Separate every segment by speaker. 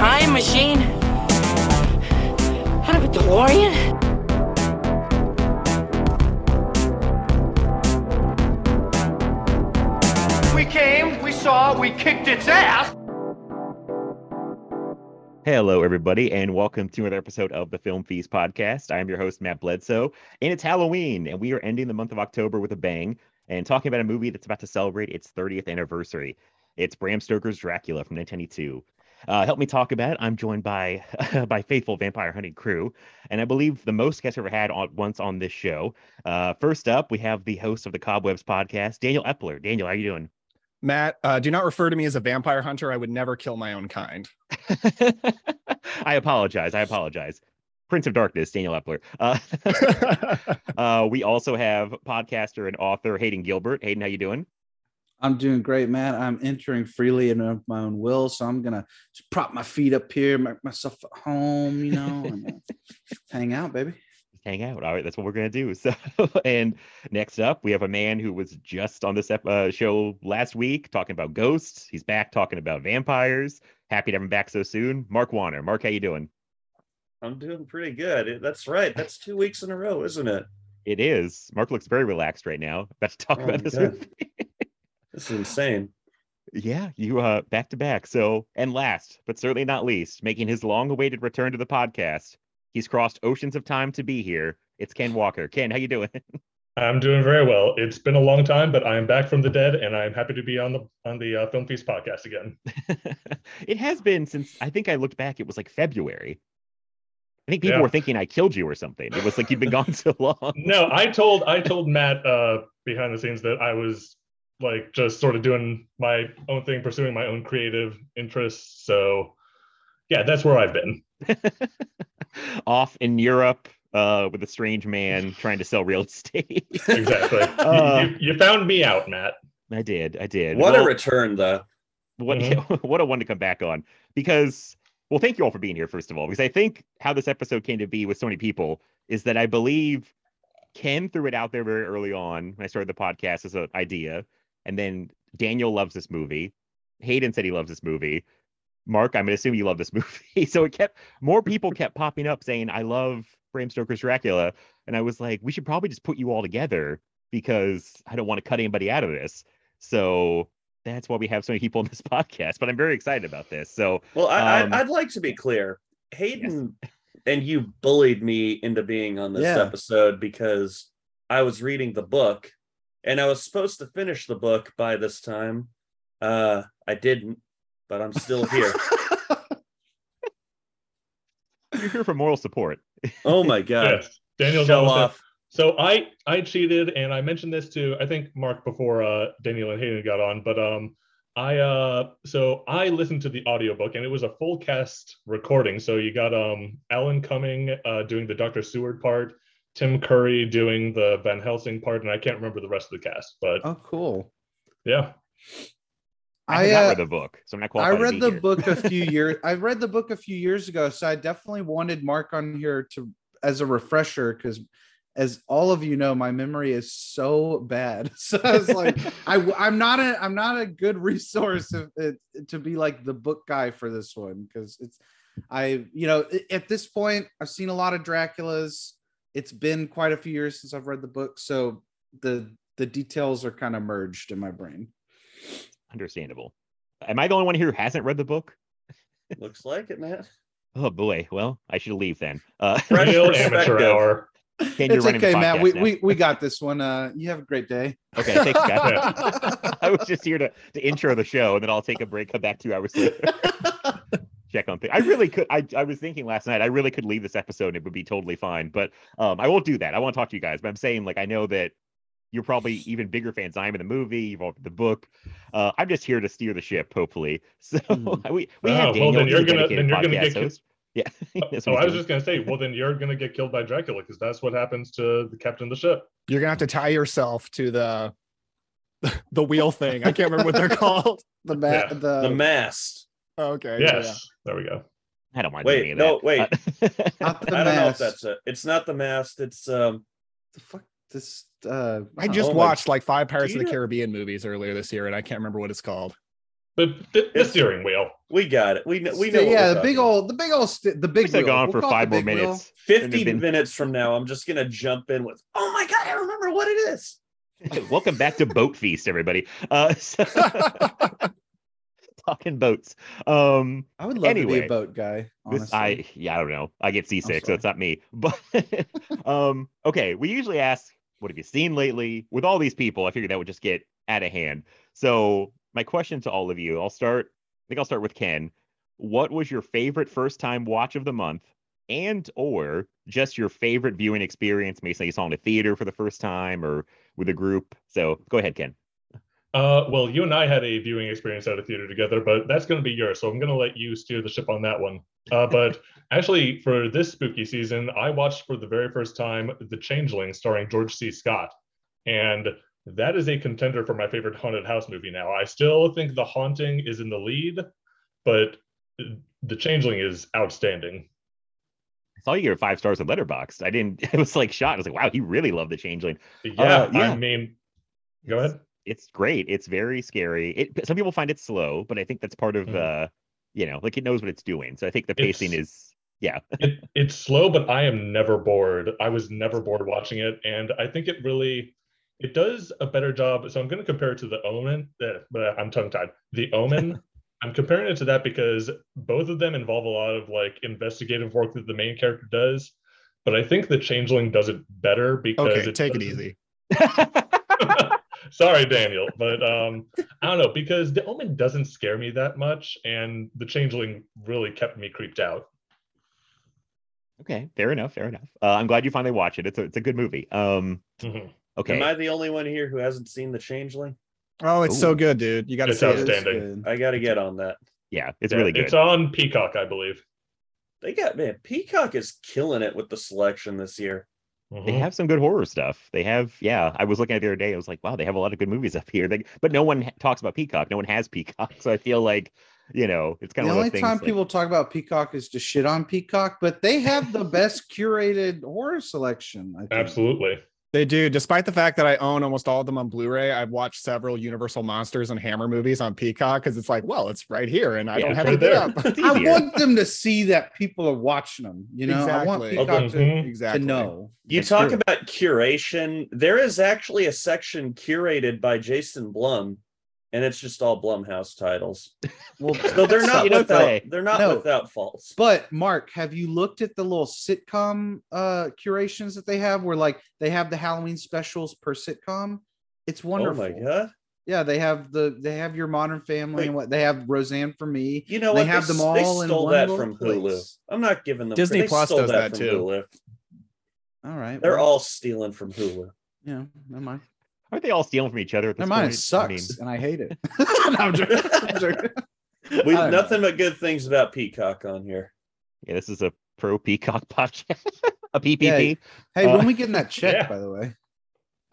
Speaker 1: Time machine? Out of a DeLorean?
Speaker 2: We came, we saw, we kicked its ass.
Speaker 3: Hello, everybody, and welcome to another episode of the Film Feast podcast. I am your host, Matt Bledsoe, and it's Halloween, and we are ending the month of October with a bang and talking about a movie that's about to celebrate its 30th anniversary. It's Bram Stoker's Dracula from 1922. Uh, help me talk about it. I'm joined by by faithful vampire hunting crew, and I believe the most guests ever had on, once on this show. Uh, first up, we have the host of the Cobwebs podcast, Daniel Epler. Daniel, how are you doing?
Speaker 4: Matt, uh, do not refer to me as a vampire hunter. I would never kill my own kind.
Speaker 3: I apologize. I apologize. Prince of Darkness, Daniel Epler. Uh, uh, we also have podcaster and author Hayden Gilbert. Hayden, how you doing?
Speaker 5: I'm doing great, man. I'm entering freely and of my own will, so I'm gonna just prop my feet up here, make myself at home, you know, and uh, hang out, baby.
Speaker 3: Hang out. All right, that's what we're gonna do. So, and next up, we have a man who was just on this ep- uh, show last week talking about ghosts. He's back talking about vampires. Happy to have him back so soon. Mark Warner. Mark, how you doing?
Speaker 6: I'm doing pretty good. That's right. That's two weeks in a row, isn't it?
Speaker 3: It is. Mark looks very relaxed right now. About to talk
Speaker 6: Oh
Speaker 3: about this
Speaker 6: God.
Speaker 3: movie.
Speaker 6: This is insane.
Speaker 3: Yeah, you uh back to back. So, and last but certainly not least, making his long-awaited return to the podcast, he's crossed oceans of time to be here. It's Ken Walker. Ken, how you doing?
Speaker 7: I'm doing very well. It's been a long time, but I am back from the dead, and I'm happy to be on the on the uh, Film Feast podcast again.
Speaker 3: it has been since I think I looked back. It was like February. I think people
Speaker 7: Yeah.
Speaker 3: were thinking I killed you or something. It was like you'd been gone so long.
Speaker 7: No, I told I told Matt uh, behind the scenes that I was like just sort of doing my own thing, pursuing my own creative interests. So, yeah, that's where I've been.
Speaker 3: Off in Europe uh, with a strange man trying to sell real estate.
Speaker 7: Exactly. You-
Speaker 3: Uh,
Speaker 7: you, you found me out, Matt.
Speaker 3: I did. I did.
Speaker 6: What a
Speaker 3: Well,
Speaker 6: return, though.
Speaker 3: what
Speaker 7: Mhm.
Speaker 3: what a one to come back on because well thank you all for being here first of all because i think how this episode came to be with so many people is that i believe ken threw it out there very early on when i started the podcast as an idea and then daniel loves this movie hayden said he loves this movie mark i'm gonna assume you love this movie so it kept more people kept popping up saying i love bram stoker's dracula and i was like we should probably just put you all together because i don't want to cut anybody out of this so that's why we have so many people on this podcast. But I'm very excited about this. So
Speaker 6: Well, I,
Speaker 3: Um,
Speaker 6: I, I'd like to be clear. Hayden and you bullied me into being on this
Speaker 5: Yeah.
Speaker 6: episode because I was reading the book and I was supposed to finish the book by this time. Uh, I didn't, but I'm still here.
Speaker 3: you're here for moral support.
Speaker 6: oh my god!
Speaker 7: Yes, Daniel's
Speaker 6: Show
Speaker 7: almost there.
Speaker 6: off.
Speaker 7: So I I cheated and I mentioned this to I think Mark before uh Daniel and Hayden got on, but um I uh so I listened to the audiobook and it was a full cast recording. So you got um Alan Cumming uh doing the Dr. Seward part, Tim Curry doing the Van Helsing part, and I can't remember the rest of the cast, but
Speaker 5: Oh, cool.
Speaker 7: yeah.
Speaker 3: I,
Speaker 5: I, uh,
Speaker 3: read the book, so I'm not
Speaker 5: I
Speaker 3: qualified. to
Speaker 5: read
Speaker 3: be
Speaker 5: the
Speaker 3: here.
Speaker 5: book a few years. I read the book a few years ago, so I definitely wanted Mark on here to as a refresher because, as all of you know, my memory is so bad. So I was like, I I'm not a I'm not a good resource if, it, to be like the book guy for this one because it's I you know at this point I've seen a lot of Draculas. It's been quite a few years since I've read the book, so the the details are kind of merged in my brain.
Speaker 3: Understandable. Am I the only one here who hasn't read the book?
Speaker 6: Looks like it, Matt.
Speaker 3: Oh boy. Well, I should leave then. Uh,
Speaker 6: Fresh
Speaker 7: Real amateur hour.
Speaker 3: Ken, you're
Speaker 5: it's okay, Matt. We,
Speaker 3: now.
Speaker 5: we we got this one. Uh, you have a great day.
Speaker 3: Okay, thanks, guys. I was just here to, to intro the show, and then I'll take a break, come back two hours later. check on things. I really could. I, I was thinking last night. I really could leave this episode and it would be totally fine. But um, I won't do that. I want to talk to you guys. But I'm saying like I know that you're probably even bigger fans than I am in the movie. You've all the book. Uh, I'm just here to steer the ship, hopefully. So
Speaker 5: Mhm.
Speaker 3: we we
Speaker 7: Oh,
Speaker 3: have
Speaker 7: well,
Speaker 3: Daniel.
Speaker 7: then you're gonna- then you're gonna get ki-
Speaker 3: host. Yeah. that's
Speaker 7: So I was
Speaker 3: doing.
Speaker 7: just gonna say, well, then you're gonna get killed by Dracula because that's what happens to the captain of the ship.
Speaker 4: You're gonna have to tie yourself to the the wheel thing. I can't remember what they're called.
Speaker 5: The ma-
Speaker 7: Yeah.
Speaker 5: the,
Speaker 6: the mast.
Speaker 4: Okay. yeah,
Speaker 7: Yes, there we go.
Speaker 3: I don't mind doing any
Speaker 6: Wait,
Speaker 3: of
Speaker 6: no,
Speaker 3: that.
Speaker 6: wait.
Speaker 3: Uh,
Speaker 5: not the
Speaker 6: I don't know if
Speaker 5: mast.
Speaker 6: that's it. It's not the mast. It's um.
Speaker 5: the fuck this uh
Speaker 4: I just
Speaker 6: Oh my-
Speaker 4: watched like five Pirates of the
Speaker 6: you know-
Speaker 4: Caribbean movies earlier this year, and I can't remember what it's called.
Speaker 7: The, the, the
Speaker 6: It's-
Speaker 7: steering wheel.
Speaker 6: We got it. We know. We know. what
Speaker 5: yeah
Speaker 6: we're
Speaker 5: the big
Speaker 6: talking about.
Speaker 5: old the big old st- the big
Speaker 3: we still
Speaker 5: wheel.
Speaker 3: gone
Speaker 5: We'll
Speaker 3: for
Speaker 5: call it
Speaker 3: five more
Speaker 5: big wheel.
Speaker 3: minutes.
Speaker 6: 50
Speaker 3: been-
Speaker 6: minutes from now, I'm just gonna jump in with, "Oh my god, I remember what it is."
Speaker 3: Welcome back to Boat Feast, everybody. Uh, so- talking boats. Um,
Speaker 5: I would love to be a boat guy. Honestly.
Speaker 3: This I yeah, I don't know. I get seasick, so it's not me. But um, okay, we usually ask, what have you seen lately? With all these people, I figured that would just get out of hand. So my question to all of you, I'll start. I think I'll start with Ken. What was your favorite first time watch of the month? And or just your favorite viewing experience, maybe you saw in a theater for the first time or with a group. So go ahead, Ken.
Speaker 7: Uh, well, you and I had a viewing experience at a theater together, but that's going to be yours. So I'm going to let you steer the ship on that one. Uh, but actually, for this spooky season, I watched for the very first time The Changeling, starring George C. Scott, and that is a contender for my favorite haunted house movie. Now, I still think The Haunting is in the lead, but The Changeling is outstanding.
Speaker 3: I saw you get five stars on Letterboxd. I didn't. it was like shocked. I was like, wow, he really loved The Changeling.
Speaker 7: Yeah,
Speaker 3: Uh, yeah.
Speaker 7: I mean, go ahead.
Speaker 3: It's great. It's very scary. It some people find it slow, but I think that's part of
Speaker 7: Mhm.
Speaker 3: uh you know, like it knows what it's doing. So I think the pacing
Speaker 7: It's-
Speaker 3: is yeah.
Speaker 7: it, it's slow but i am never bored i was never bored watching it and i think it really it does a better job so i'm going to compare it to the omen uh, but i'm tongue tied the omen i'm comparing it to that because both of them involve a lot of like investigative work that the main character does but i think the changeling does it better because
Speaker 4: Okay, take it easy.
Speaker 7: sorry daniel but um i don't know because the omen doesn't scare me that much and the changeling really kept me creeped out
Speaker 3: okay, fair enough, fair enough. Uh, I'm glad you finally watched it. It's a it's a good movie. Um
Speaker 7: Mhm.
Speaker 3: okay.
Speaker 6: Am I the only one here who hasn't seen The Changeling?
Speaker 4: Oh, it's so good, dude. You got to
Speaker 7: It's
Speaker 4: see
Speaker 5: It
Speaker 4: it.
Speaker 5: is
Speaker 7: outstanding.
Speaker 5: good.
Speaker 6: I got to get on that.
Speaker 3: yeah, it's
Speaker 7: Yeah,
Speaker 3: really good.
Speaker 7: It's on Peacock, I believe.
Speaker 6: They got man, Peacock is killing it with the selection this year.
Speaker 3: They
Speaker 7: Mhm.
Speaker 3: have some good horror stuff. They have, yeah. I was looking at it the other day. I was like, wow, they have a lot of good movies up here. They, but no one ha- talks about Peacock. No one has Peacock. So I feel like, you know, it's kind
Speaker 5: The
Speaker 3: of
Speaker 5: only
Speaker 3: of those
Speaker 5: time
Speaker 3: like-
Speaker 5: people talk about Peacock is to shit on Peacock, but they have the best curated horror selection. I think.
Speaker 7: Absolutely.
Speaker 4: They do. Despite the fact that I own almost all of them on Blu-ray, I've watched several Universal Monsters and Hammer movies on Peacock because it's like, well, it's right here, and I
Speaker 3: Yeah,
Speaker 4: don't have
Speaker 7: right
Speaker 4: to get
Speaker 7: there.
Speaker 4: up.
Speaker 5: I want them to see that people are watching them. You know, I want
Speaker 4: Exactly.
Speaker 5: Peacock to,
Speaker 7: Mhm.
Speaker 4: exactly.
Speaker 5: to know.
Speaker 6: You
Speaker 3: That's
Speaker 6: talk
Speaker 3: true.
Speaker 6: about curation. There is actually a section curated by Jason Blum, and it's just all Blumhouse titles.
Speaker 5: Well,
Speaker 6: So they're not without
Speaker 3: say.
Speaker 6: they're not
Speaker 5: No.
Speaker 6: without faults.
Speaker 5: But Mark, have you looked at the little sitcom uh curations that they have where like they have the Halloween specials per sitcom? It's wonderful.
Speaker 6: Oh my god!
Speaker 5: Yeah, they have the they have your modern family and what they have Roseanne for me.
Speaker 6: You know
Speaker 5: They
Speaker 6: what?
Speaker 5: have them all
Speaker 6: They
Speaker 5: in
Speaker 6: stole that from Hulu. I'm not giving them.
Speaker 4: Disney Plus does that
Speaker 6: from
Speaker 4: too.
Speaker 6: Hulu.
Speaker 5: All right.
Speaker 6: They're
Speaker 5: well,
Speaker 6: all stealing from Hulu.
Speaker 5: yeah, never mind.
Speaker 3: Aren't they all stealing from each other at this
Speaker 5: Never mind,
Speaker 3: point?
Speaker 5: it
Speaker 3: I mean,
Speaker 5: sucks and I hate it. No, I'm joking. I'm joking.
Speaker 6: We
Speaker 5: I don't know.
Speaker 6: nothing but good things about Peacock on here.
Speaker 3: yeah, this is a pro Peacock podcast. a PPP.
Speaker 5: Hey,
Speaker 3: Uh,
Speaker 5: when we getting that check,
Speaker 7: yeah.
Speaker 5: by the way?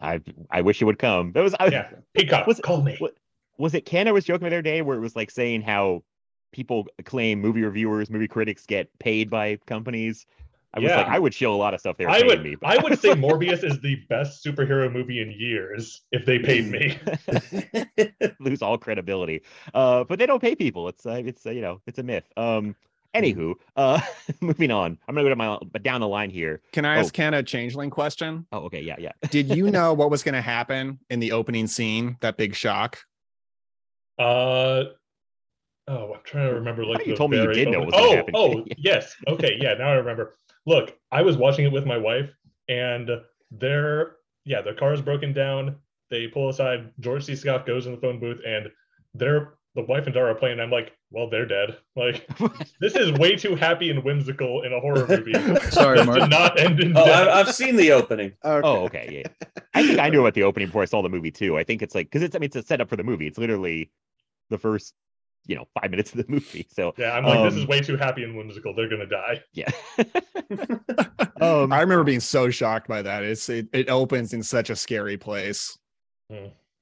Speaker 3: I I wish it would come. That was I,
Speaker 7: Yeah. Peacock,
Speaker 3: Was it-
Speaker 7: call me.
Speaker 3: what- was it Ken I was joking the other day where it was like saying how people claim movie reviewers, movie critics get paid by companies. I was
Speaker 7: Yeah.
Speaker 3: like, I would show a lot of stuff they were
Speaker 7: I would
Speaker 3: me.
Speaker 7: I would say Morbius is the best superhero movie in years if they paid me.
Speaker 3: lose all credibility. Uh, but they don't pay people. It's uh, it's uh, you know it's a myth. Um, anywho, uh, moving on. I'm gonna go to my but down the line here.
Speaker 4: Can I
Speaker 3: Oh.
Speaker 4: ask Ken a changeling question?
Speaker 3: Oh, okay, yeah, yeah.
Speaker 4: Did you know what was going to happen in the opening scene? That big shock.
Speaker 7: Uh oh, I'm trying to remember like
Speaker 3: you told me you
Speaker 7: very
Speaker 3: did know
Speaker 7: open-
Speaker 3: what was gonna
Speaker 7: Oh,
Speaker 3: happen.
Speaker 7: oh, yes. Okay, yeah, now I remember. Look, I was watching it with my wife, and their yeah, their car is broken down. They pull aside. George C. Scott goes in the phone booth, and they're the wife and daughter are playing. I'm like, well, they're dead. Like, this is way too happy and whimsical in a horror movie.
Speaker 5: Sorry,
Speaker 7: to
Speaker 5: Mark.
Speaker 7: not end in
Speaker 6: Oh,
Speaker 7: death.
Speaker 6: I, I've seen the opening.
Speaker 3: Oh, okay, yeah. I think I knew about the opening before I saw the movie too. I think it's like because it's I mean it's a setup for the movie. It's literally the first you know five minutes of the movie. So
Speaker 7: yeah, I'm like, this is
Speaker 3: um,
Speaker 7: way too happy and whimsical. They're gonna die.
Speaker 3: yeah. um,
Speaker 4: I remember being so shocked by that. It's it, it opens in such a scary place.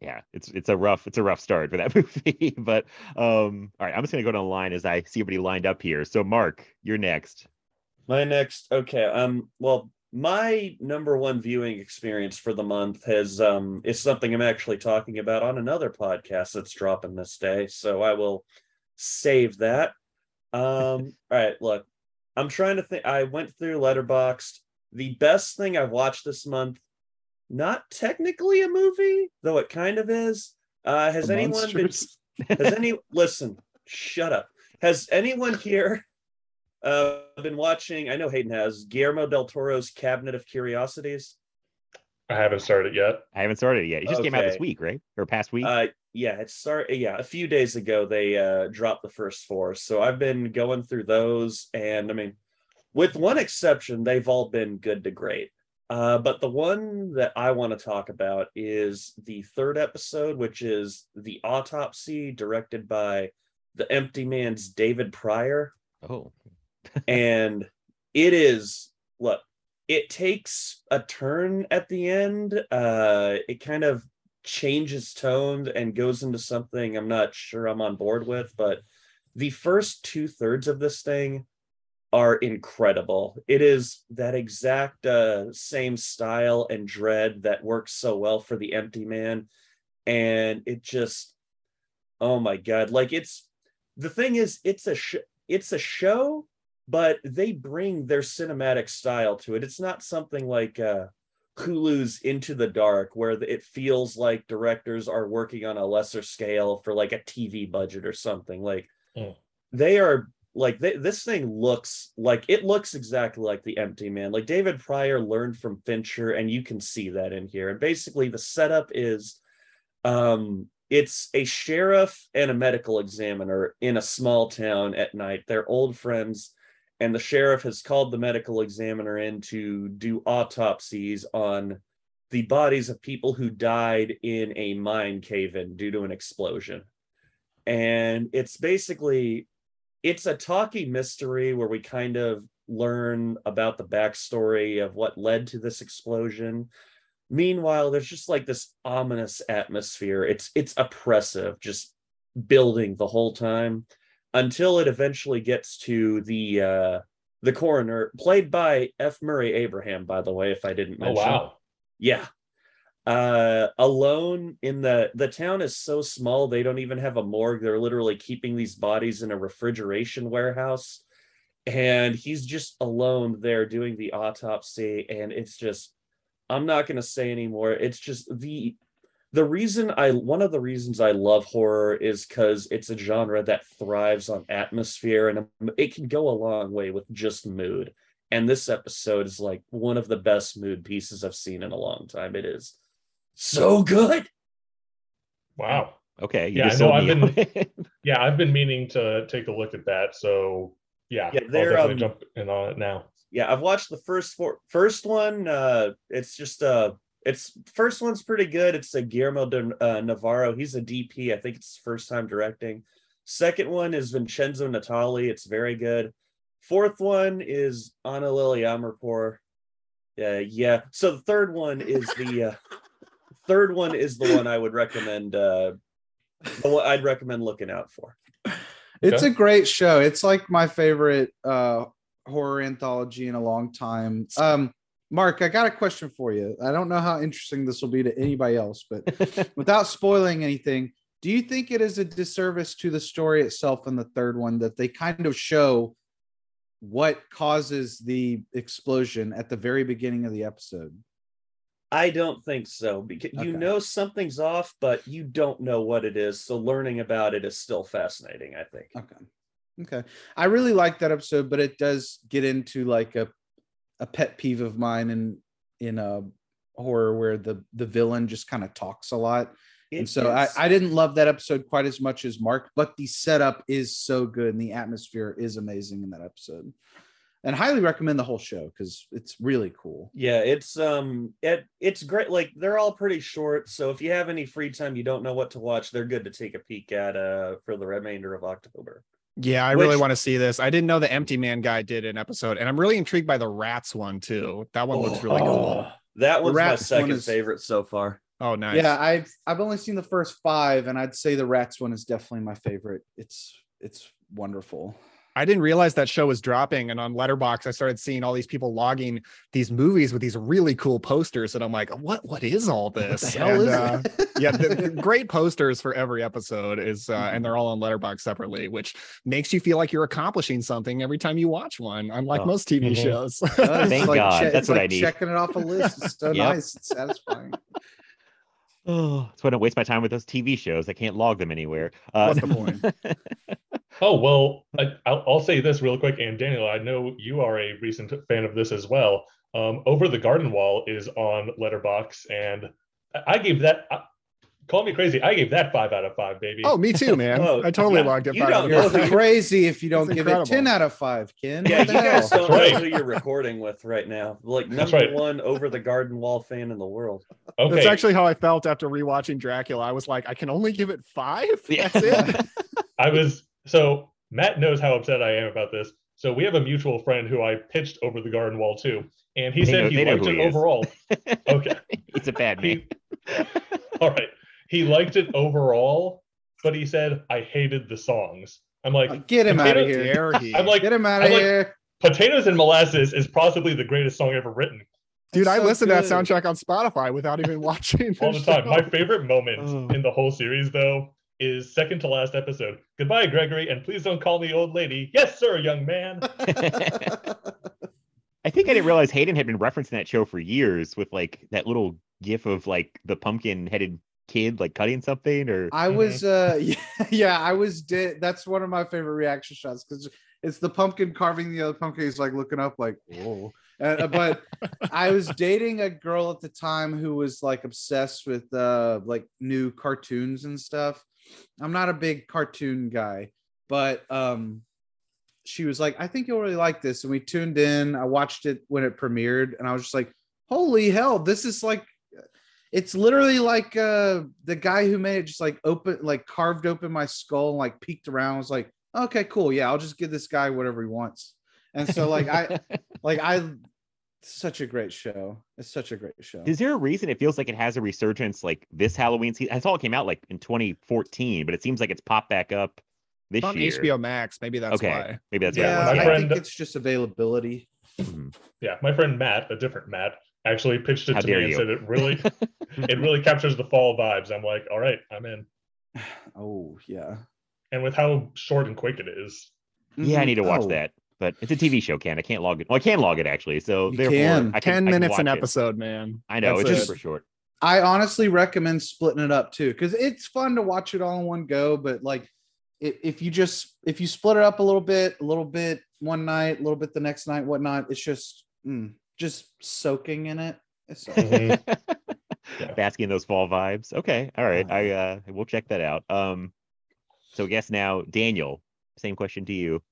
Speaker 3: yeah, it's it's a rough it's a rough start for that movie. but um, all right, I'm just gonna go down the line as I see everybody lined up here. So Mark, you're next.
Speaker 6: My next, okay. Um, well, my number one viewing experience for the month has um is something I'm actually talking about on another podcast that's dropping this day. So I will save that. Um, all right, look, I'm trying to think. I went through Letterboxd. The best thing I've watched this month, not technically a movie, though it kind of is. Uh, has
Speaker 5: The
Speaker 6: anyone been? Has any listen? Shut up. Has anyone here uh, I've been watching? I know Hayden has Guillermo del Toro's Cabinet of Curiosities.
Speaker 7: I haven't started yet.
Speaker 3: I haven't started it yet. It just came out this week, right? Or past week?
Speaker 6: Uh, yeah, it's sorry. Yeah, a few days ago they uh, dropped the first four, so I've been going through those, and I mean, with one exception, they've all been good to great. Uh, but the one that I want to talk about is the third episode, which is the autopsy, directed by the Empty Man's David Prior.
Speaker 3: oh,
Speaker 6: and it is look it takes a turn at the end. Uh it kind of changes tone and goes into something i'm not sure i'm on board with but the first two thirds of this thing are incredible. It is that exact uh same style and dread that works so well for the empty man. And it just oh my god like it's the thing is it's a sh- it's a show but they bring their cinematic style to it. It's not something like uh, Hulu's Into the Dark, where it feels like directors are working on a lesser scale for like a TV budget or something. Like
Speaker 7: Mm.
Speaker 6: they are like they, this thing looks like it looks exactly like the Empty Man. Like David Prior learned from Fincher, and you can see that in here. And basically, the setup is um it's a sheriff and a medical examiner in a small town at night. They're old friends, and the sheriff has called the medical examiner in to do autopsies on the bodies of people who died in a mine cave-in due to an explosion. And it's basically it's a talky mystery where we kind of learn about the backstory of what led to this explosion. Meanwhile there's just like this ominous atmosphere. It's it's oppressive just building the whole time until it eventually gets to the uh the coroner played by f. Murray abraham by the way if i didn't mention.
Speaker 7: Oh
Speaker 6: mention.
Speaker 7: wow.
Speaker 6: yeah. Uh alone in the the town is so small they don't even have a morgue. They're literally keeping these bodies in a refrigeration warehouse. And he's just alone there doing the autopsy and it's just i'm not going to say anymore. It's just the the reason i one of the reasons i love horror is because it's a genre that thrives on atmosphere and it can go a long way with just mood and this episode is like one of the best mood pieces i've seen in a long time it is so good
Speaker 7: Wow.
Speaker 3: okay. You
Speaker 7: Yeah,
Speaker 3: just
Speaker 7: no, I've been- Yeah, I've been meaning to take a look at that. So yeah,
Speaker 6: Yeah,
Speaker 7: I'll definitely
Speaker 6: um,
Speaker 7: jump in on it now.
Speaker 6: Yeah, I've watched the first four first one uh it's just uh it's first one's pretty good. It's a guillermo de uh, navarro. He's a dp i think it's first time directing. Second one is vincenzo natali. It's very good. Fourth one is Ana Lily Amirpour. Uh, yeah. So the third one is the uh, third one is the one i would recommend uh the one i'd recommend looking out for.
Speaker 5: It's
Speaker 7: Okay.
Speaker 5: a great show. It's like my favorite uh horror anthology in a long time. Um Mark, I got a question for you. I don't know how interesting this will be to anybody else, but without spoiling anything, do you think it is a disservice to the story itself in the third one that they kind of show what causes the explosion at the very beginning of the episode?
Speaker 6: I don't think so because you know something's off, but you don't know what it is. So learning about it is still fascinating, I think.
Speaker 5: Okay. Okay. I really like that episode, but it does get into like a a pet peeve of mine in in a horror where the the villain just kind of talks a lot and so I, I didn't love that episode quite as much as Mark, but the setup is so good and the atmosphere is amazing in that episode. And highly recommend the whole show because it's really cool.
Speaker 6: Yeah, it's um it it's great. Like they're all pretty short. So if you have any free time, you don't know what to watch, they're good to take a peek at uh for the remainder of October.
Speaker 4: Yeah, I really want to see this. I didn't know the Empty Man guy did an episode, and I'm really intrigued by the Rats one too. Mm. That one looks really oh, cool.
Speaker 6: Oh, That one's my
Speaker 5: second one
Speaker 6: second
Speaker 5: is-
Speaker 6: favorite so far.
Speaker 4: Oh, nice.
Speaker 5: Yeah, I've I've only seen the first five, and I'd say the Rats one is definitely my favorite. It's it's wonderful.
Speaker 4: I didn't realize that show was dropping, and on Letterboxd, I started seeing all these people logging these movies with these really cool posters, and I'm like, "What? What is all this?" And,
Speaker 5: is
Speaker 4: uh, yeah, the, the great posters for every episode is, uh, and they're all on Letterboxd separately, which makes you feel like you're accomplishing something every time you watch one, unlike
Speaker 8: Oh.
Speaker 4: most TV
Speaker 7: Mhm.
Speaker 4: shows.
Speaker 5: It's
Speaker 8: Thank God,
Speaker 5: che-
Speaker 8: that's what
Speaker 5: like
Speaker 8: I need.
Speaker 5: Checking it off a list. It's so
Speaker 8: Yep.
Speaker 5: nice. It's satisfying.
Speaker 3: Oh, that's why I don't waste my time with those TV shows. I can't log them anywhere. Uh,
Speaker 4: What's the point?
Speaker 7: Oh well, I, I'll, I'll say this real quick, and Daniel, I know you are a recent fan of this as well. Um, Over the Garden Wall is on Letterboxd, and I- I gave that. I, call me crazy, I gave that five out of five, baby.
Speaker 4: oh, me too, man.
Speaker 6: Oh,
Speaker 4: I totally
Speaker 6: yeah,
Speaker 4: logged it.
Speaker 6: you
Speaker 4: five
Speaker 6: don't
Speaker 4: out of
Speaker 6: know
Speaker 4: five.
Speaker 5: You're crazy if you don't
Speaker 4: That's
Speaker 5: give
Speaker 4: incredible.
Speaker 5: it 10 out of 5, Ken.
Speaker 6: Yeah,
Speaker 5: What
Speaker 6: you
Speaker 5: the
Speaker 6: guys don't know
Speaker 7: right.
Speaker 6: who you're recording with right now. Like number
Speaker 7: right.
Speaker 6: one over the garden wall fan in the world.
Speaker 7: okay.
Speaker 4: That's actually how I felt after rewatching Dracula. I was like, I can only give it five.
Speaker 3: Yeah.
Speaker 4: That's it.
Speaker 7: I was so Matt knows how upset I am about this. So we have a mutual friend who I pitched over the garden wall to, and he
Speaker 3: They
Speaker 7: said
Speaker 3: know-
Speaker 7: he liked it
Speaker 3: he
Speaker 7: overall. Okay.
Speaker 3: He's a bad man.
Speaker 7: He, all right. He liked it overall, but he said I hated the songs. I'm like,
Speaker 5: Uh, Get him out of here.
Speaker 7: I'm like,
Speaker 5: Get him out of
Speaker 7: I'm like-
Speaker 5: here.
Speaker 7: potatoes and molasses is possibly the greatest song ever written
Speaker 4: Dude, I
Speaker 5: so
Speaker 4: listen to that soundtrack on Spotify without even watching
Speaker 7: all the time. My favorite moment
Speaker 3: Oh.
Speaker 7: in the whole series, though, is second to last episode. Goodbye, Gregory, and please don't call me old lady. Yes, sir, young man.
Speaker 3: I think I didn't realize Hayden had been referencing that show for years with like that little gif of like the pumpkin headed kid like cutting something or
Speaker 5: I was uh yeah, yeah I was did that's one of my favorite reaction shots because it's the pumpkin carving the other pumpkin he's like looking up like whoa Uh, but I was dating a girl at the time who was like obsessed with uh like new cartoons and stuff I'm not a big cartoon guy but um she was like I think you'll really like this. And we tuned in. I watched it when it premiered and I was just like holy hell this is like it's literally like uh the guy who made it just like open like carved open my skull and like peeked around. I was like okay cool. Yeah i'll just give this guy whatever he wants. And so like i like i such a great show it's such a great show
Speaker 3: is there a reason it feels like it has a resurgence like this Halloween season? That's all it came out like in 2014, but it seems like it's popped back up this
Speaker 4: on
Speaker 3: year.
Speaker 4: HBO Max. Maybe that's
Speaker 3: okay,
Speaker 4: why.
Speaker 3: maybe that's
Speaker 5: yeah,
Speaker 3: what it
Speaker 7: my
Speaker 3: was.
Speaker 5: i
Speaker 7: friend-
Speaker 5: think it's just availability
Speaker 3: Mhm.
Speaker 7: Yeah, my friend Matt, a different Matt, actually pitched it
Speaker 3: How
Speaker 7: to me
Speaker 3: dare
Speaker 7: and
Speaker 3: you.
Speaker 7: said it really, it really captures the fall vibes. I'm like, all right, I'm in.
Speaker 5: oh yeah
Speaker 7: And with how short and quick it is,
Speaker 3: Yeah, I need to watch
Speaker 5: Oh,
Speaker 3: that. But it's a TV show, Ken. I can't log it. Well, I can log it actually. So
Speaker 5: You
Speaker 3: therefore,
Speaker 5: can.
Speaker 3: I can,
Speaker 4: Ten
Speaker 3: I can
Speaker 4: minutes an
Speaker 3: watch it.
Speaker 4: episode, man.
Speaker 3: I know
Speaker 4: That's
Speaker 3: it's
Speaker 4: it.
Speaker 3: super short.
Speaker 5: i honestly recommend splitting it up too because it's fun to watch it all in one go but like if, if you just if you split it up a little bit a little bit one night a little bit the next night whatnot it's just mm, just soaking in it it's so
Speaker 7: Mhm. Yeah.
Speaker 3: Basking in those fall vibes. Okay. All right. I uh we'll check that out. Um so I guess now, Daniel, same question to you.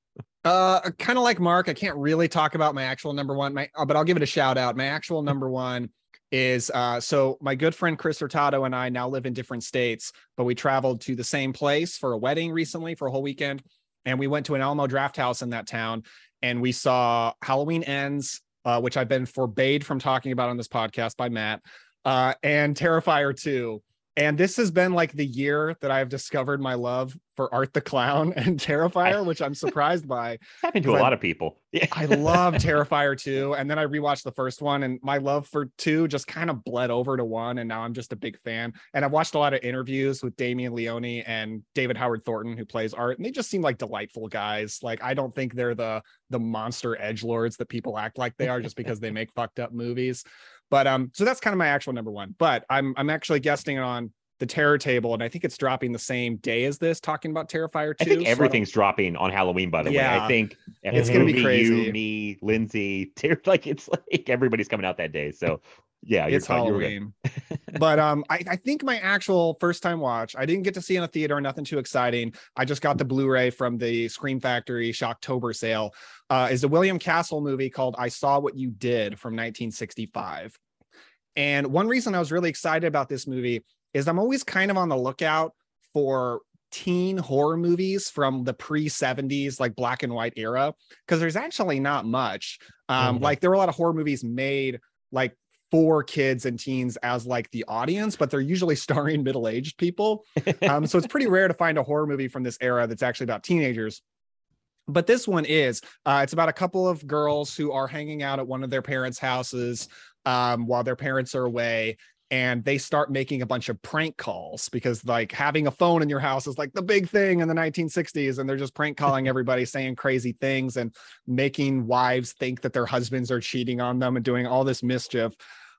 Speaker 4: Uh, kind of like Mark, I can't really talk about my actual number one, my, uh, but I'll give it a shout out. My actual number one is uh, so my good friend Chris Hurtado and I now live in different states, but we traveled to the same place for a wedding recently for a whole weekend, and we went to an Alamo Drafthouse in that town, and we saw Halloween Ends, uh, which I've been forbade from talking about on this podcast by Matt, uh, and Terrifier 2. And this has been like the year that I've discovered my love for Art the Clown and Terrifier, which I'm surprised by.
Speaker 3: Happened to a lot of people. Yeah.
Speaker 4: I love Terrifier 2. And then I rewatched the first one, and my love for two just kind of bled over to one. And now I'm just a big fan. And I've watched a lot of interviews with Damien Leone and David Howard Thornton, who plays Art, and they just seem like delightful guys. Like I don't think they're the the monster edge lords that people act like they are just because they make fucked up movies. But um, so that's kind of my actual number one. But I'm I'm actually guesting on the Terror Table, and I think it's dropping the same day as this, talking about Terrifier 2.
Speaker 3: I think
Speaker 4: so don't-
Speaker 3: everything's dropping on Halloween, by the way.
Speaker 4: Yeah.
Speaker 3: I think
Speaker 7: It's
Speaker 4: gonna be crazy.
Speaker 3: You, me, Lindsay, Ter- like it's like everybody's coming out that day. So Yeah, you're
Speaker 4: it's
Speaker 3: fine, you were.
Speaker 4: Halloween. but um, I, I think my actual first time watch, I didn't get to see in a theater, nothing too exciting. I just got the Blu-ray from the Scream Factory Shocktober sale. Uh, is a William Castle movie called "I Saw What You Did" from 1965. And one reason I was really excited about this movie is I'm always kind of on the lookout for teen horror movies from the pre 70s, like black and white era, because there's actually not much. Um,
Speaker 7: Mhm.
Speaker 4: Like there were a lot of horror movies made like for kids and teens as like the audience, but they're usually starring middle aged people. Um, so it's pretty rare to find a horror movie from this era that's actually about teenagers. But this one is. Uh, it's about a couple of girls who are hanging out at one of their parents' houses um, while their parents are away. And they start making a bunch of prank calls because, like, having a phone in your house is like the big thing in the 1960s. And they're just prank calling everybody, saying crazy things and making wives think that their husbands are cheating on them and doing all this mischief.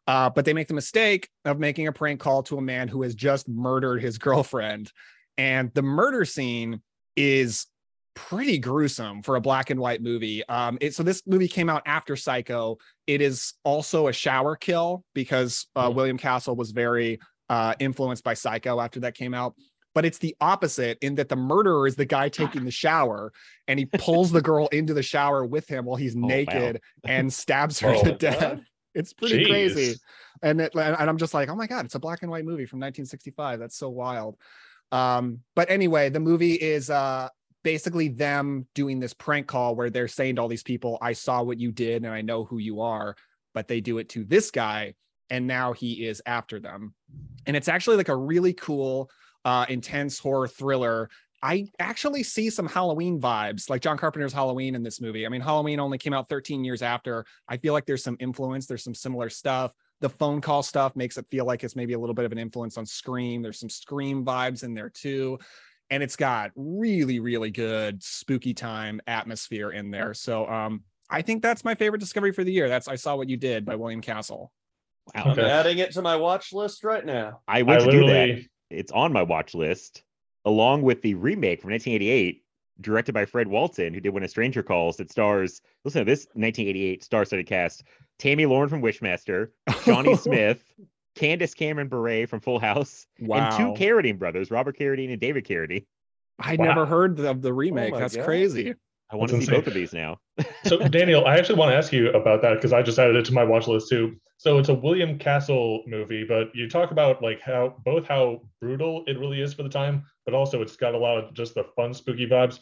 Speaker 4: Uh, but they make the mistake of making a prank call to a man who has just murdered his girlfriend. And the murder scene is pretty gruesome for a black and white movie. Um, it, so this movie came out after Psycho. It is also a shower kill because uh, William Castle was very uh, influenced by Psycho after that came out. But it's the opposite in that the murderer is the guy taking the shower and he pulls the girl into the shower with him while he's
Speaker 3: wow.
Speaker 4: naked and stabs her
Speaker 7: Oh,
Speaker 4: to death.
Speaker 6: God.
Speaker 4: It's pretty
Speaker 7: Jeez.
Speaker 4: crazy. And, it, and I'm just like, oh my God, it's a black and white movie from 1965. That's so wild. Um, but anyway, the movie is uh basically them doing this prank call where they're saying to all these people, I saw what you did and I know who you are, but they do it to this guy and now he is after them. And it's actually like a really cool, uh, intense horror thriller. I actually see some Halloween vibes, like John Carpenter's Halloween in this movie. I mean, Halloween only came out 13 years after. I feel like there's some influence, there's some similar stuff. The phone call stuff makes it feel like it's maybe a little bit of an influence on Scream. There's some Scream vibes in there too and it's got really really good spooky time atmosphere in there so um i think that's my favorite discovery for the year that's i saw what you did by william castle
Speaker 3: Wow.
Speaker 6: I'm adding it to my watch list right now.
Speaker 3: I
Speaker 7: I
Speaker 3: went to do that. It's on my watch list, along with the remake from 1988, directed by Fred Walton, who did When a Stranger Calls. That stars, listen to this 1988 star-studded cast: Tammy Lauren from Wishmaster, Shawnee Smith, Candace Cameron Bure from Full House,
Speaker 4: wow
Speaker 3: and two Carradine brothers, Robert Carradine and David Carradine.
Speaker 4: i
Speaker 7: Wow.
Speaker 4: never heard of the remake oh
Speaker 6: my
Speaker 4: that's
Speaker 6: God.
Speaker 4: crazy
Speaker 3: I want
Speaker 7: That's
Speaker 3: to see both of these now.
Speaker 7: so Daniel, I actually want to ask you about that because I just added it to my watch list too. So it's a William Castle movie, but you talk about like how both how brutal it really is for the time, but also it's got a lot of just the fun, spooky vibes.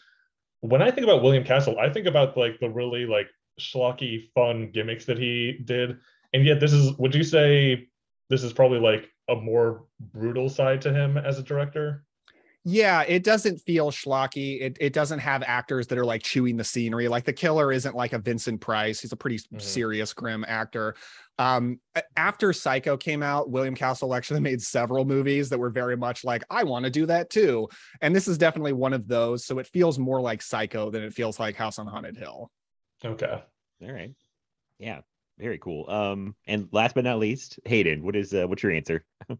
Speaker 7: When I think about William Castle, I think about like the really like schlocky, fun gimmicks that he did, and yet this is. Would you say this is probably like a more brutal side to him as a director?
Speaker 4: yeah it doesn't feel schlocky. It, it doesn't have actors that are like chewing the scenery. Like the killer isn't like a vincent price. He's a pretty
Speaker 7: Mhm.
Speaker 4: serious grim actor. Um after psycho came out william castle actually made several movies that were very much like i want to do that too. And this is definitely one of those so it feels more like psycho than it feels like house on haunted hill.
Speaker 7: Okay.
Speaker 3: All right, yeah, very cool. Um, and last but not least, Hayden, what is uh, what's your answer?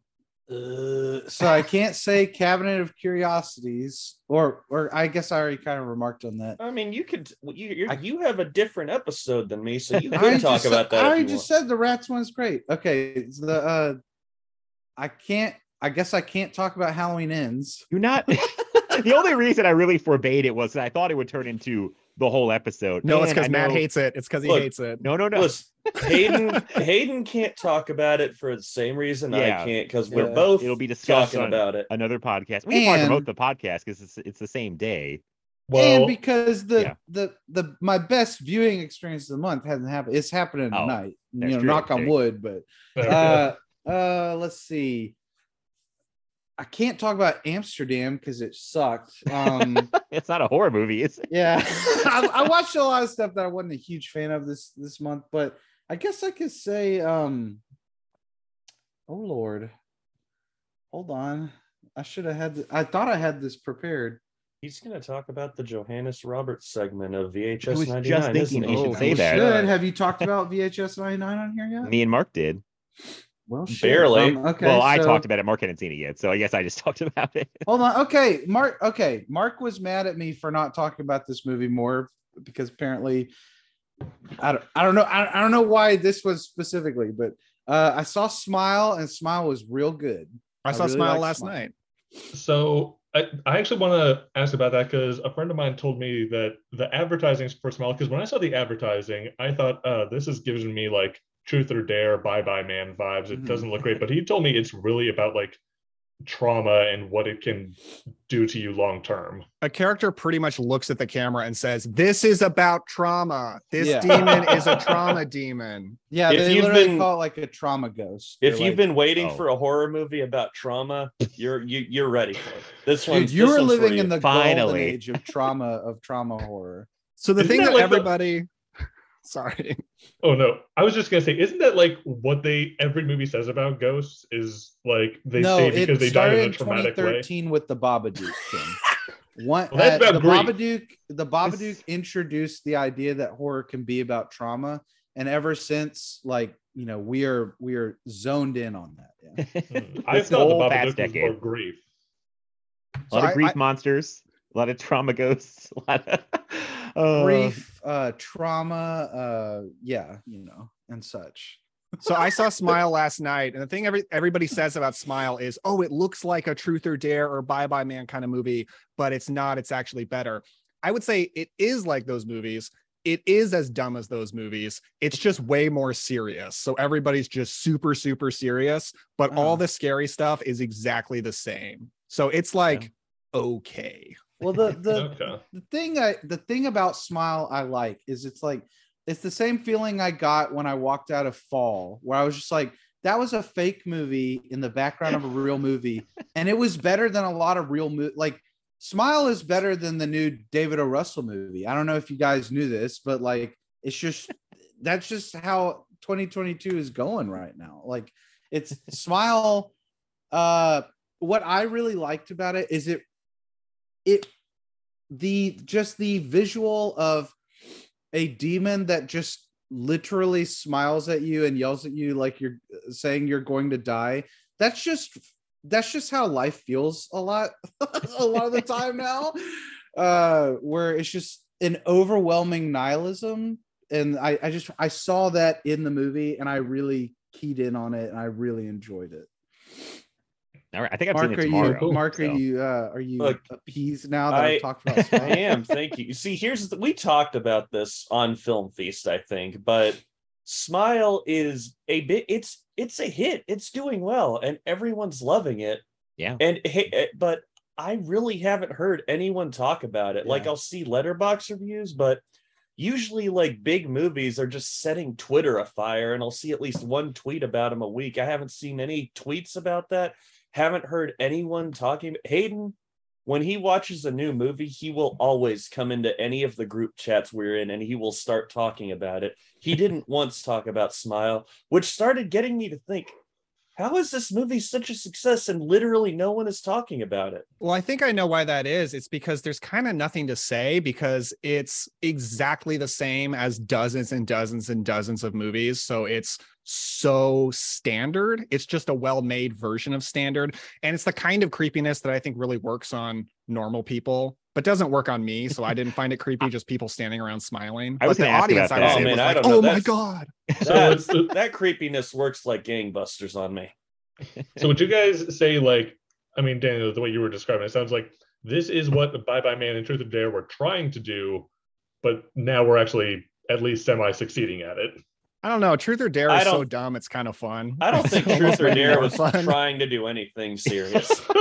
Speaker 5: Uh, so I can't say Cabinet of Curiosities, or or I guess I already kind of remarked on that.
Speaker 6: I mean, you could you you're,
Speaker 5: I-
Speaker 6: you have a different episode than me, so you
Speaker 5: I
Speaker 6: could talk
Speaker 5: just
Speaker 6: about that.
Speaker 5: I
Speaker 6: if
Speaker 5: already
Speaker 6: you
Speaker 5: just
Speaker 6: want.
Speaker 5: said the rats one's great. Okay, the uh, I can't. I guess I can't talk about Halloween ends.
Speaker 3: You're not. the only reason I really forbade it was that I thought it would turn into the whole episode.
Speaker 4: no it's
Speaker 3: And I
Speaker 4: because matt hates it it's because he
Speaker 6: Look,
Speaker 4: hates it
Speaker 3: No, no, no.
Speaker 6: Listen, Hayden Hayden can't talk about it for the same reason
Speaker 3: Yeah.
Speaker 6: I can't because we're
Speaker 5: Yeah.
Speaker 6: both
Speaker 3: It'll be discussed
Speaker 6: talking
Speaker 3: on
Speaker 6: about it.
Speaker 3: another podcast. We can probably promote the podcast because it's, it's the same day.
Speaker 7: Well,
Speaker 5: and because the
Speaker 3: yeah.
Speaker 5: the the my best viewing experience of the month hasn't happened. It's happening
Speaker 3: Oh,
Speaker 5: tonight. You know,
Speaker 3: true.
Speaker 5: knock on wood. But uh, uh, let's see. I can't talk about Amsterdam because it sucked. Um,
Speaker 3: It's not a horror movie. It's
Speaker 5: yeah, I, I watched a lot of stuff that I wasn't a huge fan of this this month, but I guess I could say, um, oh Lord, hold on. I should have had. th- I thought I had this prepared.
Speaker 6: He's going to talk about the Johannes Roberts segment of
Speaker 3: I
Speaker 6: VHS
Speaker 3: was
Speaker 6: 99.
Speaker 3: just
Speaker 6: isn't
Speaker 3: thinking
Speaker 6: he?
Speaker 3: he should
Speaker 4: Oh,
Speaker 3: say
Speaker 4: we
Speaker 3: that.
Speaker 5: Should have you talked about VHS 99 on here yet?
Speaker 3: Me and Mark did.
Speaker 5: Well, shit.
Speaker 6: Barely.
Speaker 5: Um, okay.
Speaker 3: well, I
Speaker 5: so-
Speaker 3: talked about it. Mark hadn't seen it yet, so I guess I just talked about it.
Speaker 5: Hold on. Okay, Mark. Okay, Mark was mad at me for not talking about this movie more because apparently I don't, I don't know. I, I don't know why this was specifically, but uh, I saw Smile and Smile was real good.
Speaker 4: I saw
Speaker 5: really
Speaker 4: Smile last
Speaker 5: Smile.
Speaker 4: night.
Speaker 7: So I, I actually want to ask about that because a friend of mine told me that the advertising for Smile. Because when I saw the advertising, I thought, uh, this is giving me like Truth or Dare, Bye Bye Man vibes. It
Speaker 5: Mhm.
Speaker 7: doesn't look great, but he told me it's really about like trauma and what it can do to you long term.
Speaker 4: A character pretty much looks at the camera and says, "This is about trauma. This
Speaker 5: Yeah.
Speaker 4: demon is a trauma demon."
Speaker 5: Yeah,
Speaker 6: If
Speaker 5: they
Speaker 6: you've
Speaker 5: literally
Speaker 6: been-
Speaker 5: call it like a trauma ghost.
Speaker 6: If
Speaker 5: They're
Speaker 6: you've
Speaker 5: like,
Speaker 6: been waiting
Speaker 3: oh.
Speaker 6: for a horror movie about trauma, you're you, you're ready for it. This
Speaker 5: dude,
Speaker 6: one,
Speaker 5: you were living in
Speaker 6: the
Speaker 5: the golden age of trauma of trauma horror.
Speaker 4: So the
Speaker 7: Isn't
Speaker 4: thing
Speaker 7: that
Speaker 4: that,
Speaker 7: like the-
Speaker 4: everybody, sorry,
Speaker 7: Oh no, I was just gonna say, isn't that like what they every movie says about ghosts is like they
Speaker 5: no,
Speaker 7: say because they died in
Speaker 5: in
Speaker 7: a traumatic way?
Speaker 5: 2013 with the Babadook. Tim. One,
Speaker 7: Well, that's
Speaker 5: uh,
Speaker 7: about
Speaker 5: the
Speaker 7: grief.
Speaker 5: Babadook, the Babadook introduced the idea that horror can be about trauma, and ever since, like you know, we are we are zoned in on that. Yeah.
Speaker 7: Hmm. I
Speaker 3: This
Speaker 7: thought the Babadook
Speaker 3: past
Speaker 7: was
Speaker 3: decade.
Speaker 7: more grief.
Speaker 3: A lot
Speaker 4: So
Speaker 3: of
Speaker 4: I-
Speaker 3: grief
Speaker 4: I-
Speaker 3: monsters, a lot of trauma ghosts, a lot of uh,
Speaker 5: Grief, uh, trauma, uh, yeah, you know, and such.
Speaker 4: so I saw Smile last night, and the thing every everybody says about Smile is, "Oh, it looks like a Truth or Dare or Bye Bye Man kind of movie, but it's not. It's actually better." I would say it is like those movies. It is as dumb as those movies. It's just way more serious. So everybody's just super, super serious, but all
Speaker 5: Uh-huh.
Speaker 4: the scary stuff is exactly the same. So it's like okay.
Speaker 5: Well, the the
Speaker 7: Okay.
Speaker 5: the thing I the thing about Smile I like is it's like it's the same feeling I got when I walked out of Fall, where I was just like, that was a fake movie in the background of a real movie, and it was better than a lot of real mo- like Smile is better than the new David O. Russell movie. I don't know if you guys knew this, but like it's just that's just how 2022 is going right now. Like it's Smile. Uh, what I really liked about it is it it the just the visual of a demon that just literally smiles at you and yells at you like you're saying you're going to die that's just that's just how life feels a lot a lot of the time now. Uh where it's just an overwhelming nihilism. And i i just i saw that in the movie and i really keyed in on it and i really enjoyed it
Speaker 3: All right, I think I'm
Speaker 5: mark
Speaker 3: seeing
Speaker 5: are
Speaker 3: it tomorrow.
Speaker 5: you
Speaker 7: Cool.
Speaker 5: mark are you uh are you
Speaker 6: Look,
Speaker 5: appeased now that I,
Speaker 6: I-
Speaker 5: have talked about
Speaker 6: I am. Thank you. See, here's the we talked about this on Film Feast, I think, but Smile is a bit. It's it's a hit. It's doing well, and everyone's loving it.
Speaker 3: Yeah.
Speaker 6: And hey, eh, but I really haven't heard anyone talk about it. Like I'll see Letterboxd reviews, but usually like big movies are just setting Twitter afire, and I'll see at least one tweet about them a week. I haven't seen any tweets about that. Haven't heard anyone talking. Hayden, when he watches a new movie, he will always come into any of the group chats we're in and he will start talking about it. He didn't once talk about Smile, which started getting me to think, how is this movie such a success and literally no one is talking about it?
Speaker 4: Well, I think I know why that is. It's because there's kind of nothing to say because it's exactly the same as dozens and dozens and dozens of movies. So it's so standard. It's just a well made version of standard. And it's the kind of creepiness that I think really works on normal people, but doesn't work on me. So I didn't find it creepy, just people standing around smiling.
Speaker 3: I was
Speaker 4: but the audience, I was,
Speaker 6: Oh,
Speaker 4: it
Speaker 6: man,
Speaker 4: was
Speaker 6: I
Speaker 4: like,
Speaker 6: don't know.
Speaker 4: oh my God.
Speaker 6: That, that creepiness works like gangbusters on me.
Speaker 7: so would you guys say like, I mean, Daniel, the way you were describing it sounds like this is what the Bye Bye Man and Truth or Dare were trying to do, but now we're actually at least semi succeeding at it.
Speaker 4: I don't know. Truth or Dare is so dumb. It's kind of fun.
Speaker 6: I don't think Truth or Dare was
Speaker 4: fun.
Speaker 6: trying to do anything serious.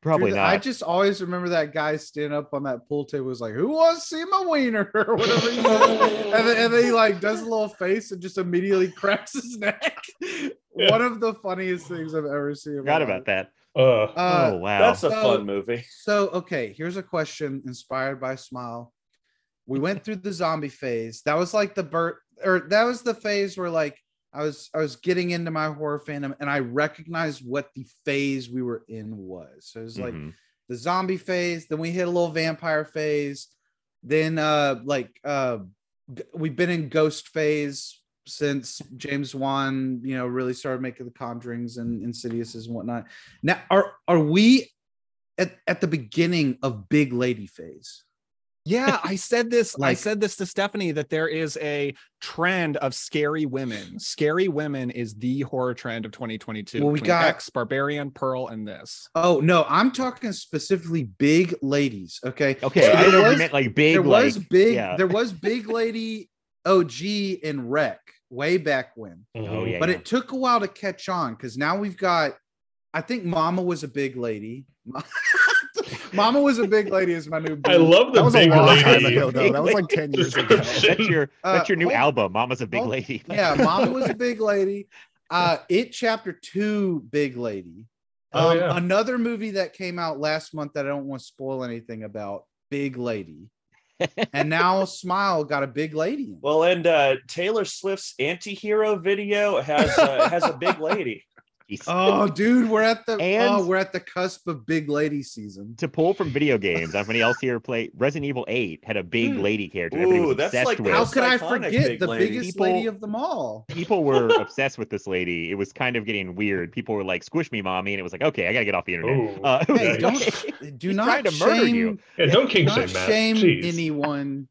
Speaker 3: Probably
Speaker 5: Dude,
Speaker 3: not.
Speaker 5: I just always remember that guy standing up on that pool table was like, "Who wants to see my wiener?" or whatever. He said. and, then, and then he like does a little face and just immediately cracks his neck.
Speaker 7: Yeah.
Speaker 5: One of the funniest things I've ever seen. in my
Speaker 3: Forgot
Speaker 5: life.
Speaker 3: about that.
Speaker 7: Uh,
Speaker 5: Uh,
Speaker 3: oh wow.
Speaker 6: That's a
Speaker 5: So-
Speaker 6: fun movie.
Speaker 5: So, okay, here's a question inspired by Smile. We went through the zombie phase. That was like the birth, or that was the phase where like I was I was getting into my horror fandom and I recognized what the phase we were in was. So it was like
Speaker 3: Mhm.
Speaker 5: the zombie phase, then we hit a little vampire phase, then uh like uh we've been in ghost phase since James Wan, you know, really started making the conjurings and insidiouses and whatnot. Now are are we at, at the beginning of big lady phase?
Speaker 4: Yeah, I said this. I said this to Stephanie that there is a trend of scary women. Scary women is the horror trend of 2022.
Speaker 5: Well, we got-
Speaker 4: X, Barbarian, Pearl, and this.
Speaker 5: Oh no, I'm talking specifically big ladies. Okay.
Speaker 3: Okay,
Speaker 5: So
Speaker 3: I
Speaker 5: there
Speaker 3: know if you
Speaker 5: was-
Speaker 3: meant like big.
Speaker 5: there was
Speaker 3: like,
Speaker 5: big
Speaker 3: yeah.
Speaker 5: there was big lady OG in Wreck way back when. Mm-hmm.
Speaker 3: Oh yeah,
Speaker 5: but
Speaker 3: yeah.
Speaker 5: it took a while to catch on because now we've got I think Mama was a big lady. Mama was a big lady is my new
Speaker 7: I love the
Speaker 4: That was a
Speaker 7: big
Speaker 4: long
Speaker 7: lady.
Speaker 4: time ago, though. That was like 10 years ago.
Speaker 3: that's your that's
Speaker 5: Uh,
Speaker 3: your new
Speaker 5: hold-
Speaker 3: album. Mama's a big lady.
Speaker 5: yeah, Mama was a big lady. Uh it chapter two, big lady.
Speaker 7: Oh,
Speaker 5: Um,
Speaker 7: yeah.
Speaker 5: another movie that came out last month that I don't want to spoil anything about, Big Lady. and now Smile got a big lady.
Speaker 6: Well, and uh, Taylor Swift's anti-hero video has uh, has a big lady.
Speaker 3: Jeez.
Speaker 5: Oh, dude, we're at the
Speaker 3: And-
Speaker 5: oh, we're at the cusp of big lady season.
Speaker 3: to pull from video games, anybody else here play Resident Evil 8 had a big
Speaker 6: Hmm.
Speaker 3: lady character. that everybody
Speaker 6: Ooh,
Speaker 3: was
Speaker 6: that's
Speaker 3: obsessed
Speaker 6: like
Speaker 3: with.
Speaker 5: How could I forget
Speaker 6: big
Speaker 5: the
Speaker 6: lady.
Speaker 5: biggest
Speaker 3: People-
Speaker 5: lady of them all?
Speaker 3: people were obsessed with this lady. It was kind of getting weird. People were like, "Squish me, mommy," and it was like, "Okay, I gotta get off the internet." Uh,
Speaker 5: Hey,
Speaker 7: Yeah.
Speaker 5: don't do not
Speaker 3: trying to murder
Speaker 5: shame,
Speaker 3: you.
Speaker 7: Yeah, don't
Speaker 5: do
Speaker 7: king
Speaker 5: not
Speaker 7: shame, Matt.
Speaker 5: shame
Speaker 7: Jeez.
Speaker 5: anyone,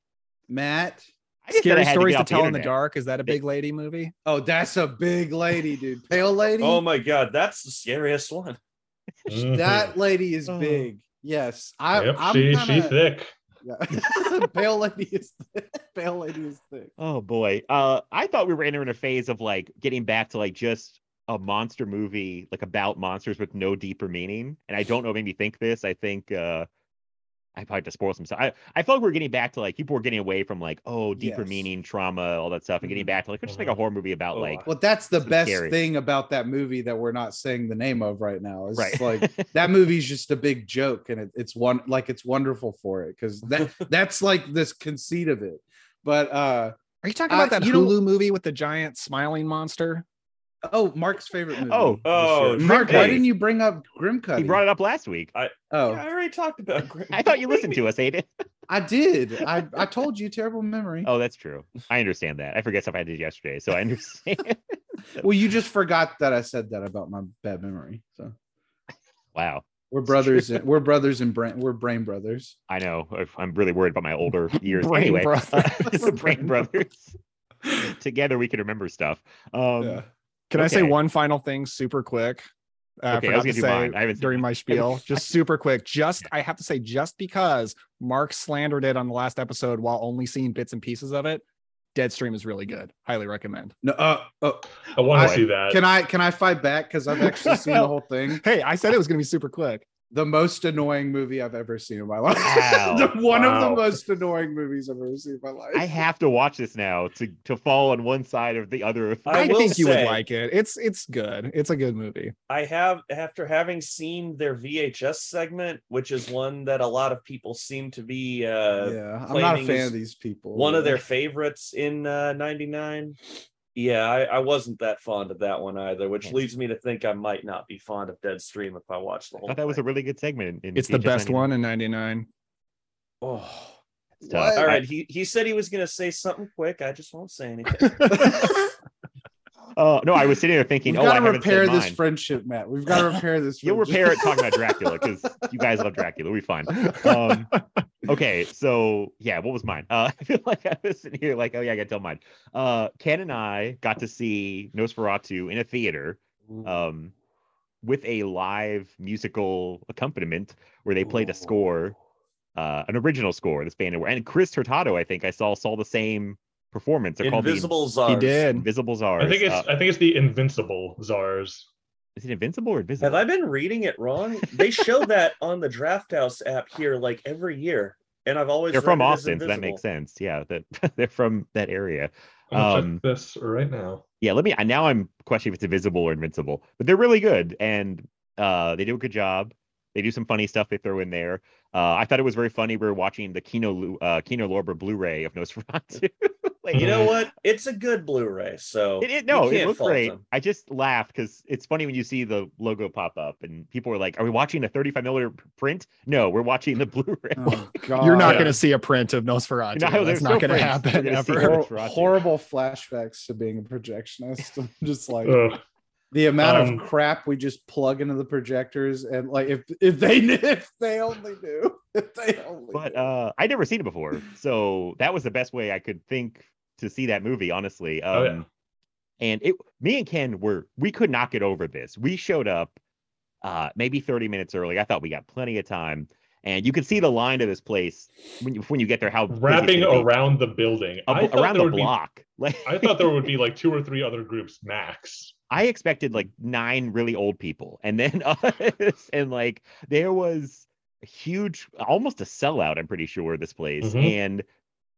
Speaker 5: Matt.
Speaker 3: I just said I
Speaker 4: Scary
Speaker 3: had to
Speaker 4: stories to
Speaker 3: off the
Speaker 4: tell in the dark. Is that a big lady movie?
Speaker 5: Oh, that's a big lady, dude. Pale lady.
Speaker 6: Oh my god, that's the scariest one.
Speaker 7: Mhm.
Speaker 5: that lady is
Speaker 3: Oh.
Speaker 5: big. Yes, I,
Speaker 7: Yep,
Speaker 5: I'm
Speaker 7: she,
Speaker 5: kinda,
Speaker 7: she thick.
Speaker 5: Yeah. Pale lady is thick. Pale lady is thick.
Speaker 3: Oh boy. Uh I thought we were entering a phase of like getting back to like just a monster movie like about monsters with no deeper meaning. And I don't know what made me think this. I think uh I probably have to spoil some stuff. I, I felt like we're getting back to like people were getting away from like, oh, deeper
Speaker 5: Yes.
Speaker 3: meaning, trauma, all that stuff, and getting back to like let's just make a
Speaker 7: Mhm.
Speaker 3: horror movie about
Speaker 7: Oh,
Speaker 3: like
Speaker 5: Well, that's the best
Speaker 3: scary.
Speaker 5: thing about that movie that we're not saying the name of right now. Is
Speaker 3: right.
Speaker 5: like that movie's just a big joke, and it, it's one like it's wonderful for it because that that's like this conceit of it. But uh
Speaker 4: Are you talking
Speaker 5: Uh,
Speaker 4: about that
Speaker 5: you know-
Speaker 4: Hulu movie with the giant smiling monster?
Speaker 5: Oh, Mark's favorite movie.
Speaker 3: Oh,
Speaker 6: oh,
Speaker 5: Mark,
Speaker 6: hey.
Speaker 5: why didn't you bring up Grimcutty?
Speaker 3: he brought it up last week.
Speaker 5: Oh,
Speaker 6: I already talked about. Grim-
Speaker 3: I thought you listened to us, Aiden.
Speaker 5: I did. I I told you, terrible memory.
Speaker 3: Oh, that's true. I understand that. I forget stuff I did yesterday, so I understand.
Speaker 5: Well, you just forgot that I said that about my bad memory. So
Speaker 3: wow.
Speaker 5: we're brothers. in- we're brothers in brain. We're brain brothers.
Speaker 3: I know. I'm really worried about my older years.
Speaker 4: Brain
Speaker 3: anyway,
Speaker 4: brothers.
Speaker 3: Brain Brothers. Together we can remember stuff. Um,
Speaker 4: Can I say one final thing super quick? Uh,
Speaker 3: Okay, I
Speaker 4: forgot
Speaker 3: was
Speaker 4: to
Speaker 3: gonna
Speaker 4: say
Speaker 3: mine. I
Speaker 4: during my spiel, just super quick. Just I have to say, just because Mark slandered it on the last episode while only seeing bits and pieces of it, Deadstream is really good. Highly recommend.
Speaker 5: No, uh, uh,
Speaker 7: I want to see that.
Speaker 5: can I can I fight back because I've actually seen the whole thing.
Speaker 4: Hey, I said it was going to be super quick.
Speaker 5: The most annoying movie I've ever seen in my life.
Speaker 3: Wow.
Speaker 5: The- one of the most annoying movies I've ever seen in my life.
Speaker 3: I have to watch this now to to fall on one side or the other.
Speaker 6: I
Speaker 4: I,
Speaker 6: will
Speaker 4: think you would like it. It's it's good. It's a good movie.
Speaker 6: I have after having seen their VHS segment, which is one that a lot of people seem to be uh,
Speaker 5: yeah, I'm not a fan of these people.
Speaker 6: one of their favorites in uh, 99. Yeah, I, I wasn't that fond of that one either, which leads me to think I might not be fond of Deadstream if I watch the
Speaker 3: I
Speaker 6: whole
Speaker 3: thought that was a really good segment. In, in
Speaker 4: It's the best
Speaker 3: 99.
Speaker 4: one in '99.
Speaker 6: Oh,
Speaker 3: It's tough.
Speaker 6: all
Speaker 3: I-
Speaker 6: right. He he said he was gonna say something quick. I just won't say anything.
Speaker 3: Oh no, I was sitting there thinking,
Speaker 5: We've
Speaker 3: oh,
Speaker 5: got
Speaker 3: I
Speaker 5: to
Speaker 3: haven't
Speaker 5: repair
Speaker 3: said
Speaker 5: this
Speaker 3: mine.
Speaker 5: friendship, Matt. We've got to repair this.
Speaker 3: You'll repair it talking about Dracula because you guys love Dracula. We'll be fine. Um, okay, so yeah, what was mine? Uh, I feel like I was sitting here like, oh yeah, I got to tell mine. Uh, Ken and I got to see Nosferatu in a theater, um, with a live musical accompaniment where they played a score, uh, an original score. This band and Chris Hurtado, I think I saw saw the same performance. They're called the
Speaker 6: Invisible Czars.
Speaker 4: He did.
Speaker 3: Invisible Czars.
Speaker 7: I think it's
Speaker 3: Uh,
Speaker 7: I think it's the Invincible Czars.
Speaker 3: is it Invincible or Invisible?
Speaker 6: Have I been reading it wrong? They show that on the Drafthouse app here like every year, and I've always
Speaker 3: They're from Austin, so that makes sense. Yeah, that they're from that area.
Speaker 7: I'm
Speaker 3: Um,
Speaker 7: check this right now.
Speaker 3: Yeah, let me. I- Now I'm questioning if it's invisible or invincible, but they're really good, and uh, they do a good job. They do some funny stuff they throw in there. Uh, I thought it was very funny. We were watching the Kino Lu- uh, Kino Lorber Blu-ray of Nosferatu. Like,
Speaker 6: You know what? It's a good Blu-ray, so
Speaker 3: It, it, no, it
Speaker 6: can't
Speaker 3: looked great.
Speaker 6: them.
Speaker 3: I just laughed because it's funny when you see the logo pop up and people are like, "Are we watching a 35 millimeter print?" No, we're watching the Blu-ray.
Speaker 5: Oh, God.
Speaker 4: You're not
Speaker 7: yeah.
Speaker 4: going to see a print of Nosferatu.
Speaker 3: No,
Speaker 4: That's not
Speaker 3: no
Speaker 4: going to happen ever.
Speaker 5: Hor- horrible flashbacks to being a projectionist. I'm just like,
Speaker 7: Ugh.
Speaker 5: The amount
Speaker 7: Um,
Speaker 5: of crap we just plug into the projectors, and like if if they if they only knew, if they only.
Speaker 3: but
Speaker 5: knew.
Speaker 3: uh I'd never seen it before, so that was the best way I could think to see that movie. Honestly, um,
Speaker 7: Oh, yeah.
Speaker 3: and it, me and Ken were we could not get over this. We showed up uh maybe 30 minutes early. I thought we got plenty of time, and you could see the line to this place when you when you get there. How
Speaker 7: Wrapping around the building.
Speaker 3: A- around the block. Like
Speaker 7: I thought there would be like two or three other groups max.
Speaker 3: I expected like nine really old people, and then us, and like there was a huge, almost a sellout. I'm pretty sure this place,
Speaker 7: Mhm.
Speaker 3: and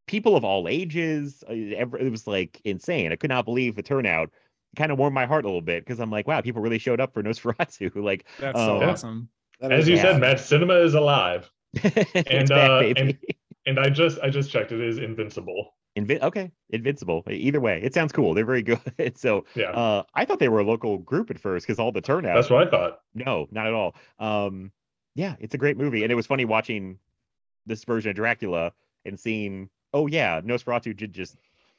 Speaker 3: people of all ages. uh, It was like insane. I could not believe the turnout. Kind of warmed my heart a little bit because I'm like, wow, people really showed up for Nosferatu. Like,
Speaker 4: That's so
Speaker 3: um,
Speaker 4: awesome.
Speaker 5: That
Speaker 7: As you
Speaker 3: Yeah.
Speaker 7: said, Matt, cinema is alive. And,
Speaker 3: back,
Speaker 7: uh,
Speaker 3: baby.
Speaker 7: and- And I just I just checked. It is invincible.
Speaker 3: Invi- okay, invincible. Either way, it sounds cool. They're very good. so,
Speaker 7: Yeah.
Speaker 3: uh, I thought they were a local group at first because all the turnout.
Speaker 7: That's what I thought.
Speaker 3: No, not at all. Um, yeah, it's a great movie, and it was funny watching this version of Dracula and seeing, oh yeah, Nosferatu did just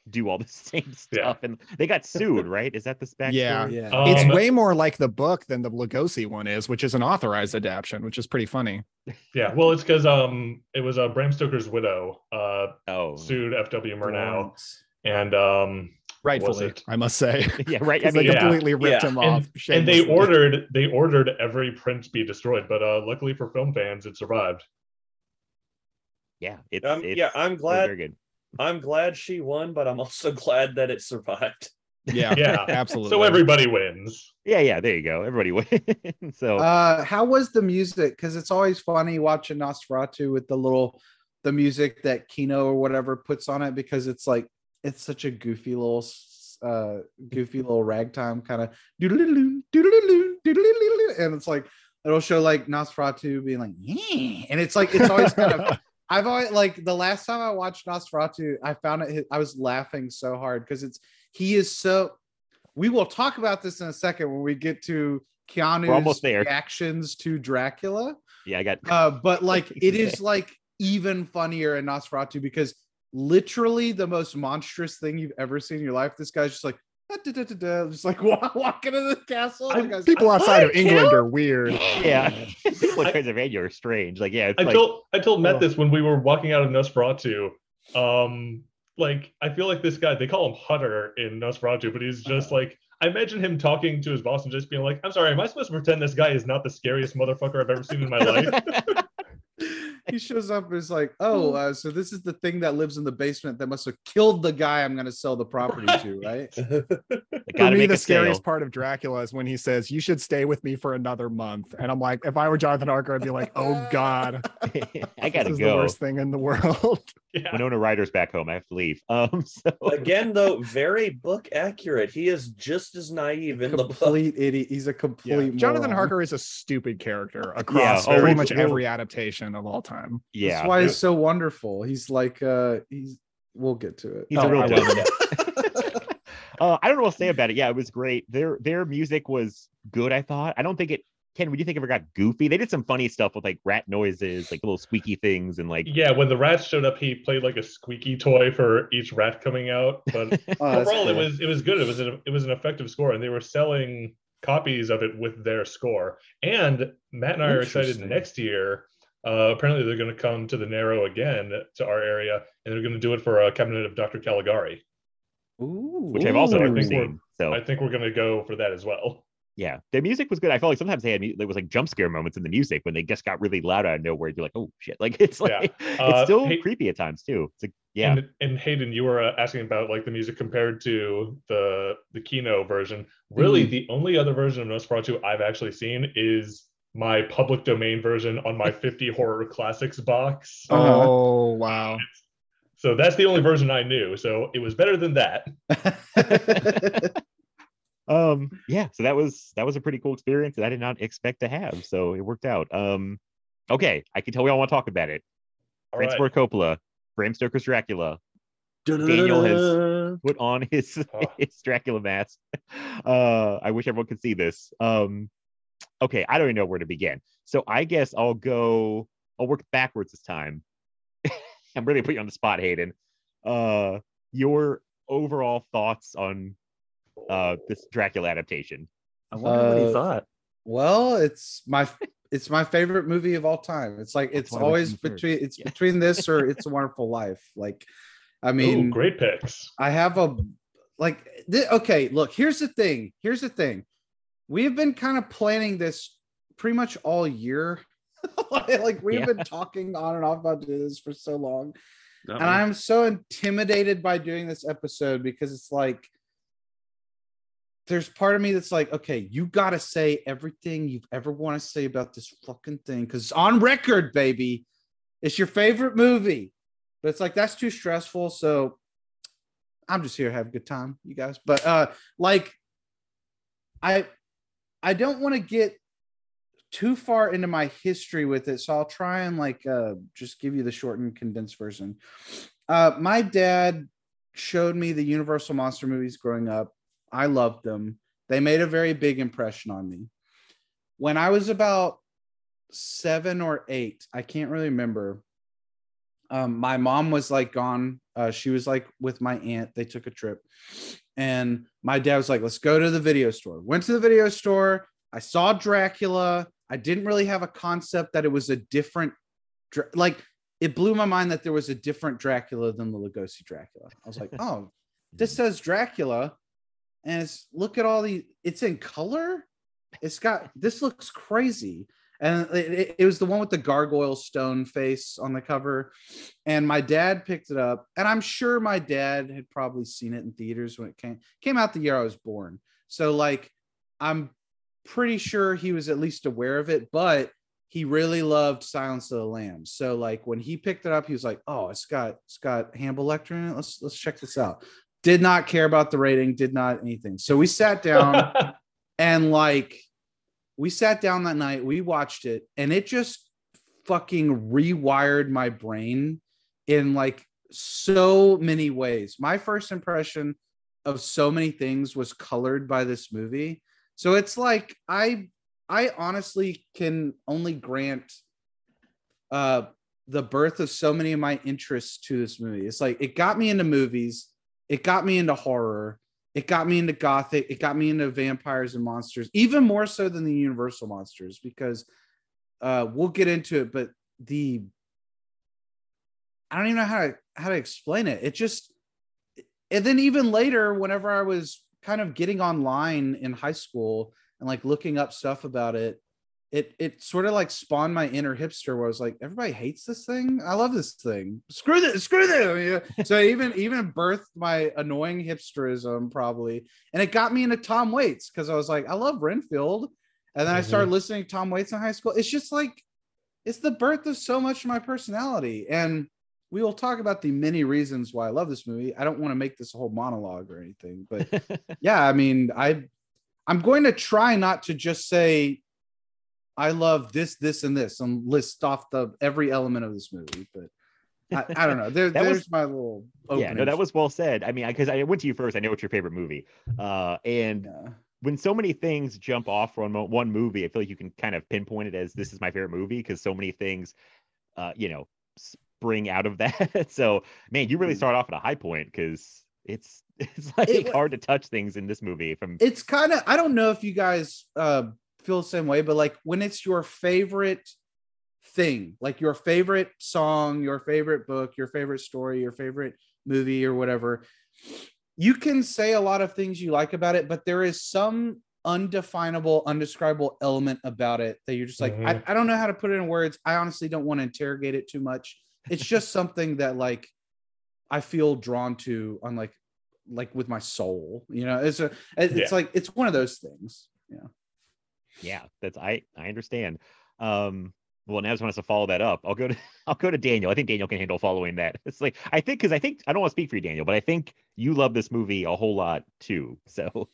Speaker 3: do all the same stuff, and they got sued, right? Is that the spec?
Speaker 4: Yeah.
Speaker 5: yeah.
Speaker 4: it's
Speaker 7: Um,
Speaker 4: way more like the book than the Lugosi one is, which is an authorized adaptation, which is pretty funny.
Speaker 7: Yeah. Well, it's because um it was uh, Bram Stoker's widow uh
Speaker 3: Oh,
Speaker 7: sued FW Murnau
Speaker 5: Florence.
Speaker 7: and um
Speaker 4: Rightfully. I must say.
Speaker 3: yeah, right. I
Speaker 4: Because they
Speaker 7: yeah,
Speaker 4: completely ripped
Speaker 6: yeah.
Speaker 4: him
Speaker 7: and,
Speaker 4: off.
Speaker 7: and they ordered they ordered every print be destroyed, but uh luckily for film fans, it survived.
Speaker 3: Yeah, it's,
Speaker 6: Um,
Speaker 3: it's
Speaker 6: yeah, I'm glad.
Speaker 3: Very good.
Speaker 6: I'm glad she won, but I'm also glad that it survived.
Speaker 4: Yeah,
Speaker 7: Yeah.
Speaker 4: absolutely.
Speaker 7: So everybody wins.
Speaker 3: Yeah, yeah. There you go. Everybody wins. so
Speaker 5: Uh, how was the music? Because it's always funny watching Nosferatu with the little the music that Kino or whatever puts on it because it's like it's such a goofy little uh goofy little ragtime kind of doodle-doo, doodle-doo, doodle-doo, and it's like it'll show like Nosferatu being like yeah and it's like it's always kind of I've always like the last time I watched Nosferatu I found it I was laughing so hard because it's he is so we will talk about this in a second when we get to Keanu's
Speaker 3: almost there.
Speaker 5: reactions to Dracula.
Speaker 3: yeah, I got.
Speaker 5: Uh, but like it is like even funnier in Nosferatu because literally the most monstrous thing you've ever seen in your life. This guy's just like "Da, da, da, da, da," just like walk, walking into the castle.
Speaker 7: I'm-
Speaker 5: guy's-
Speaker 4: People outside of England
Speaker 5: Kel?"
Speaker 4: are weird.
Speaker 3: yeah, people in
Speaker 7: I-
Speaker 3: Pennsylvania are strange. Like, yeah, it's
Speaker 7: I
Speaker 3: like
Speaker 7: told I told Matt
Speaker 3: Oh.
Speaker 7: this when we were walking out of Nosferatu. Um, like I feel like this guy they call him Hutter in Nosferatu, but he's just
Speaker 3: Uh-huh.
Speaker 7: like I imagine him talking to his boss and just being like, "I'm sorry, am I supposed to pretend this guy is not the scariest motherfucker I've ever seen in my life?"
Speaker 5: He shows up and is like, oh, uh, so this is the thing that lives in the basement that must have killed the guy I'm going to sell the property to, right?
Speaker 3: they
Speaker 4: For me, the scariest
Speaker 3: sale.
Speaker 4: part of Dracula is when he says, "You should stay with me for another month," and I'm like, if I were Jonathan Harker, I'd be like, "Oh God,
Speaker 3: I gotta
Speaker 4: this is the
Speaker 3: go.
Speaker 4: worst thing in the world."
Speaker 7: Yeah.
Speaker 3: Winona Ryder's back home. I have to leave. Um, so
Speaker 6: Again, though, very book accurate. He is just as naive in the book.
Speaker 5: complete idiot. He's a complete
Speaker 4: Jonathan. Harker is a stupid character across
Speaker 3: oh,
Speaker 4: pretty much
Speaker 3: we'll-
Speaker 4: every adaptation of all time.
Speaker 3: yeah,
Speaker 5: That's why he's so wonderful. He's like, uh, he's. We'll get to it.
Speaker 3: he's
Speaker 4: Oh,
Speaker 3: a real
Speaker 4: I
Speaker 3: gentleman. Uh, I don't know what to say about it. Yeah, it was great. Their their music was good. I thought. I don't think it. Ken, what do you think it ever got goofy? They did some funny stuff with like rat noises, like little squeaky things, and like
Speaker 7: Yeah, when the rats showed up, he played like a squeaky toy for each rat coming out. But
Speaker 5: Oh, that's
Speaker 7: overall, it was it was good. It was an, it was an effective score, and they were selling copies of it with their score. And Matt and I are excited next year. Uh, apparently, they're going to come to the Narrow again to our area, and they're going to do it for a cabinet of Dr. Caligari.
Speaker 5: Ooh,
Speaker 3: which I've also never
Speaker 7: I think
Speaker 3: seen. So
Speaker 7: I think we're going to go for that as well.
Speaker 3: Yeah, the music was good. I felt like sometimes they had mu- there was like jump scare moments in the music when they just got really loud out of nowhere. You're like, oh shit! Like it's
Speaker 7: Yeah.
Speaker 3: like it's
Speaker 7: Uh,
Speaker 3: still
Speaker 7: hey-
Speaker 3: creepy at times too. It's like yeah,
Speaker 7: And, and Hayden, you were uh, asking about like the music compared to the the Kino version. Really, the only other version of Nosferatu I've actually seen is my public domain version on my 50 horror classics box.
Speaker 5: Uh-huh.
Speaker 4: Oh wow!
Speaker 7: So that's the only version I knew. So it was better than that.
Speaker 3: um yeah so that was that was a pretty cool experience that i did not expect to have so it worked out. Um okay i can tell we all want to talk about it.
Speaker 7: All
Speaker 3: francis
Speaker 7: right.
Speaker 3: ford coppola bram stoker's dracula. Daniel has put on his
Speaker 7: Oh.
Speaker 3: his dracula mask. Uh i wish everyone could see this. Um okay i don't even know where to begin. So i guess i'll go i'll work backwards this time. I'm really putting you on the spot hayden. Uh your overall thoughts on uh this dracula adaptation
Speaker 6: I wonder what he
Speaker 5: Uh,
Speaker 6: thought.
Speaker 5: Well, it's my it's my favorite movie of all time. It's like it's always between it's between this or It's a Wonderful Life. Like, I mean,
Speaker 7: Ooh, great picks.
Speaker 5: I have a like th- okay, look, here's the thing. Here's the thing. We have been kind of planning this pretty much all year. like we've
Speaker 3: Yeah.
Speaker 5: been talking on and off about doing this for so long. And I'm so intimidated by doing this episode because it's like there's part of me that's like, okay, you gotta say everything you've ever want to say about this fucking thing because on record, baby. It's your favorite movie. But it's like that's too stressful. So I'm just here to have a good time, you guys. But uh like I I don't want to get too far into my history with it, so I'll try and like uh just give you the short and condensed version. Uh my dad showed me the Universal Monster movies growing up. I loved them. They made a very big impression on me. When I was about 7 or 8, I can't really remember. Um my mom was like gone. Uh she was like with my aunt. They took a trip. And my dad was like, "Let's go to the video store." Went to the video store. I saw Dracula. I didn't really have a concept that it was a different, like it blew my mind that there was a different Dracula than the Lugosi Dracula. I was like, "Oh, this says Dracula, and it's look at all the. It's in color. It's got this looks crazy." And it, it- was the one with the gargoyle stone face on the cover. And my dad picked it up, and I'm sure my dad had probably seen it in theaters when it came came out the year I was born. So like, I'm pretty sure he was at least aware of it, but he really loved Silence of the Lambs. So like when he picked it up, he was like, "Oh, it's got it's got Hannibal Lecter in it. Let's let's check this out." Did not care about the rating. Did not anything. So we sat down and like we sat down that night. We watched it, and it just fucking rewired my brain in like so many ways. My first impression of so many things was colored by this movie. So it's like I I honestly can only grant uh the birth of so many of my interests to this movie. It's like it got me into movies, it got me into horror, it got me into gothic, it got me into vampires and monsters, even more so than the universal monsters because uh we'll get into it, but the I don't even know how to how to explain it. It just and then even later, whenever I was kind of getting online in high school and like looking up stuff about it, it it sort of like spawned my inner hipster where I was like, everybody hates this thing. I love this thing. Screw this, screw them. Yeah. So even even birthed my annoying hipsterism probably, and it got me into Tom Waits because I was like, I love Renfield, and then I started mm-hmm. listening to Tom Waits in high school. It's just like it's the birth of so much of my personality and we will talk about the many reasons why I love this movie. I don't want to make this a whole monologue or anything, but yeah, I mean, I I'm going to try not to just say I love this, this, and this, and list off the every element of this movie. But I, I don't know. There,
Speaker 3: That was-
Speaker 5: there's my little.
Speaker 3: yeah, no, that was well said. I mean, because I, went to you first. I know it's your favorite movie. Uh, and
Speaker 5: Yeah.
Speaker 3: when so many things jump off from one movie, I feel like you can kind of pinpoint it as this is my favorite movie because so many things, uh, you know, spring out of that. so, man, you really
Speaker 5: Mm.
Speaker 3: start off at a high point because it's it's like
Speaker 5: It
Speaker 3: hard to touch things in this movie. From
Speaker 5: It's kind of. I don't know if you guys uh, feel the same way, but like when it's your favorite thing, like your favorite song, your favorite book, your favorite story, your favorite movie, or whatever, you can say a lot of things you like about it, but there is some undefinable, undescribable element about it that you're just like, I, mm-hmm. I don't know how to put it in words. I honestly don't want to interrogate it too much. It's just something that like I feel drawn to on like like with my soul. You know, it's a it's
Speaker 7: Yeah.
Speaker 5: like it's one of those things. Yeah.
Speaker 3: Yeah, that's I I understand. Um, well, now I just want us to follow that up. I'll go to I'll go to Daniel. I think Daniel can handle following that. It's like I think because I think I don't want to speak for you, Daniel, but I think you love this movie a whole lot too. So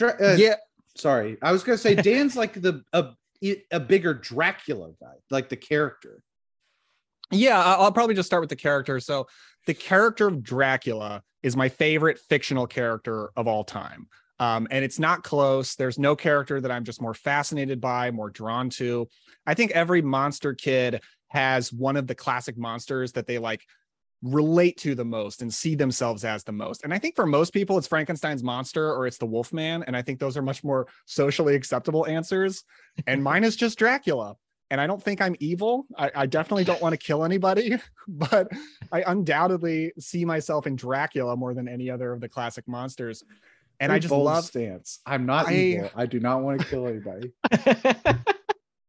Speaker 5: uh,
Speaker 4: yeah,
Speaker 5: Sorry, I was gonna say Dan's like the a a bigger Dracula guy, like the character.
Speaker 4: Yeah, I'll probably just start with the character. So, the character of Dracula is my favorite fictional character of all time. Um, and it's not close. There's no character that I'm just more fascinated by, more drawn to. I think every monster kid has one of the classic monsters that they like relate to the most and see themselves as the most. And I think for most people, it's Frankenstein's monster or it's the Wolfman. And I think those are much more socially acceptable answers. And mine is just Dracula. And I don't think I'm evil. I, I definitely don't want to kill anybody, but I undoubtedly see myself in Dracula more than any other of the classic monsters. And
Speaker 5: Very
Speaker 4: I just
Speaker 5: bold
Speaker 4: love
Speaker 5: stance. I'm not
Speaker 4: I-
Speaker 5: evil. I do not want to kill anybody.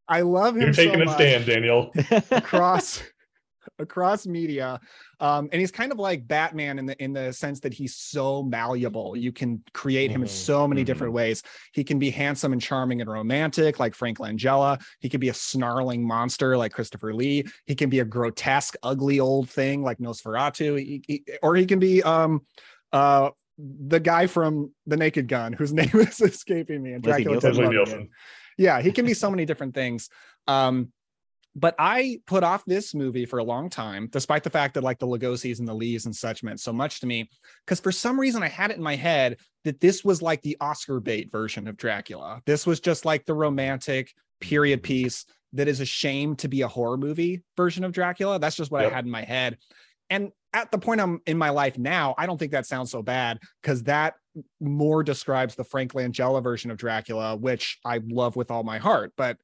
Speaker 4: I love him
Speaker 7: You're
Speaker 4: so
Speaker 7: taking a
Speaker 4: much.
Speaker 7: stand, Daniel.
Speaker 4: across across media um and he's kind of like batman in the in the sense that he's so malleable you can create him in
Speaker 7: Mhm.
Speaker 4: so many different ways he can be handsome and charming and romantic like frank langella he can be a snarling monster like christopher lee he can be a grotesque ugly old thing like nosferatu he, he- or he can be um uh the guy from the naked gun whose name is escaping me and dracula
Speaker 3: Nielsen.
Speaker 7: Leslie Nielsen.
Speaker 4: yeah he can be so many different things um but I put off this movie for a long time, despite the fact that like the Lugosi's and the Lees and such meant so much to me. Because for some reason I had it in my head that this was like the Oscar bait version of Dracula. This was just like the romantic period piece that is ashamed to be a horror movie version of Dracula. That's just what
Speaker 7: Yep.
Speaker 4: I had in my head. And at the point I'm in my life now, I don't think that sounds so bad because that more describes the Frank Langella version of Dracula, which I love with all my heart. But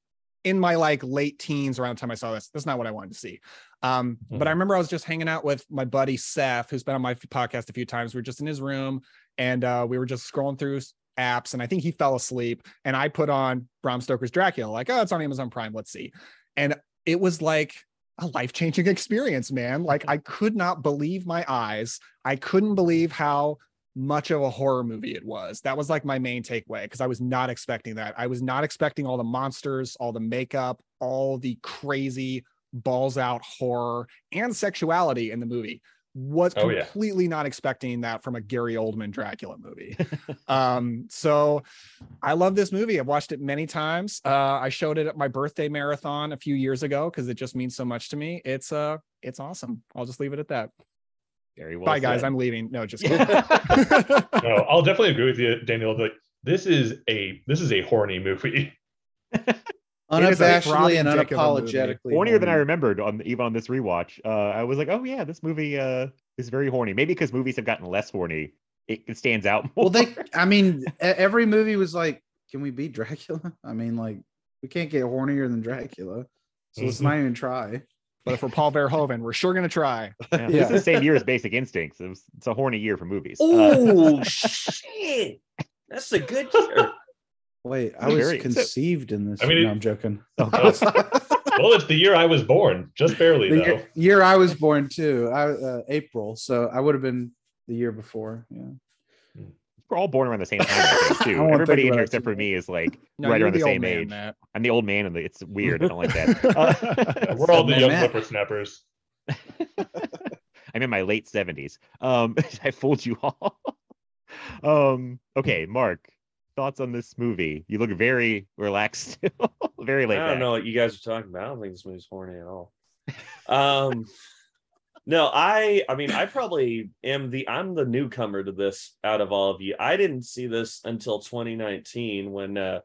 Speaker 4: in my like late teens, around the time I saw this, that's not what I wanted to see. Um, but I remember I was just hanging out with my buddy Seth, who's been on my podcast a few times. We were just in his room and uh, we were just scrolling through apps, and I think he fell asleep. And I put on Bram Stoker's Dracula, like, oh, it's on Amazon Prime. Let's see. And it was like a life changing experience, man. Like, I could not believe my eyes. I couldn't believe how much of a horror movie it was. That was like my main takeaway because I was not expecting that. I was not expecting all the monsters, all the makeup, all the crazy balls out horror and sexuality in the movie. Was
Speaker 7: Oh, yeah.
Speaker 4: completely not expecting that from a Gary Oldman Dracula movie. um, so I love this movie. I've watched it many times. Uh, I showed it at my birthday marathon a few years ago because it just means so much to me. It's uh, it's awesome. I'll just leave it at that.
Speaker 3: Very well.
Speaker 4: Bye, guys. I'm leaving. No, just kidding.
Speaker 7: No, I'll definitely agree with you, Daniel. Like this is a this is a horny movie.
Speaker 4: It is a
Speaker 5: Unabashedly
Speaker 4: throbbing
Speaker 5: and
Speaker 4: dick of a movie.
Speaker 5: unapologetically.
Speaker 3: hornier than I remembered on even on this rewatch. Uh, I was like, oh yeah, this movie uh is very horny. Maybe because movies have gotten less horny, it, it stands out more.
Speaker 5: Well, they. I mean, every movie was like, "Can we beat Dracula?" I mean, like, we can't get hornier than Dracula, so let's
Speaker 7: Mhm.
Speaker 5: not even try.
Speaker 4: but for Paul Verhoeven, we're sure gonna try.
Speaker 3: Yeah, This is the same year as Basic Instincts. It was, it's a horny year for movies. Uh,
Speaker 6: Oh shit! That's a good year.
Speaker 5: Wait, I was
Speaker 3: Very-
Speaker 5: conceived in this.
Speaker 7: I mean,
Speaker 5: no,
Speaker 7: it-
Speaker 5: I'm joking.
Speaker 3: oh,
Speaker 7: well, it's the year I was born, just barely
Speaker 5: the
Speaker 7: though.
Speaker 5: year, year I was born too. I uh, April, so I would have been the year before. Yeah.
Speaker 3: we're all born around the same time, think, too. Everybody in here except for me is like
Speaker 4: No,
Speaker 3: right around the,
Speaker 4: the
Speaker 3: same
Speaker 4: man,
Speaker 3: age.
Speaker 4: Matt.
Speaker 3: I'm the old man, and the, it's weird. I don't like that. Uh,
Speaker 7: We're all the young
Speaker 5: Matt.
Speaker 7: whippersnappers.
Speaker 3: I'm in my late 70s. Um, I fooled you all. um, okay, Mark, thoughts on this movie? You look very relaxed, very late.
Speaker 6: I don't know what you guys are talking about. I don't think this movie's horny at all. Um, no, I, I mean, I probably am the, I'm the newcomer to this out of all of you. I didn't see this until 2019 when, uh,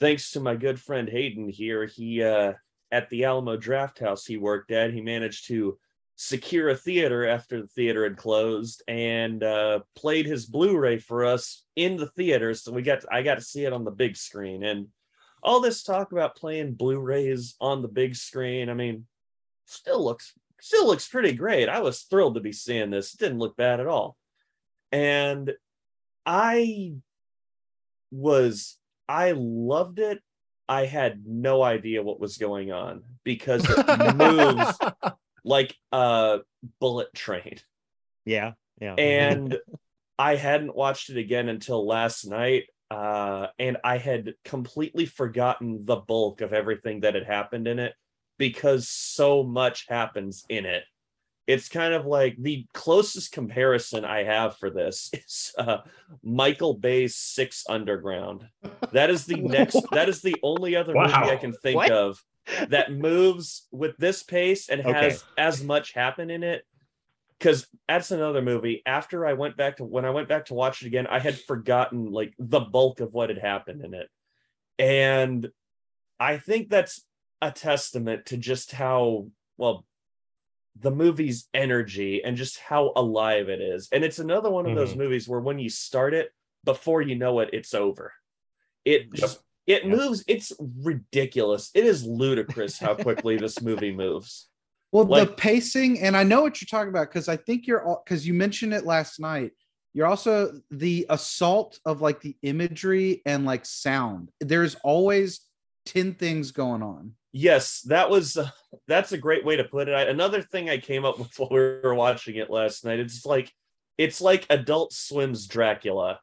Speaker 6: thanks to my good friend Hayden here, he, uh, at the Alamo Drafthouse he worked at, he managed to secure a theater after the theater had closed and uh, played his Blu-ray for us in the theater. So we got, I got to see it on the big screen and all this talk about playing Blu-rays on the big screen. I mean, still looks still looks pretty great. I was thrilled to be seeing this. It didn't look bad at all. And I was I loved it. I had no idea what was going on because it moves like a bullet train
Speaker 3: Yeah, yeah.
Speaker 6: and I hadn't watched it again until last night. Uh, and I had completely forgotten the bulk of everything that had happened in it because so much happens in it. It's kind of like the closest comparison I have for this is uh, Michael Bay's Six Underground. That is the next. that is the only other movie I can think
Speaker 3: What?
Speaker 6: of that moves with this pace and
Speaker 3: Okay.
Speaker 6: has as much happen in it because that's another movie after i went back to when i went back to watch it again i had forgotten like the bulk of what had happened in it and i think that's a testament to just how well the movie's energy and just how alive it is. And it's another one of those
Speaker 7: Mhm.
Speaker 6: movies where when you start it, before you know it, it's over. It
Speaker 7: Yep.
Speaker 6: just it
Speaker 3: Yep.
Speaker 6: moves. It's ridiculous. It is ludicrous how quickly this movie moves.
Speaker 5: Well,
Speaker 6: Like-
Speaker 5: the pacing, and I know what you're talking about because I think you're all because you mentioned it last night. You're also the assault of like the imagery and like sound. There's always 10 things going on.
Speaker 6: Yes, that was uh, that's a great way to put it. I, another thing I came up with while we were watching it last night. It's like it's like Adult Swim's Dracula,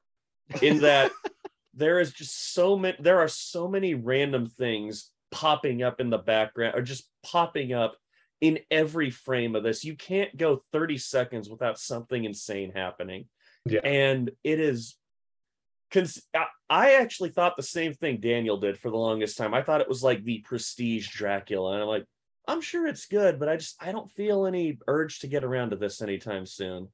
Speaker 6: in that there is just so many. There are so many random things popping up in the background, or just popping up in every frame of this. You can't go thirty seconds without something insane happening,
Speaker 7: Yeah.
Speaker 6: and it is. Cons- I- actually thought the same thing Daniel did for the longest time. I thought it was like the prestige Dracula, and I'm like, I'm sure it's good, but I just I don't feel any urge to get around to this anytime soon.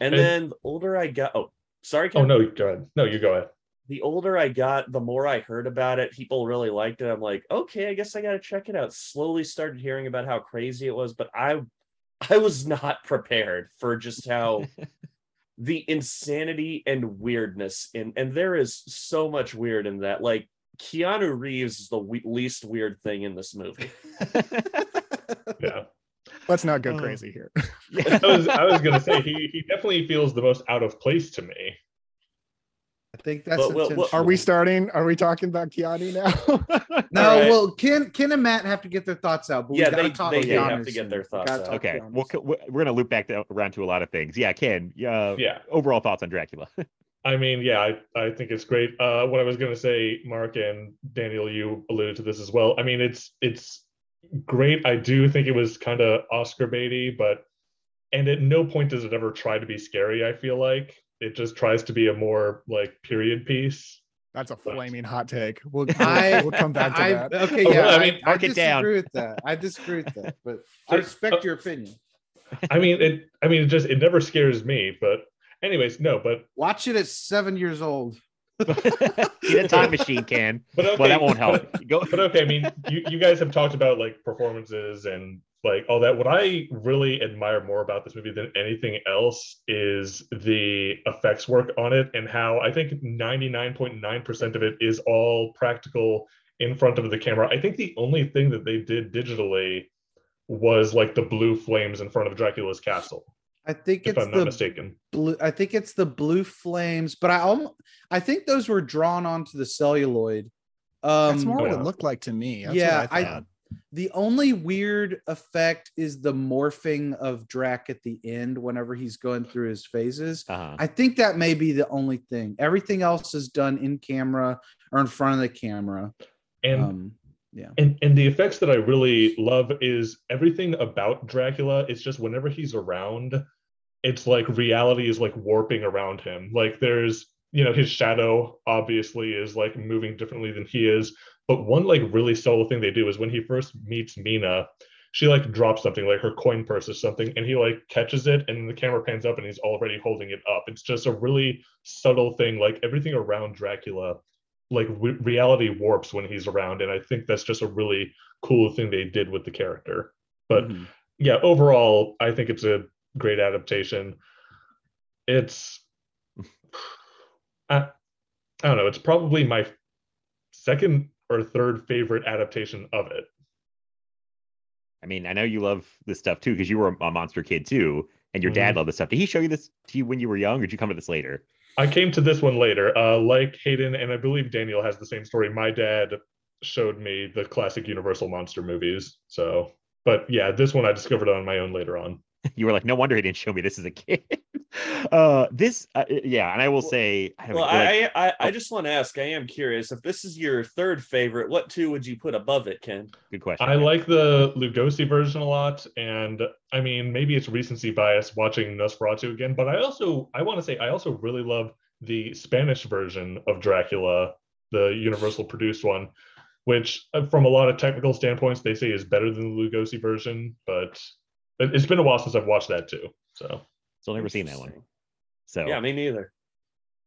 Speaker 6: And
Speaker 7: And-
Speaker 6: then the older I got, oh, sorry,
Speaker 7: Oh no, go ahead. No, you go ahead.
Speaker 6: The older I got, the more I heard about it. People really liked it. I'm like, okay, I guess I got to check it out. Slowly started hearing about how crazy it was, but I, I was not prepared for just how the insanity and weirdness in and there is so much weird in that like keanu reeves is the we- least weird thing in this movie
Speaker 7: Yeah.
Speaker 4: Let's not go
Speaker 3: Oh.
Speaker 4: crazy here.
Speaker 7: I was I was gonna say he he definitely feels the most out of place to me.
Speaker 5: I think that's
Speaker 6: But we'll- we'll-
Speaker 4: Are we starting? Are we talking about Keanu now?
Speaker 5: No,
Speaker 6: All right.
Speaker 5: well, Ken, Ken and Matt have to get their thoughts out. But
Speaker 6: Yeah,
Speaker 5: we
Speaker 6: they-
Speaker 5: talk
Speaker 6: they have to get their thoughts out.
Speaker 3: okay,
Speaker 5: Keanu
Speaker 3: well, we're gonna loop back to, around to a lot of things. Yeah, Ken. Uh,
Speaker 7: Yeah.
Speaker 3: Overall thoughts on Dracula?
Speaker 7: I mean, yeah, I, I think it's great. Uh, what I was going to say, Mark and Daniel, you alluded to this as well. I mean, it's it's great. I do think it was kind of Oscar baity, but and at no point does it ever try to be scary. I feel like it just tries to be a more like period piece.
Speaker 4: That's a flaming hot take. We'll,
Speaker 5: I,
Speaker 4: we'll, we'll come back to
Speaker 5: I,
Speaker 4: that.
Speaker 5: Okay,
Speaker 7: Oh,
Speaker 5: yeah,
Speaker 7: I
Speaker 5: I,
Speaker 7: mean,
Speaker 5: I
Speaker 3: mark it down.
Speaker 5: disagree with that. I disagree with that, but I respect uh, your opinion.
Speaker 7: I mean, it. I mean, it just it never scares me. But anyways, no. But
Speaker 5: Watch it at seven years old.
Speaker 3: Get a time machine, can,
Speaker 7: but okay,
Speaker 3: well, that won't help.
Speaker 7: But,
Speaker 3: Go.
Speaker 7: but okay, I mean, you, you guys have talked about like performances and like all that. What I really admire more about this movie than anything else is the effects work on it and how I think 99.9% of it is all practical in front of the camera. I think the only thing that they did digitally was like the blue flames in front of Dracula's castle,
Speaker 5: I think
Speaker 7: if
Speaker 5: it's
Speaker 7: I'm not mistaken.
Speaker 5: blue. I think it's the blue flames, but I almost, I think those were drawn onto the celluloid. Um,
Speaker 4: That's more what
Speaker 7: yeah.
Speaker 4: it looked like to me. That's
Speaker 5: Yeah,
Speaker 4: what I,
Speaker 5: I-
Speaker 4: thought.
Speaker 5: The only weird effect is the morphing of Drac at the end whenever he's going through his phases.
Speaker 3: Uh-huh.
Speaker 5: I think that may be the only thing. Everything else is done in camera or in front of the camera.
Speaker 7: And
Speaker 5: Um, yeah.
Speaker 7: And and the effects that I really love is everything about Dracula. It's just whenever he's around, it's like reality is like warping around him. Like there's you know his shadow obviously is like moving differently than he is. But one like really subtle thing they do is when he first meets Mina, she like drops something like her coin purse or something, and he like catches it, and the camera pans up, and he's already holding it up. It's just a really subtle thing. Like everything around Dracula like re- reality warps when he's around and i think that's just a really cool thing they did with the character but
Speaker 5: Mhm.
Speaker 7: yeah overall i think it's a great adaptation it's I, I don't know it's probably my second or third favorite adaptation of it
Speaker 3: I mean, I know you love this stuff too because you were a monster kid too, and your dad
Speaker 7: Mhm.
Speaker 3: loved this stuff. Did he show you this to you when you were young, or did you come to this later?
Speaker 7: I came to this one later. Uh, like Hayden, and I believe Daniel has the same story. My dad showed me the classic Universal monster movies. So, but yeah, this one I discovered on my own later on.
Speaker 3: You were like, no wonder he didn't show me this as a kid. Uh, this, uh, yeah, and I will say, I
Speaker 6: well
Speaker 3: know, like,
Speaker 6: I, I i just want to ask i am curious if this is your third favorite what two would you put above it ken
Speaker 3: good question.
Speaker 7: I like the Lugosi version a lot, and I mean maybe it's recency bias watching Nosferatu again, but I also I want to say I also really love the Spanish version of Dracula, the Universal produced one, which uh, from a lot of technical standpoints they say is better than the Lugosi version, but it's been a while since I've watched that too. So
Speaker 3: still never seen that one. So
Speaker 6: yeah me neither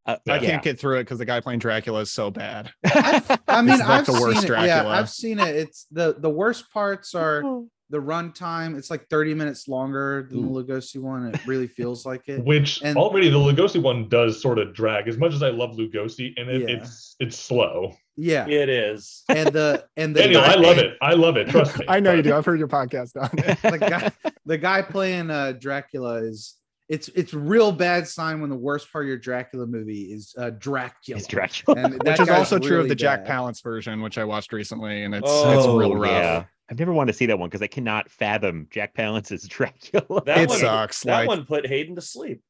Speaker 3: uh,
Speaker 4: I
Speaker 3: yeah.
Speaker 4: can't get through it because the guy playing Dracula is so bad.
Speaker 5: I mean,
Speaker 4: It's not
Speaker 5: I've
Speaker 4: the worst
Speaker 5: seen it. Yeah,
Speaker 4: Dracula.
Speaker 5: I've seen it. It's the the worst parts are the runtime. It's like 30 minutes longer than the Lugosi one. It really feels like it.
Speaker 7: Which
Speaker 5: And-
Speaker 7: already the Lugosi one does sort of drag. As much as I love Lugosi, and it,
Speaker 5: Yeah.
Speaker 7: it's it's slow.
Speaker 5: Yeah.
Speaker 6: It is.
Speaker 5: And the and the
Speaker 7: Daniel,
Speaker 5: guy
Speaker 7: I love it. I love it. Trust me.
Speaker 4: I know you do. I've heard your podcast on it.
Speaker 5: the guy the guy playing uh Dracula is it's it's real bad sign when the worst part of your Dracula movie is uh Dracula.
Speaker 3: It's Dracula.
Speaker 5: And
Speaker 4: Which is also true of
Speaker 5: really
Speaker 4: the Jack
Speaker 5: bad.
Speaker 4: Palance version, which I watched recently, and it's
Speaker 6: Oh,
Speaker 4: it's real rough.
Speaker 3: yeah. I've never wanted to see that one because I cannot fathom Jack Palance's Dracula.
Speaker 6: That
Speaker 4: It
Speaker 6: one,
Speaker 4: sucks.
Speaker 6: That
Speaker 4: like
Speaker 6: one put Hayden to sleep.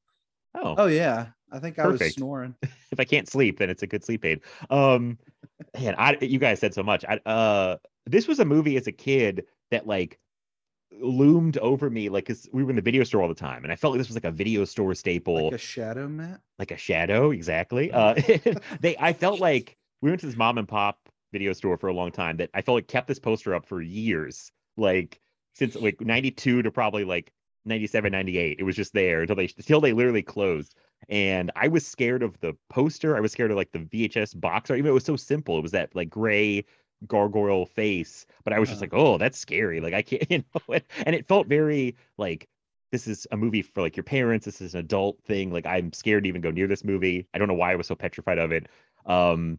Speaker 3: oh,
Speaker 5: Oh yeah. I think I was snoring.
Speaker 3: if I can't sleep, then it's a good sleep aid. Um, man, I you guys said so much. I uh, this was a movie as a kid that like loomed over me like 'cause we were in the video store all the time and i felt like this was like a video store staple.
Speaker 5: Like a shadow mat.
Speaker 3: like a shadow exactly. Uh they i felt like we went to this mom and pop video store for a long time that i felt like kept this poster up for years like since like 92 to probably like 97 98 it was just there until they until they literally closed. And i was scared of the poster. I was scared of like the vhs box or even it was so simple it was that like gray gargoyle face but i was just
Speaker 5: Uh-huh.
Speaker 3: like oh that's scary like i can't you know and, and it felt very like this is a movie for like your parents this is an adult thing like i'm scared to even go near this movie i don't know why i was so petrified of it um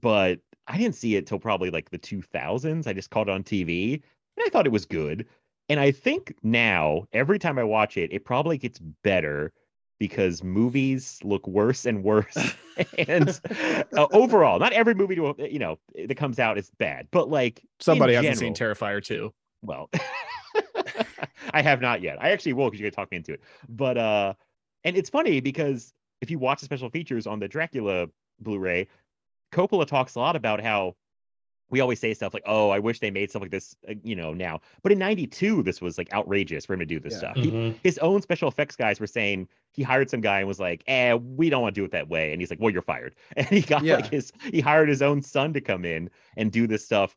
Speaker 3: but i didn't see it till probably like the 2000s i just caught it on tv and i thought it was good and i think now every time i watch it it probably gets better because movies look worse and worse. And uh, overall not every movie to, you know that comes out is bad but like
Speaker 4: somebody hasn't seen Terrifier 2.
Speaker 3: well i have not yet. I actually will because you gotta talk me into it. But uh and it's funny because if you watch the special features on the dracula blu-ray coppola talks a lot about how we always say stuff like oh i wish they made stuff like this uh, you know now but in 92 this was like outrageous for him to do this
Speaker 5: Yeah.
Speaker 3: stuff He-
Speaker 7: Mhm.
Speaker 3: his own special effects guys were saying he hired some guy and was like, "Eh, we don't want to do it that way." And he's like, "Well, you're fired." And he got
Speaker 5: Yeah.
Speaker 3: like his he hired his own son to come in and do this stuff.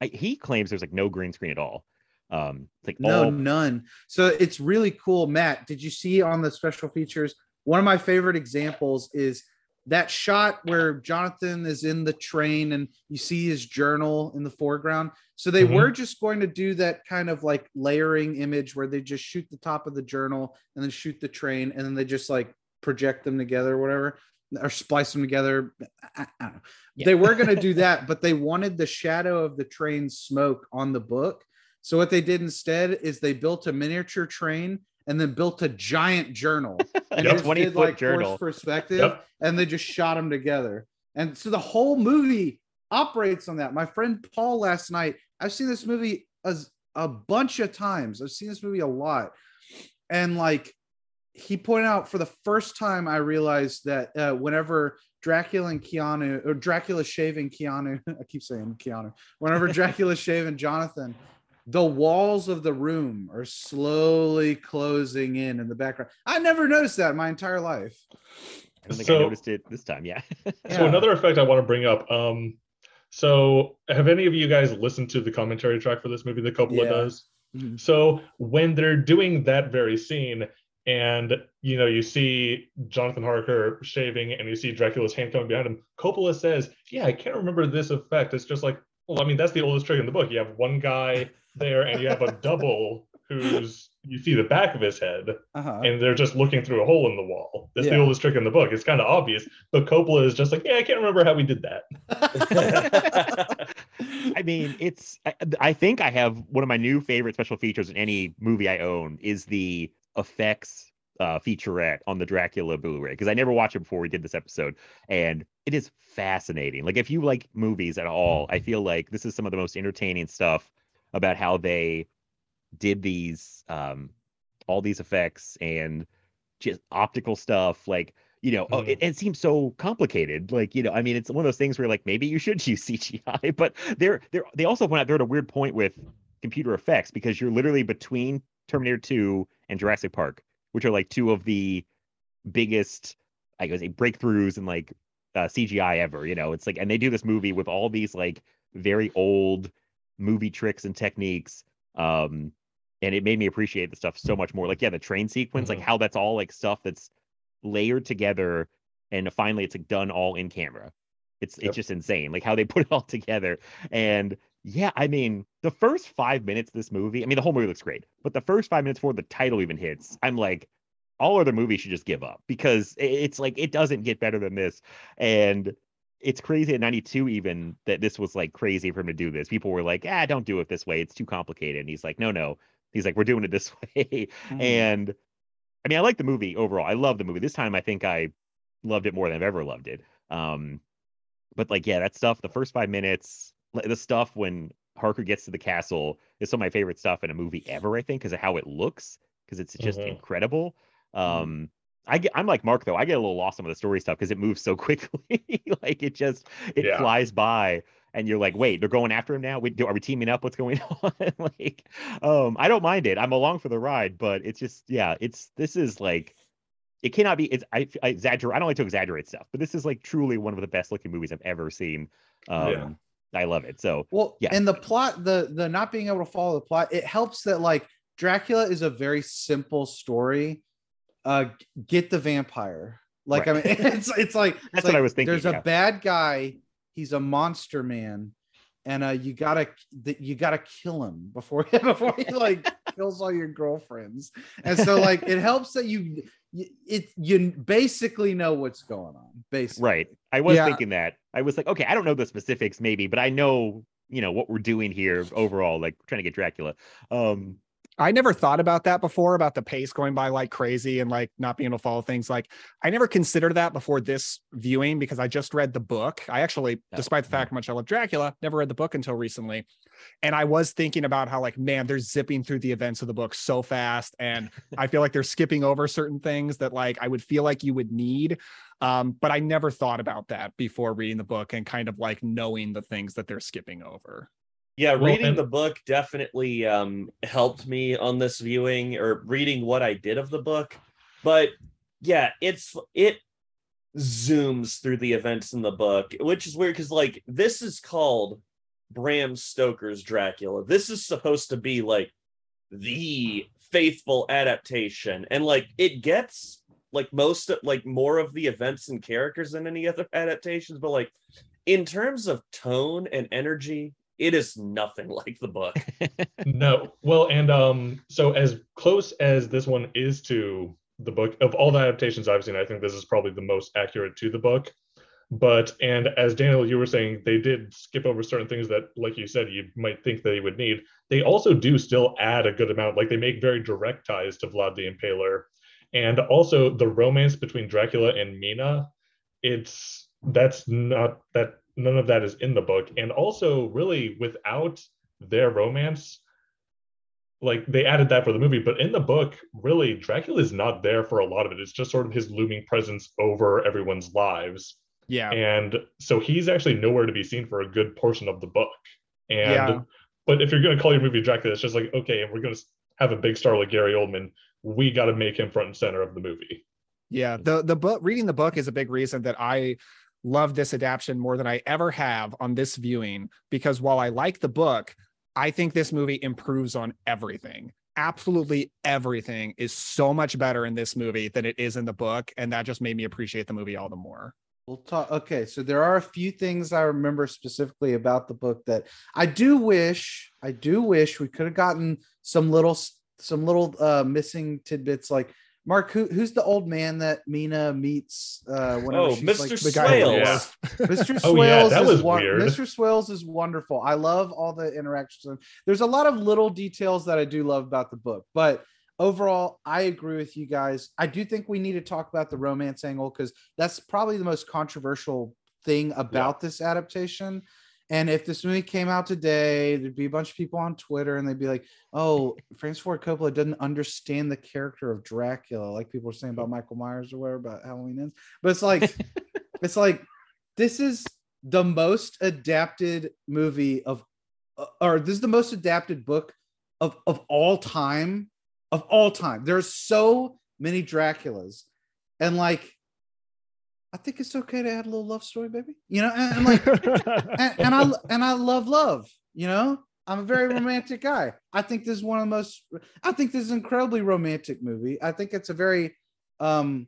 Speaker 3: He claims there's like no green screen at all. Um, it's like
Speaker 5: No,
Speaker 3: all
Speaker 5: none. So it's really cool. Matt, did you see on the special features? One of my favorite examples is that shot where Jonathan is in the train and you see his journal in the foreground. So they
Speaker 7: Mhm.
Speaker 5: were just going to do that kind of like layering image where they just shoot the top of the journal and then shoot the train and then they just like project them together or whatever or splice them together. I, I don't know.
Speaker 3: Yeah.
Speaker 5: They were going to do that, but they wanted the shadow of the train smoke on the book. So what they did instead is they built a miniature train and then built a giant journal and
Speaker 3: a
Speaker 5: just
Speaker 3: 20
Speaker 5: did
Speaker 3: foot
Speaker 5: like
Speaker 3: journal.
Speaker 5: forced perspective
Speaker 7: Yep.
Speaker 5: and they just shot them together. And so the whole movie operates on that. My friend Paul last night, I've seen this movie as a bunch of times. I've seen this movie a lot. And like he pointed out for the first time, I realized that uh, whenever Dracula and Keanu, or Dracula shaving Keanu, I keep saying Keanu, whenever Dracula shaving Jonathan, the walls of the room are slowly closing in in the background. I never noticed that in my entire life.
Speaker 3: I don't think
Speaker 7: So-
Speaker 3: I noticed it this time. Yeah.
Speaker 7: So another effect I want to bring up. Um, so have any of you guys listened to the commentary track for this movie that Coppola
Speaker 5: Yeah.
Speaker 7: does?
Speaker 5: Mhm.
Speaker 7: So when they're doing that very scene, and you know, you see Jonathan Harker shaving, and you see Dracula's hand coming behind him, Coppola says, "Yeah, I can't remember this effect." It's just like, well, I mean, that's the oldest trick in the book. You have one guy there, and you have a double who's you see the back of his head,
Speaker 5: Uh-huh.
Speaker 7: and they're just looking through a hole in the wall. That's the oldest trick in the book. It's kind of obvious, but Coppola is just like, yeah, I can't remember how we did that.
Speaker 3: I mean, it's. I, I think I have one of my new favorite special features in any movie I own is the effects uh, featurette on the Dracula Blu-ray because I never watched it before we did this episode, and it is fascinating. Like if you like movies at all, I feel like this is some of the most entertaining stuff about how they did these um all these effects and just optical stuff like you know oh,
Speaker 7: Mhm.
Speaker 3: it, it seems so complicated like you know i mean it's one of those things where like maybe you should use cgi but they're they're they also point out they're at a weird point with computer effects because you're literally between terminator 2 and jurassic park which are like two of the biggest i guess breakthroughs in like uh, cgi ever you know it's like and they do this movie with all these like very old movie tricks and techniques um and it made me appreciate the stuff so much more like yeah the train sequence like
Speaker 7: Mhm.
Speaker 3: how that's all like stuff that's layered together and finally it's like done all in camera it's
Speaker 7: Yep.
Speaker 3: it's just insane like how they put it all together and Yeah, I mean, the first five minutes of this movie, I mean, the whole movie looks great, but the first five minutes before the title even hits, I'm like, all other movies should just give up because it's like it doesn't get better than this. And it's crazy at 92 even that this was like crazy for him to do this. People were like, ah, don't do it this way. It's too complicated. And he's like, no, no. He's like, we're doing it this way.
Speaker 4: Mhm.
Speaker 3: And I mean, I like the movie overall. I love the movie. This time I think I loved it more than I've ever loved it. Um, but like, yeah, that stuff, the first five minutes, the stuff when Harker gets to the castle is some of my favorite stuff in a movie ever, I think, because of how it looks, because it's just
Speaker 7: Mhm.
Speaker 3: incredible. Um, I get, I'm like Mark though. I get a little lost on the story stuff because it moves so quickly. like it just it
Speaker 7: Yeah.
Speaker 3: flies by, and you're like, wait, they're going after him now. Wait, do, are we teaming up? What's going on? like, um, I don't mind it. I'm along for the ride, but it's just yeah, it's this is like it cannot be. It's I, I exaggerate. I don't like to exaggerate stuff, but this is like truly one of the best looking movies I've ever seen. Um,
Speaker 7: Yeah.
Speaker 3: I love it. So
Speaker 5: Well,
Speaker 3: Yeah.
Speaker 5: and the plot, the the not being able to follow the plot, it helps that like Dracula is a very simple story. Uh, get the vampire. Like I mean, it's it's like it's
Speaker 3: That's what I was thinking,
Speaker 5: There's
Speaker 3: yeah.
Speaker 5: a bad guy. He's a monster man, and uh, you gotta th- you gotta kill him before before he like kills all your girlfriends. And so like it helps that you you- it you basically know what's going on. Basically,
Speaker 3: right, I was
Speaker 4: Yeah.
Speaker 3: thinking that. I was like, okay, I don't know the specifics, maybe, but I know you know what we're doing here overall. Like trying to get Dracula. Um,
Speaker 4: I never thought about that before about the pace going by like crazy and like not being able to follow things. Like I never considered that before this viewing because I just read the book. I actually,
Speaker 3: Oh,
Speaker 4: despite the fact how much I love Dracula, never read the book until recently. And I was thinking about how like, man, they're zipping through the events of the book so fast. And I feel like they're skipping over certain things that like I would feel like you would need. Um, but I never thought about that before reading the book and kind of like knowing the things that they're skipping over.
Speaker 6: Yeah,
Speaker 7: Well,
Speaker 6: reading
Speaker 7: and-
Speaker 6: the book definitely um, helped me on this viewing or reading what I did of the book. But yeah, it's it zooms through the events in the book, which is weird because like this is called Bram Stoker's Dracula. This is supposed to be like the faithful adaptation, and like it gets like most of, like more of the events and characters than any other adaptations, but like in terms of tone and energy, it is nothing like the book.
Speaker 7: No. Well, and um, so as close as this one is to the book, of all the adaptations I've seen, I think this is probably the most accurate to the book. But and as Daniel, you were saying, they did skip over certain things that, like you said, you might think they would need. They also do still add a good amount. Like they make very direct ties to Vlad the Impaler, and also the romance between Dracula and Mina. It's that's not that none of that is in the book, and also really without their romance like they added that for the movie. But in the book really dracula is not there for a lot of it. It's just sort of his looming presence over everyone's lives.
Speaker 4: Yeah.
Speaker 7: and so he's actually nowhere to be seen for a good portion of the book. And
Speaker 4: Yeah.
Speaker 7: but if you're going to call your movie dracula it's just like okay and we're going to have a big star like gary oldman we got to make him front and center of the movie.
Speaker 4: Yeah, the the book reading the book is a big reason that I love this adaptation more than I ever have on this viewing because while I like the book, I think this movie improves on everything. Absolutely everything is so much better in this movie than it is in the book and that just made me appreciate the movie all the more.
Speaker 5: We'll talk. Okay, so there are a few things I remember specifically about the book that I do wish, I do wish we could have gotten some little, some little uh missing tidbits. Like Mark, who, who's the old man that Mina meets? Uh, whenever
Speaker 6: Oh,
Speaker 5: she's
Speaker 6: Mr.
Speaker 5: like,
Speaker 4: The guy who
Speaker 6: Swales.
Speaker 5: Mr.
Speaker 7: Oh, yeah,
Speaker 5: Swales
Speaker 7: that
Speaker 5: is
Speaker 7: was
Speaker 5: won-
Speaker 7: weird.
Speaker 5: Mr. Swales is wonderful. I love all the interactions. There's a lot of little details that I do love about the book, but overall, I agree with you guys. I do think we need to talk about the romance angle because that's probably the most controversial thing about this adaptation. And if this movie came out today, there'd be a bunch of people on Twitter and they'd be like, oh, Francis Ford Coppola doesn't understand the character of Dracula, like people are saying about Michael Myers or whatever about Halloween ends. But it's like, it's like, this is the most adapted movie of, uh, or this is the most adapted book of, of all time. Of all time. There's so many Draculas. And like, I think it's okay to add a little love story, baby. You know, and, and like and, and I and I love love. You know, I'm a very romantic guy. I think this is one of the most. I think this is an incredibly romantic movie. I think it's a very, um,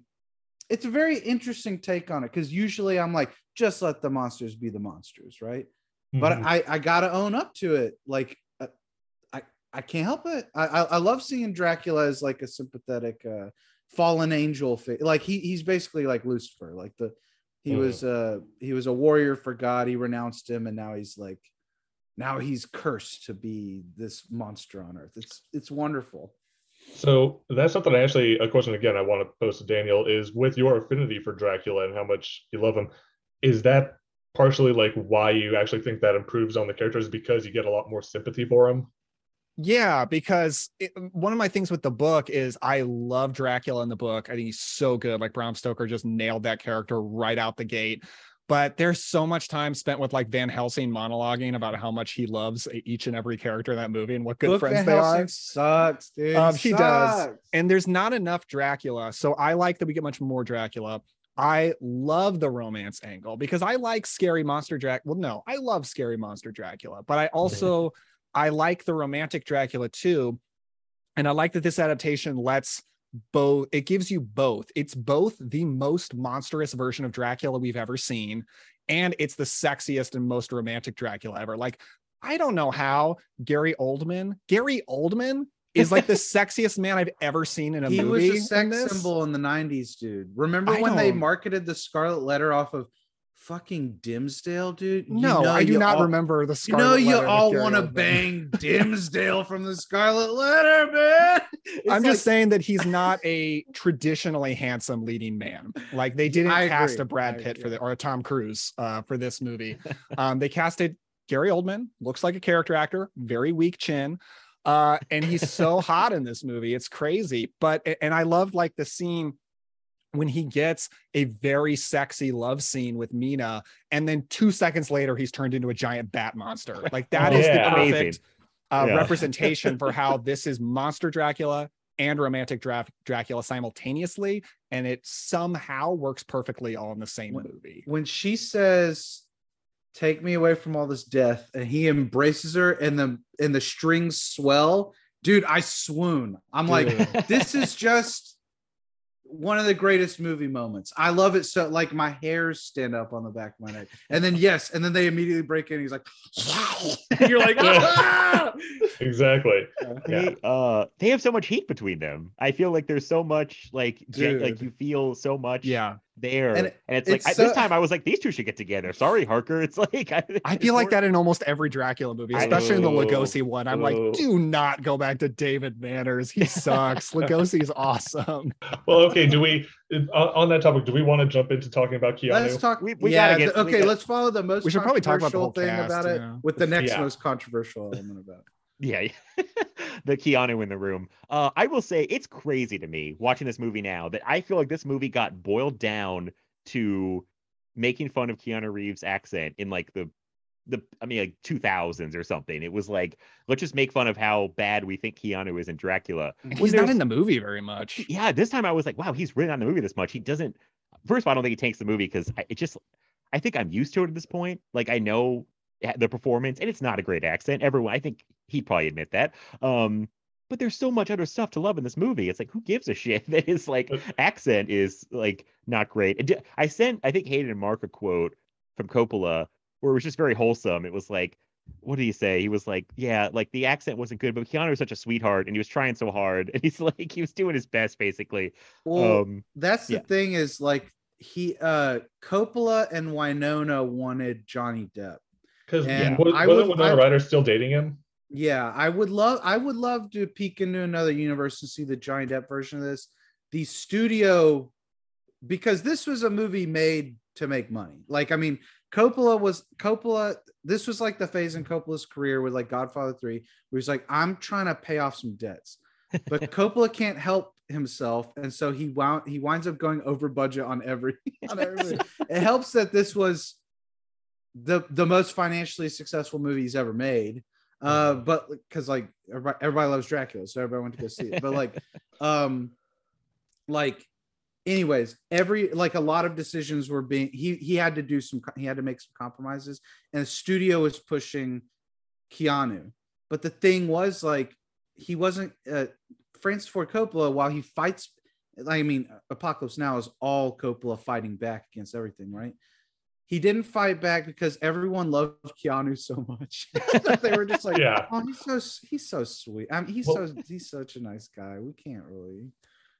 Speaker 5: it's a very interesting take on it because usually I'm like, just let the monsters be the monsters, right? but
Speaker 7: Mhm.
Speaker 5: I I gotta own up to it. Like uh, I I can't help it. I I, I love seeing Dracula as like a sympathetic uh, fallen angel. Fi- like he he's basically like Lucifer. Like the he
Speaker 7: Mhm.
Speaker 5: was uh he was a warrior for God. He renounced him, and now he's like now he's cursed to be this monster on earth. It's it's wonderful.
Speaker 7: So that's something I actually a question again I want to pose to Daniel is with your affinity for Dracula and how much you love him, is that partially like why you actually think that improves on the characters because you get a lot more sympathy for him?
Speaker 4: Yeah, because it, one of my things with the book is I love Dracula in the book. I think he's so good. Like Bram Stoker just nailed that character right out the gate. But there's so much time spent with like Van Helsing monologuing about how much he loves each and every character in that movie and what good
Speaker 5: Book
Speaker 4: friends
Speaker 5: Van
Speaker 4: they
Speaker 5: Helsing
Speaker 4: are.
Speaker 5: Sucks, dude.
Speaker 4: Um, he does. And there's not enough Dracula. So I like that we get much more Dracula. I love the romance angle because I like scary monster Dracula. Well, no, I love scary monster Dracula, but I also I like the romantic Dracula too. And I like that this adaptation lets both it gives you both. It's both the most monstrous version of Dracula we've ever seen, and it's the sexiest and most romantic Dracula ever. Like, I don't know how Gary Oldman, Gary Oldman is like the sexiest man I've ever seen in a
Speaker 5: he
Speaker 4: movie.
Speaker 5: was a sex
Speaker 4: this.
Speaker 5: symbol in the 90s dude remember
Speaker 4: I
Speaker 5: when they
Speaker 4: don't-
Speaker 5: marketed the scarlet letter off of fucking Dimmesdale dude You
Speaker 4: No, I do not
Speaker 5: all-
Speaker 4: remember the
Speaker 5: you
Speaker 4: Scarlet
Speaker 5: know you
Speaker 4: Letter
Speaker 5: all want to bang Dimmesdale from the scarlet letter man It's
Speaker 4: I'm
Speaker 5: like-
Speaker 4: just saying that he's not a traditionally handsome leading man. Like they didn't
Speaker 5: I
Speaker 4: cast
Speaker 5: agree.
Speaker 4: a Brad Pitt for the or a Tom Cruise uh, for this movie. Um, they casted Gary Oldman, looks like a character actor, very weak chin. Uh, and he's so hot in this movie. It's crazy. But and I love like the scene when he gets a very sexy love scene with Mina, and then two seconds later he's turned into a giant bat monster. Like that
Speaker 3: Oh,
Speaker 4: is
Speaker 3: yeah.
Speaker 4: the perfect uh,
Speaker 3: Yeah.
Speaker 4: representation for how this is monster Dracula and romantic Dra- Dracula simultaneously, and it somehow works perfectly all in the same
Speaker 5: When-
Speaker 4: movie.
Speaker 5: when she says take me away from all this death and he embraces her and the and the strings swell dude i swoon i'm like this is just one of the greatest movie moments. I love it so like my hairs stand up on the back of my neck. And then yes, and then they immediately break in. He's like, and you're like, ah!
Speaker 7: Exactly. Yeah.
Speaker 3: They, uh, they have so much heat between them. I feel like there's so much like gen- like you feel so much
Speaker 4: Yeah.
Speaker 3: There,
Speaker 5: And
Speaker 3: and,
Speaker 5: it-
Speaker 3: it's like
Speaker 5: it's
Speaker 3: I, this time I was like these two should get together. Sorry, Harker. It's like I,
Speaker 4: I feel like that in almost every Dracula movie,
Speaker 3: I-
Speaker 4: especially in the Lugosi one. I'm like,
Speaker 3: oh.
Speaker 4: do not go back to David Manners. He sucks. Lugosi is awesome.
Speaker 7: Well, okay. Do we on, on that topic? Do we want to jump into talking about Keanu?
Speaker 5: let's talk.
Speaker 3: We- we
Speaker 5: yeah,
Speaker 3: gotta get-
Speaker 5: th-
Speaker 3: we
Speaker 5: okay,
Speaker 3: got-
Speaker 5: let's follow the most
Speaker 4: We should probably talk about the whole
Speaker 5: thing
Speaker 4: cast,
Speaker 5: about it
Speaker 4: yeah.
Speaker 5: with the next
Speaker 7: Yeah.
Speaker 5: most controversial element about it.
Speaker 3: Yeah, the Keanu in the room. Uh, I will say it's crazy to me watching this movie now that I feel like this movie got boiled down to making fun of Keanu Reeves' accent in like the the I mean like 2000s or something. It was like let's just make fun of how bad we think Keanu is in Dracula.
Speaker 4: He's not in the movie very much.
Speaker 3: yeah, this time I was like, wow, he's written on the movie this much. He doesn't. First of all, I don't think he takes the movie because it just. I think I'm used to it at this point. Like I know eh, the performance, and it's not a great accent. Everyone, I think he'd probably admit that. Um, but there's so much other stuff to love in this movie. It's like who gives a shit that his like accent is like not great. I sent I think Hayden and Mark a quote from Coppola where it was just very wholesome. It was like. What did he say? He was like, "Yeah, like the accent wasn't good, but Keanu was such a sweetheart, and he was trying so hard, and he's like, he was doing his best, basically."
Speaker 5: Well,
Speaker 3: um,
Speaker 5: that's the
Speaker 3: yeah.
Speaker 5: thing is like he uh Coppola and Winona wanted Johnny Depp.
Speaker 7: Because
Speaker 5: And
Speaker 7: was,
Speaker 5: I
Speaker 7: wasn't
Speaker 5: would-
Speaker 7: Winona
Speaker 5: I-
Speaker 7: Ryder still dating him?
Speaker 5: Yeah, I would love I would love to peek into another universe and see the Johnny Depp version of this. The studio because this was a movie made to make money. Like I mean, Coppola was Coppola this was like the phase in Coppola's career with like Godfather 3 where he's like I'm trying to pay off some debts. But Coppola can't help himself and so he wound he winds up going over budget on every on everything. it helps that this was the the most financially successful movie he's ever made uh but because like everybody, everybody loves dracula so everybody went to go see it. But like um like anyways every like a lot of decisions were being he he had to do some he had to make some compromises and the studio was pushing keanu. But the thing was like he wasn't uh francis ford coppola while he fights i mean apocalypse now is all coppola fighting back against everything right he didn't fight back because everyone loved Keanu so much. they were just like,
Speaker 7: Yeah.
Speaker 5: "Oh, he's so he's so sweet. I mean, he's
Speaker 7: Well-
Speaker 5: so he's such a nice guy. We can't really."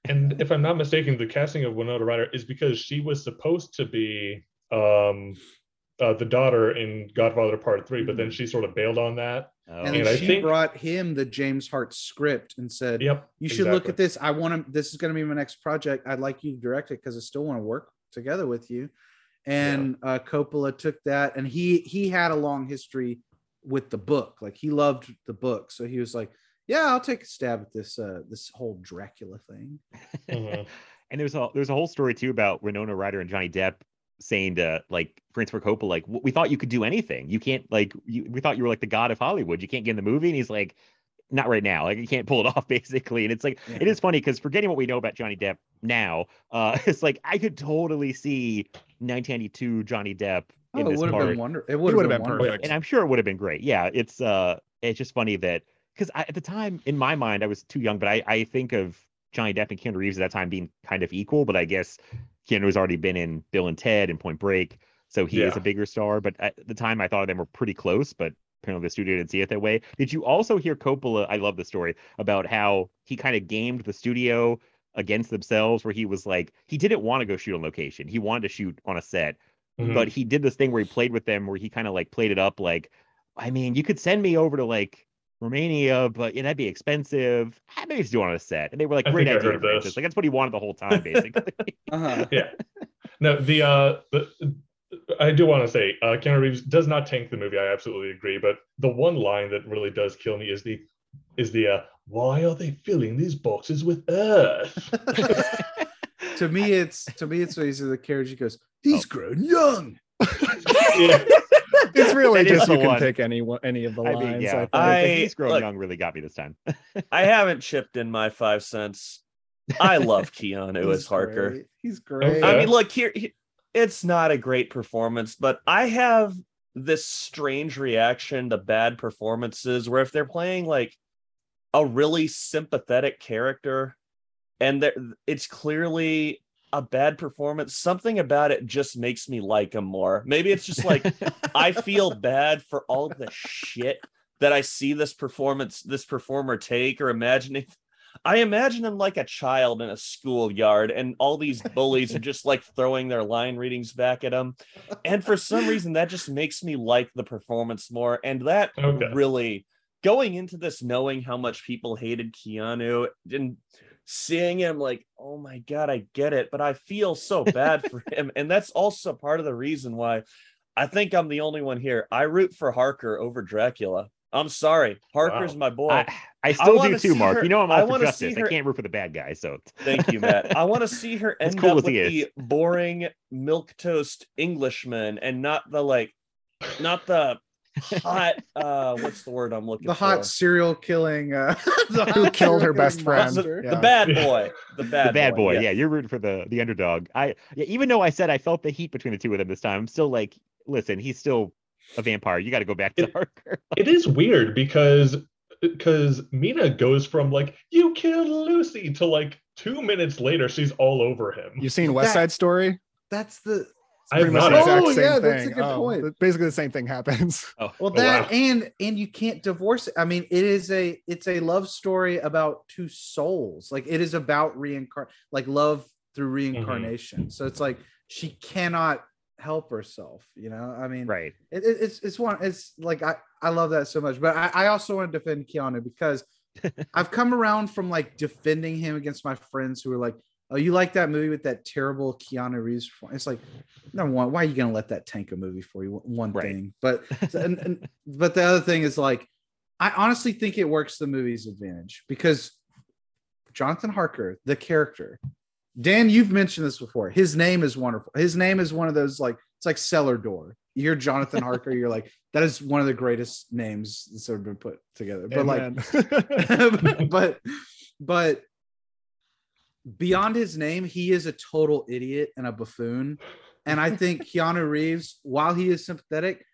Speaker 7: And if I'm not mistaken, the casting of Winona Ryder is because she was supposed to be um, uh, the daughter in Godfather Part Three, but then she sort of bailed on that.
Speaker 3: Oh,
Speaker 5: And
Speaker 7: And
Speaker 5: then
Speaker 7: I
Speaker 5: she
Speaker 7: think-
Speaker 5: brought him the James Hart script and said,
Speaker 7: Yep,
Speaker 5: "You should look at this. I want to. This is going to be my next project. I'd like you to direct it because I still want to work together with you." And uh, Coppola took that, and he he had a long history with the book. Like he loved the book, so he was like, "Yeah, I'll take a stab at this uh, this whole Dracula thing."
Speaker 7: Mhm.
Speaker 3: And there's a there's a whole story too about Winona Ryder and Johnny Depp saying to like Francis Ford Coppola, like, we thought you could do anything. You can't like you, we thought you were like the god of Hollywood. You can't get in the movie. And he's like, not right now. Like you can't pull it off, basically. And it's like it
Speaker 5: Yeah.
Speaker 3: is funny because forgetting what we know about Johnny Depp now, uh, it's like I could totally see 1992 Johnny Depp in
Speaker 5: Oh, it would have been wonder. It would have been,
Speaker 4: been perfect.
Speaker 3: and I'm sure it would have been great. Yeah, it's uh, it's just funny that because at the time, in my mind, I was too young, but I I think of Johnny Depp and Keanu Reeves at that time being kind of equal. But I guess Keanu has already been in Bill and Ted and Point Break, so he is a bigger star. But at the time, I thought of them were pretty close, but. Apparently, the studio didn't see it that way. Did you also hear Coppola? I love the story about how he kind of gamed the studio against themselves, where he was like, he didn't want to go shoot on location. He wanted to shoot on a set,
Speaker 7: Mhm.
Speaker 3: but he did this thing where he played with them where he kind of like played it up like i mean you could send me over to like romania but yeah, that'd be expensive i maybe just do it on a set and they were like great
Speaker 7: think
Speaker 3: idea
Speaker 7: heard
Speaker 3: Francis.
Speaker 7: this.
Speaker 3: like that's what he wanted the whole time basically
Speaker 5: Uh-huh.
Speaker 7: yeah. No, the uh the I do want to say uh Keanu Reeves does not tank the movie. I absolutely agree. But the one line that really does kill me is the is the uh why are they filling these boxes with earth?
Speaker 5: to me, it's to me, it's when he's in the carriage. He goes, "He's oh. grown young."
Speaker 7: yeah.
Speaker 4: It's really
Speaker 3: That is
Speaker 4: just you can
Speaker 3: one.
Speaker 4: pick any one- any of the
Speaker 3: i
Speaker 4: lines.
Speaker 3: mean
Speaker 4: I
Speaker 3: yeah
Speaker 4: think.
Speaker 3: the- the
Speaker 6: I-
Speaker 3: he's grown
Speaker 6: look-
Speaker 3: young really got me this time
Speaker 6: I haven't chipped in my five cents. I love Keanu
Speaker 5: He's
Speaker 6: as Harker.
Speaker 5: great. He's oh, great.
Speaker 6: I mean, look here, he- it's not a great performance, but I have this strange reaction to bad performances where if they're playing like a really sympathetic character and they're- it's clearly a bad performance, something about it just makes me like him more. Maybe it's just like I feel bad for all the shit that I see this performance, this performer take or imagining. I imagine him like a child in a schoolyard, and all these bullies are just like throwing their line readings back at him. And for some reason, that just makes me like the performance more. And that
Speaker 7: Okay.
Speaker 6: really going into this knowing how much people hated Keanu and seeing him like, oh my god, I get it, but I feel so bad for him. And that's also part of the reason why I think I'm the only one here. I root for Harker over Dracula. I'm sorry. Harker's
Speaker 7: Wow.
Speaker 6: my boy.
Speaker 3: I, I still do too mark
Speaker 6: her-
Speaker 3: you know i'm
Speaker 6: I
Speaker 3: all for
Speaker 6: wanna see
Speaker 3: i can't root for the bad guy so
Speaker 6: Thank you, Matt. I want to see her end
Speaker 3: cool
Speaker 6: up with the boring milk toast Englishman and not the like, not the hot. uh What's the word I'm looking for?
Speaker 5: the
Speaker 6: for?
Speaker 5: hot serial killing. Uh, the
Speaker 4: Who killed her best
Speaker 5: killing
Speaker 4: friend.
Speaker 5: monster.
Speaker 6: the bad boy. The bad,
Speaker 3: the bad boy,
Speaker 6: yeah.
Speaker 3: yeah. you're rooting for the the underdog i yeah even though i said i felt the heat between the two of them this time i'm still like listen he's still a vampire you got to go back to
Speaker 7: It-
Speaker 3: harker
Speaker 7: it is weird because because Mina goes from like you killed Lucy to like two minutes later she's all over him.
Speaker 4: You've seen West
Speaker 5: That-
Speaker 4: Side Story?
Speaker 5: That's the
Speaker 7: I have
Speaker 4: Pretty much
Speaker 7: not
Speaker 4: the exact
Speaker 5: Oh,
Speaker 4: same
Speaker 5: yeah,
Speaker 4: thing.
Speaker 5: that's a good
Speaker 4: Oh,
Speaker 5: point.
Speaker 4: Basically, the same thing happens.
Speaker 3: oh,
Speaker 5: well
Speaker 7: Oh,
Speaker 5: that
Speaker 7: wow.
Speaker 5: and and you can't divorce it. I mean, it is a it's a love story about two souls. Like it is about reincarn like love through mm-hmm. reincarnation. So it's like she cannot help herself. You know, I mean,
Speaker 3: right
Speaker 5: it, it- it's it's one it's like I I love that so much, but I, I also want to defend Keanu because I've come around from like defending him against my friends who are like, "Oh, you like that movie with that terrible Keanu Reeves?" perform-" It's like, number one, why are you gonna let that tank a movie for you? One
Speaker 3: Right.
Speaker 5: thing, but and, and but the other thing is like, I honestly think it works the movie's advantage because Jonathan Harker, the character, Dan, you've mentioned this before. His name is wonderful. His name is one of those like it's like cellar door. You're Jonathan Harker. You're like that is one of the greatest names that's ever been put together. But like,
Speaker 4: Amen.
Speaker 5: but but beyond his name, he is a total idiot and a buffoon. And I think Keanu Reeves, while he is sympathetic,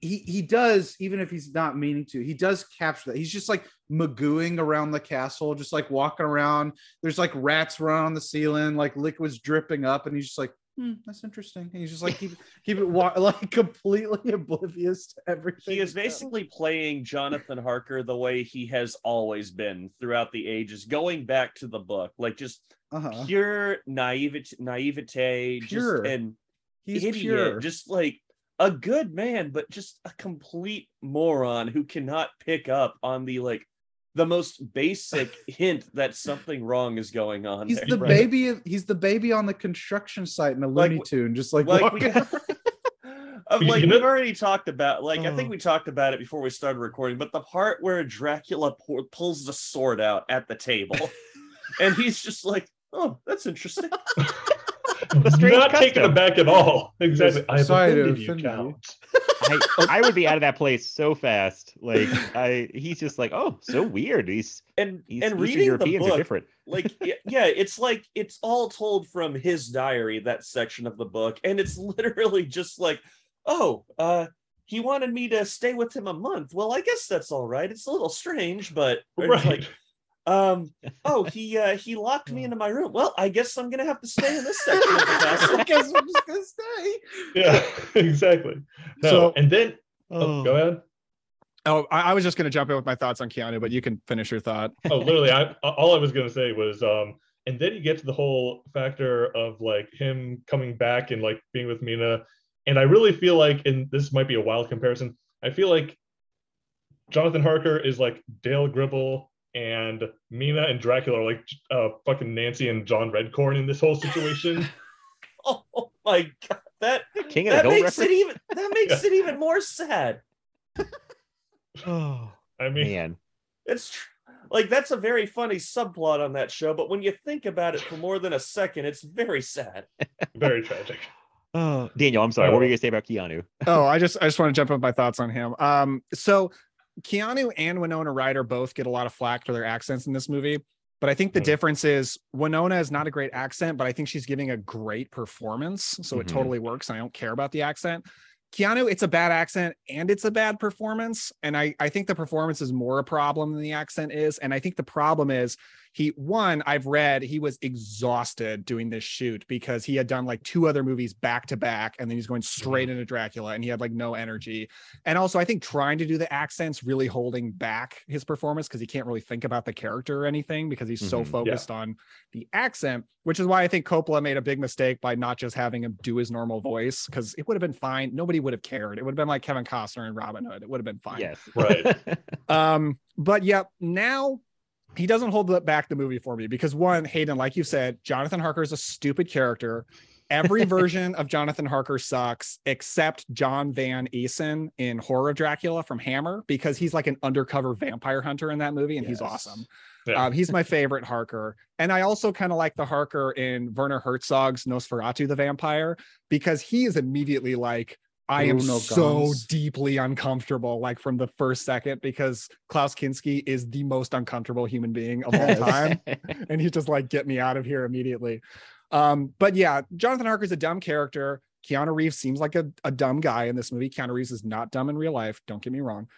Speaker 5: he he does, even if he's not meaning to, he does capture that. He's just like magooing around the castle, just like walking around. There's like rats running on the ceiling, like liquid's dripping up, and he's just like, hmm, that's interesting. And he's just like keep keep it wa- like completely oblivious to everything.
Speaker 6: He is basically playing Jonathan Harker the way he has always been throughout the ages, going back to the book, like just
Speaker 5: uh-huh.
Speaker 6: pure naivete, naivete,
Speaker 5: Pure.
Speaker 6: just and
Speaker 5: He's
Speaker 6: idiot,
Speaker 5: pure.
Speaker 6: just like a good man, but just a complete moron who cannot pick up on the like the most basic hint that something wrong is going on.
Speaker 5: He's
Speaker 6: there.
Speaker 5: the baby. He's the baby on the construction site in a
Speaker 6: Like-
Speaker 5: Looney Tune, just like,
Speaker 6: like we, of,
Speaker 7: uh,
Speaker 6: like we've already talked about like I think
Speaker 5: Oh.
Speaker 6: we talked about it before we started recording, but the part where Dracula pour, pulls the sword out at the table, and he's just like, "Oh, that's interesting."
Speaker 3: strange
Speaker 7: Not taken aback at all. Exactly. I have
Speaker 5: Sorry to
Speaker 7: you,
Speaker 5: offend you.
Speaker 3: I, I would be out of that place so fast. Like I, he's just like, oh, so weird. He's
Speaker 6: And
Speaker 3: he's
Speaker 6: and
Speaker 3: Eastern
Speaker 6: reading the
Speaker 3: Europeans are
Speaker 6: book,
Speaker 3: different.
Speaker 6: like yeah, it's like it's all told from his diary, that section of the book, and it's literally just like, "Oh, uh." He wanted me to stay with him a month. Well, I guess that's all right. It's a little strange, but or it's
Speaker 7: Right.
Speaker 6: like, um, oh, he uh he locked me into my room. Well, I guess I'm gonna have to stay in this section of the castle.
Speaker 5: I guess I'm just gonna stay.
Speaker 7: yeah, exactly. No,
Speaker 4: So-
Speaker 7: and then oh, go ahead.
Speaker 4: Oh, I, I was just going to jump in with my thoughts on Keanu, but you can finish your thought.
Speaker 7: oh literally i all i was going to say was um and then you get to the whole factor of like him coming back and like being with mina and i really feel like and this might be a wild comparison i feel like jonathan harker is like dale gribble and mina and dracula are like uh fucking nancy and john redcorn in this whole situation
Speaker 6: Oh my god, that
Speaker 3: King
Speaker 6: that
Speaker 3: Hill
Speaker 6: makes it even that makes it even more sad.
Speaker 3: Oh
Speaker 7: i mean
Speaker 3: man.
Speaker 6: It's tr- like that's a very funny subplot on that show, but when you think about it for more than a second, it's very sad.
Speaker 7: very tragic
Speaker 3: Oh, Daniel, I'm sorry. What were
Speaker 7: Oh.
Speaker 3: you gonna say about Keanu?
Speaker 4: oh, I just I just want to jump up my thoughts on him. Um, so Keanu and Winona Ryder both get a lot of flack for their accents in this movie, but I think the
Speaker 7: Mm.
Speaker 4: difference is Winona is not a great accent, but I think she's giving a great performance, so it
Speaker 3: Mhm.
Speaker 4: totally works. And I don't care about the accent. Keanu, it's a bad accent and it's a bad performance. And I, I think the performance is more a problem than the accent is. And I think the problem is he, one, I've read he was exhausted doing this shoot because he had done like two other movies back to back and then he's going straight into Dracula and he had like no energy. And also, I think trying to do the accents really holding back his performance because he can't really think about the character or anything because he's so
Speaker 3: Mhm. Yeah.
Speaker 4: focused on the accent, which is why I think Coppola made a big mistake by not just having him do his normal voice because it would have been fine. Nobody would have cared. It would have been like Kevin Costner and Robin Hood. It would have been fine.
Speaker 3: Yes.
Speaker 7: Right.
Speaker 4: Um, but yeah, now he doesn't hold back the movie for me because one, Hayden, like you said, Jonathan Harker is a stupid character. Every version of Jonathan Harker sucks except John Van Eyssen in Horror of Dracula from Hammer because he's like an undercover vampire hunter in that movie and he's awesome.
Speaker 7: Yeah.
Speaker 4: Um, he's my favorite Harker. And I also kind of like the Harker in Werner Herzog's Nosferatu the Vampire because he is immediately like, I am
Speaker 5: Bruno
Speaker 4: so deeply uncomfortable, like from the first second, because Klaus Kinski is the most uncomfortable human being of all time. and he's just like, get me out of here immediately. Um, but yeah, Jonathan Harker is a dumb character. Keanu Reeves seems like a, a dumb guy in this movie. Keanu Reeves is not dumb in real life. Don't get me wrong.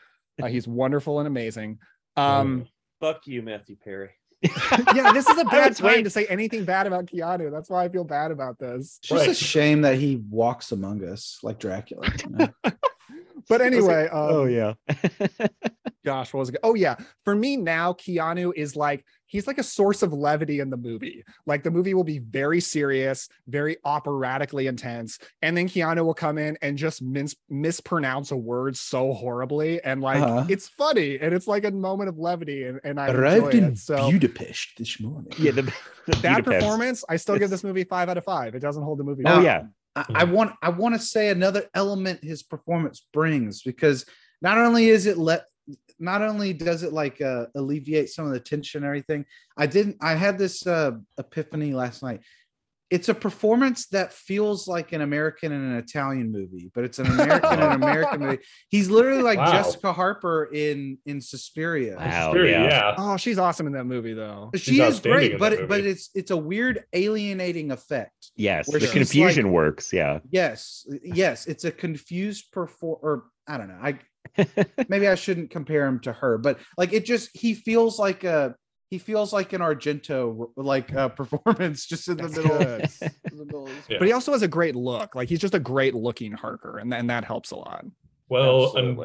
Speaker 4: Uh, he's wonderful and amazing. Um,
Speaker 6: Fuck you, Matthew Perry.
Speaker 4: yeah, this is a bad
Speaker 3: was
Speaker 4: time
Speaker 3: waiting-
Speaker 4: to say anything bad about Keanu. That's why I feel bad about this.
Speaker 5: It's just a shame that he walks among us like Dracula. you know?
Speaker 4: But anyway, um,
Speaker 3: oh yeah.
Speaker 4: Gosh, what was it? Oh yeah, for me now, Keanu is like he's like a source of levity in the movie. Like the movie will be very serious, very operatically intense, and then Keanu will come in and just mince, mispronounce a word so horribly, and like
Speaker 5: Uh-huh.
Speaker 4: it's funny, and it's like a moment of levity, and, and I enjoy
Speaker 5: Arrived in
Speaker 4: it. So
Speaker 5: Budapest this morning.
Speaker 3: yeah. The, the
Speaker 4: that
Speaker 3: Budapest.
Speaker 4: performance, I still give this movie five out of five. It doesn't hold the movie.
Speaker 3: Oh
Speaker 4: back.
Speaker 3: yeah.
Speaker 5: I, I want I want to say another element his performance brings because not only is it let not only does it like uh, alleviate some of the tension and everything. I didn't I had this uh, epiphany last night. It's a performance that feels like an American and an Italian movie, but it's an American and American movie. He's literally like
Speaker 7: Wow.
Speaker 5: Jessica Harper in in Suspiria.
Speaker 3: Wow.
Speaker 7: Spirit,
Speaker 3: yeah.
Speaker 7: yeah.
Speaker 4: Oh, she's awesome in that movie though.
Speaker 5: She is great, but it, but it's it's a weird alienating effect.
Speaker 3: Yes.
Speaker 5: Where
Speaker 3: The
Speaker 5: she's
Speaker 3: confusion works. Yeah.
Speaker 5: Yes, yes, it's a confused perform or I don't know. I maybe I shouldn't compare him to her, but like it just he feels like a he feels like an Argento like uh, performance just in the
Speaker 4: That's
Speaker 5: middle. Of, in the middle
Speaker 7: Yeah.
Speaker 4: But he also has a great look. Like he's just a great looking Harker, and, and that helps a lot.
Speaker 7: Well, un-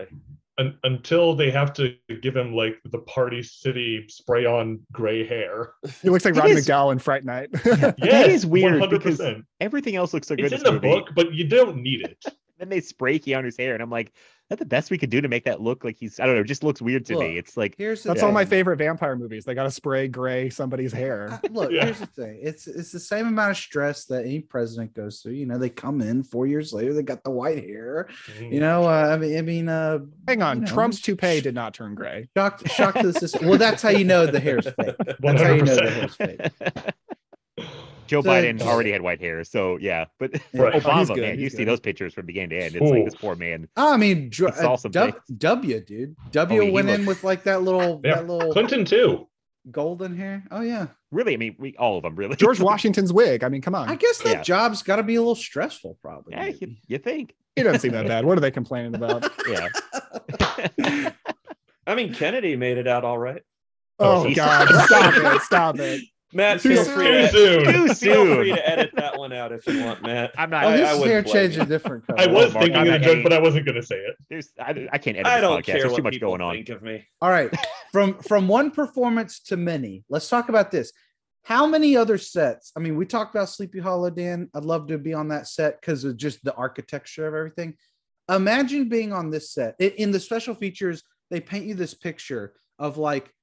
Speaker 7: un- until they have to give him like the Party City spray on gray hair.
Speaker 4: He looks like
Speaker 3: It
Speaker 4: Rod
Speaker 3: is-
Speaker 4: McDowall in Fright Night.
Speaker 3: that
Speaker 7: Yes,
Speaker 3: is weird because
Speaker 7: 100%.
Speaker 3: everything else looks so good
Speaker 7: It's
Speaker 3: in
Speaker 7: in the
Speaker 3: movie.
Speaker 7: book, but you don't need it.
Speaker 3: Then they spray Keanu's hair, and I'm like, is that the best we could do to make that look like he's? I don't know. It just looks weird to
Speaker 5: Look,
Speaker 3: me. It's like
Speaker 5: Here's the
Speaker 4: That's all my favorite vampire movies. They got to spray gray somebody's hair.
Speaker 5: Uh, Look,
Speaker 7: Yeah.
Speaker 5: here's the thing. It's it's the same amount of stress that any president goes through. You know, they come in four years later, they got the white hair.
Speaker 7: Mm.
Speaker 5: You know, uh, I mean, I mean, uh,
Speaker 4: Hang on,
Speaker 5: you know,
Speaker 4: Trump's toupee did not turn gray.
Speaker 5: shock, shock to the system. Well, that's how you know the hair's fake. That's how you know the hair's fake.
Speaker 3: Joe
Speaker 5: So-
Speaker 3: Biden already had white hair, so yeah. But
Speaker 7: Right.
Speaker 4: He's
Speaker 3: Obama,
Speaker 4: good,
Speaker 3: man, you
Speaker 4: he's
Speaker 3: see those pictures from beginning to end. It's like this poor man.
Speaker 5: Oh, I mean, dr-
Speaker 3: He saw
Speaker 5: uh,
Speaker 3: some
Speaker 5: W. W, dude. W
Speaker 3: Oh, he
Speaker 5: went in with like that little,
Speaker 7: Yeah,
Speaker 5: that little
Speaker 7: Clinton too.
Speaker 5: golden hair. Oh yeah.
Speaker 3: Really, I mean, we all of them really.
Speaker 4: George Washington's wig. I mean, come on.
Speaker 5: I guess that
Speaker 3: Yeah.
Speaker 5: job's got to be a little stressful, probably.
Speaker 3: Yeah, you,
Speaker 5: maybe.
Speaker 3: you think?
Speaker 4: He doesn't seem that bad. What are they complaining about?
Speaker 3: Yeah.
Speaker 6: I mean, Kennedy made it out all right.
Speaker 4: Oh
Speaker 3: Jesus.
Speaker 4: God! Stop it! Stop it!
Speaker 6: Matt,
Speaker 4: Too
Speaker 6: feel
Speaker 4: soon.
Speaker 6: free
Speaker 7: Too
Speaker 6: to
Speaker 7: soon.
Speaker 3: Too
Speaker 6: feel
Speaker 3: soon.
Speaker 6: free to edit that one out if you want, Matt.
Speaker 3: I'm not.
Speaker 5: Oh,
Speaker 6: I-
Speaker 5: his
Speaker 6: I wouldn't
Speaker 5: hair
Speaker 6: blame
Speaker 5: changed a different color.
Speaker 7: I was
Speaker 3: Mark,
Speaker 7: thinking
Speaker 3: I'm
Speaker 7: of the joke, but I wasn't going to say it.
Speaker 3: There's, I, I can't edit
Speaker 6: I don't
Speaker 3: podcast.
Speaker 6: care
Speaker 3: There's
Speaker 6: what
Speaker 3: too much
Speaker 6: people
Speaker 3: going on.
Speaker 6: think of me.
Speaker 5: All right. From from one performance to many. Let's talk about this. How many other sets? I mean, we talked about Sleepy Hollow, Dan. I'd love to be on that set because of just the architecture of everything. Imagine being on this set. I- In the special features, they paint you this picture of like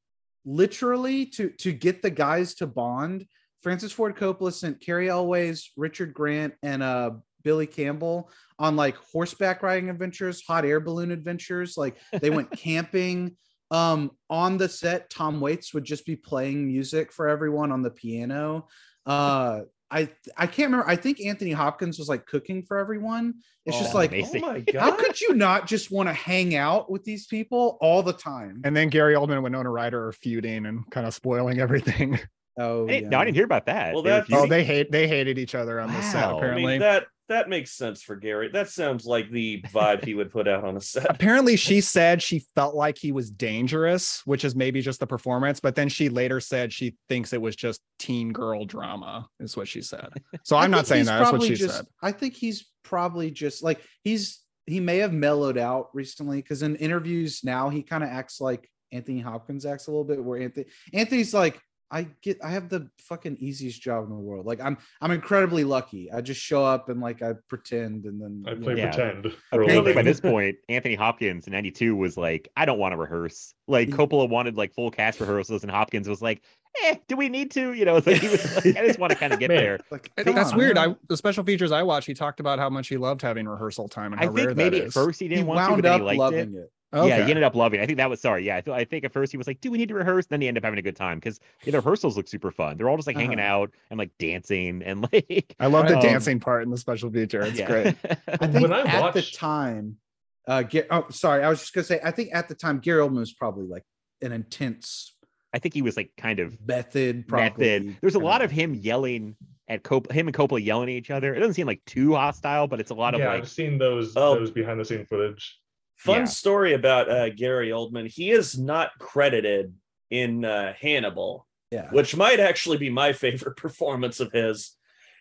Speaker 5: literally to to get the guys to bond. Francis Ford Coppola sent Cary Elwes, Richard Grant, and uh Billy Campbell on like horseback riding adventures, hot air balloon adventures. Like they went camping. Um, on the set, Tom Waits would just be playing music for everyone on the piano. Uh, I I can't remember. I think Anthony Hopkins was like cooking for everyone. It's oh, just
Speaker 3: Oh,
Speaker 5: like,
Speaker 3: amazing.
Speaker 6: Oh my god, how
Speaker 5: could you not just want to hang out with these people all the time?
Speaker 4: And then Gary Oldman and Winona Ryder are feuding and kind of spoiling everything.
Speaker 5: Oh,
Speaker 3: I didn't, no, I didn't hear about that.
Speaker 6: Well,
Speaker 3: They
Speaker 6: that's-
Speaker 4: Oh, they hate they hated each other on the set.
Speaker 3: Wow. I
Speaker 4: Apparently,
Speaker 6: mean, that that makes sense for Gary. That sounds like the vibe he would put out on a set.
Speaker 4: apparently she said she felt like he was dangerous, which is maybe just the performance. But then she later said she thinks it was just teen girl drama, is what she said. So
Speaker 5: I
Speaker 4: I'm not saying that. That's what
Speaker 5: probably
Speaker 4: she
Speaker 5: just,
Speaker 4: said.
Speaker 5: I think he's probably just like he's he may have mellowed out recently because in interviews now he kind of acts like Anthony Hopkins acts a little bit. Where Anthony Anthony's like, I get I have the fucking easiest job in the world. Like I'm I'm incredibly lucky. I just show up and like I pretend and then
Speaker 7: I play
Speaker 3: Yeah.
Speaker 7: pretend. for a
Speaker 3: Apparently, by this point, Anthony Hopkins in '92 was like, "I don't want to rehearse." Like Coppola wanted like full cast rehearsals, and Hopkins was like, "Eh, do we need to?" You know, it's like he was like, "I just want to kind of get
Speaker 7: Man.
Speaker 3: there."
Speaker 5: like
Speaker 4: That's
Speaker 5: on,
Speaker 4: weird.
Speaker 5: man.
Speaker 4: I the special features I watched, he talked about how much he loved having rehearsal time and
Speaker 3: I
Speaker 4: how rare
Speaker 3: think maybe
Speaker 4: that
Speaker 3: at first he
Speaker 5: he
Speaker 3: didn't want to, but
Speaker 5: wound
Speaker 3: then he
Speaker 5: up
Speaker 3: liked
Speaker 5: loving
Speaker 3: it.
Speaker 5: it.
Speaker 3: Yeah, he ended up loving. it. I think that was sorry. Yeah, I, th- I think at first he was like, "Do we need to rehearse?" Then he ended up having a good time because the rehearsals look super fun. They're all just like hanging
Speaker 5: Uh-huh.
Speaker 3: out and like dancing and like.
Speaker 4: I love the
Speaker 3: Um,
Speaker 4: dancing part in the special feature. It's
Speaker 3: yeah.
Speaker 4: great.
Speaker 5: I think
Speaker 7: When I
Speaker 5: at the time, uh, get oh sorry, I was just gonna say I think at the time Gary Oldman was probably like an intense
Speaker 3: I think he was like kind of
Speaker 5: method. Probably
Speaker 3: method. There's a lot of him yelling at Cop- him and Coppola yelling at each other. It doesn't seem like too hostile, but it's a lot of
Speaker 7: yeah,
Speaker 3: like
Speaker 7: I've seen those
Speaker 6: Oh.
Speaker 7: those behind the scene footage.
Speaker 6: Fun
Speaker 3: Yeah.
Speaker 6: story about uh, Gary Oldman. He is not credited in uh, Hannibal,
Speaker 5: yeah.
Speaker 6: which might actually be my favorite performance of his.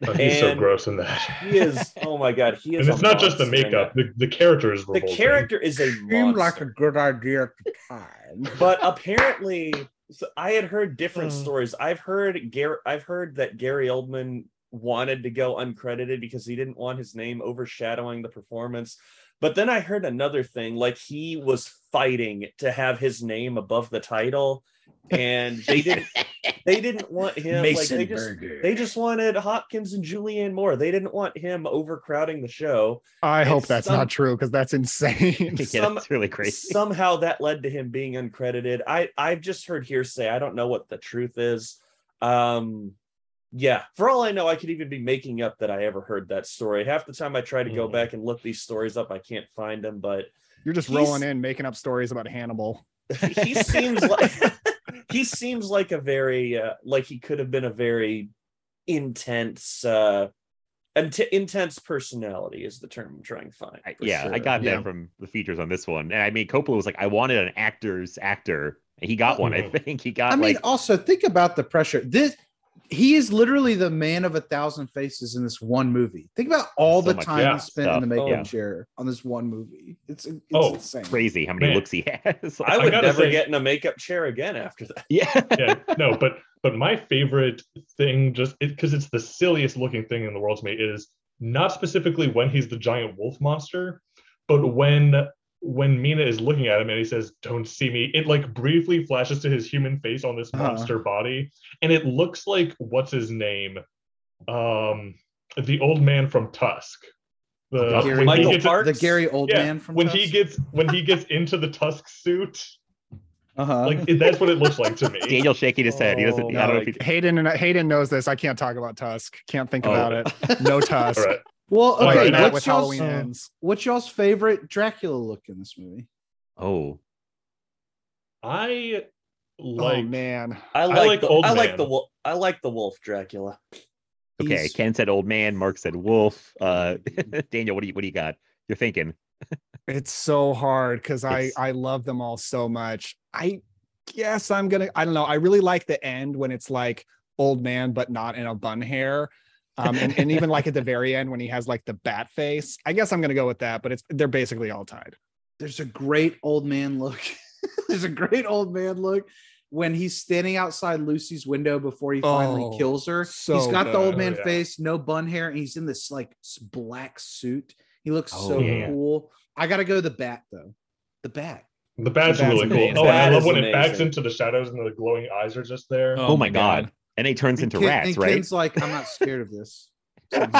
Speaker 7: Oh, he's so gross in that.
Speaker 6: He is. Oh my god, he is.
Speaker 7: and it's not just the makeup. The, the character is
Speaker 6: The character is a
Speaker 5: Seemed like a good idea at the time.
Speaker 6: but apparently so i had heard different
Speaker 3: Uh.
Speaker 6: stories i've heard gary i've heard that gary oldman wanted to go uncredited because he didn't want his name overshadowing the performance but then i heard another thing like he was fighting to have his name above the title and they didn't they didn't want him like they just they just wanted hopkins and julianne moore. They didn't want him overcrowding the show.
Speaker 4: I
Speaker 6: And
Speaker 4: hope that's
Speaker 6: some-
Speaker 4: not true because that's insane.
Speaker 3: yeah,
Speaker 6: some-
Speaker 3: that's really crazy.
Speaker 6: somehow that led to him being uncredited. I i've just heard hearsay. I don't know what the truth is. Um yeah for all i know i could even be making up that i ever heard that story half the time i try to go
Speaker 7: Mhm.
Speaker 6: back and look these stories up i can't find them but
Speaker 4: You're just rolling in, making up stories about Hannibal.
Speaker 6: he seems like he seems like a very uh, like he could have been a very intense uh int- intense personality is the term i'm trying to find
Speaker 3: I,
Speaker 6: for
Speaker 3: yeah, I got
Speaker 4: Yeah.
Speaker 3: that from the features on this one. And I mean, Coppola was like, I wanted an actor's actor He got one, I
Speaker 7: Mhm.
Speaker 3: think. He got
Speaker 5: I mean,
Speaker 3: like
Speaker 5: also think about the pressure. This he is literally the man of a thousand faces in this one movie. Think about all
Speaker 3: So
Speaker 5: the
Speaker 3: much
Speaker 5: time
Speaker 7: yeah,
Speaker 5: he spent in the
Speaker 3: stuff.
Speaker 5: makeup oh,
Speaker 3: Yeah.
Speaker 5: chair on this one movie. It's, it's
Speaker 7: Oh,
Speaker 5: insane.
Speaker 3: crazy how many
Speaker 7: Man.
Speaker 3: looks he has.
Speaker 9: I would
Speaker 7: gotta
Speaker 9: never
Speaker 7: say-
Speaker 9: get in a makeup chair again after that.
Speaker 3: yeah.
Speaker 7: yeah, no, but but my favorite thing, just because it's the silliest looking thing in the world to me, is not specifically when he's the giant wolf monster, but when when Mina is looking at him and he says, "Don't see me," it like briefly flashes to his human face on this
Speaker 5: Uh-huh.
Speaker 7: monster body, and it looks like what's his name, um, the old man from Tusk. The
Speaker 5: Gary-
Speaker 7: when he
Speaker 9: Michael
Speaker 7: gets-
Speaker 9: Parks?
Speaker 5: The Gary Oldman
Speaker 7: yeah,
Speaker 5: from
Speaker 7: when he
Speaker 5: Tusk?
Speaker 7: gets when he gets into the Tusk suit,
Speaker 5: uh-huh.
Speaker 7: like it, that's what it looks like to me.
Speaker 3: Daniel shaking his head. He doesn't.
Speaker 9: Oh
Speaker 3: I don't know if he,
Speaker 4: Hayden and Hayden knows this. I can't talk about Tusk. Can't think
Speaker 3: Oh.
Speaker 4: about it. No Tusk.
Speaker 7: All right.
Speaker 5: Well, okay.
Speaker 7: right,
Speaker 5: what's,
Speaker 4: with
Speaker 5: y'all's,
Speaker 4: Halloween ends.
Speaker 5: what's y'all's favorite Dracula look in this movie?
Speaker 3: oh,
Speaker 7: I like
Speaker 4: oh man.
Speaker 9: I like,
Speaker 7: like
Speaker 9: the,
Speaker 7: Old
Speaker 9: I like the wolf. I like the wolf Dracula.
Speaker 3: okay.
Speaker 5: He's-
Speaker 3: Ken said old man. Mark said wolf. Uh, Daniel, what do you what do you got? You're thinking.
Speaker 4: It's so hard because I I love them all so much. I guess I'm gonna. I don't know. I really like the end when it's like old man, but not in a bun hair. Um, and, and even like at the very end when he has like the bat face. I guess I'm gonna go with that. But it's they're basically all tied.
Speaker 5: There's a great old man look. There's a great old man look when he's standing outside Lucy's window before he finally
Speaker 4: Oh,
Speaker 5: kills her.
Speaker 4: so
Speaker 5: he's got the old man
Speaker 7: Oh, yeah.
Speaker 5: face, no bun hair, and he's in this like s- black suit. He looks
Speaker 3: Oh,
Speaker 5: so
Speaker 3: yeah.
Speaker 5: cool. I gotta go the bat though. The bat.
Speaker 7: the bat's
Speaker 4: The bat's
Speaker 7: really cool. Oh, I love
Speaker 9: is
Speaker 7: when it backs into the shadows and the glowing eyes are just there.
Speaker 3: Oh, my god. And he turns
Speaker 5: And
Speaker 3: into
Speaker 5: Ken-
Speaker 3: rats,
Speaker 5: and
Speaker 3: right?
Speaker 5: Ken's like, I'm not scared of this.
Speaker 7: Look,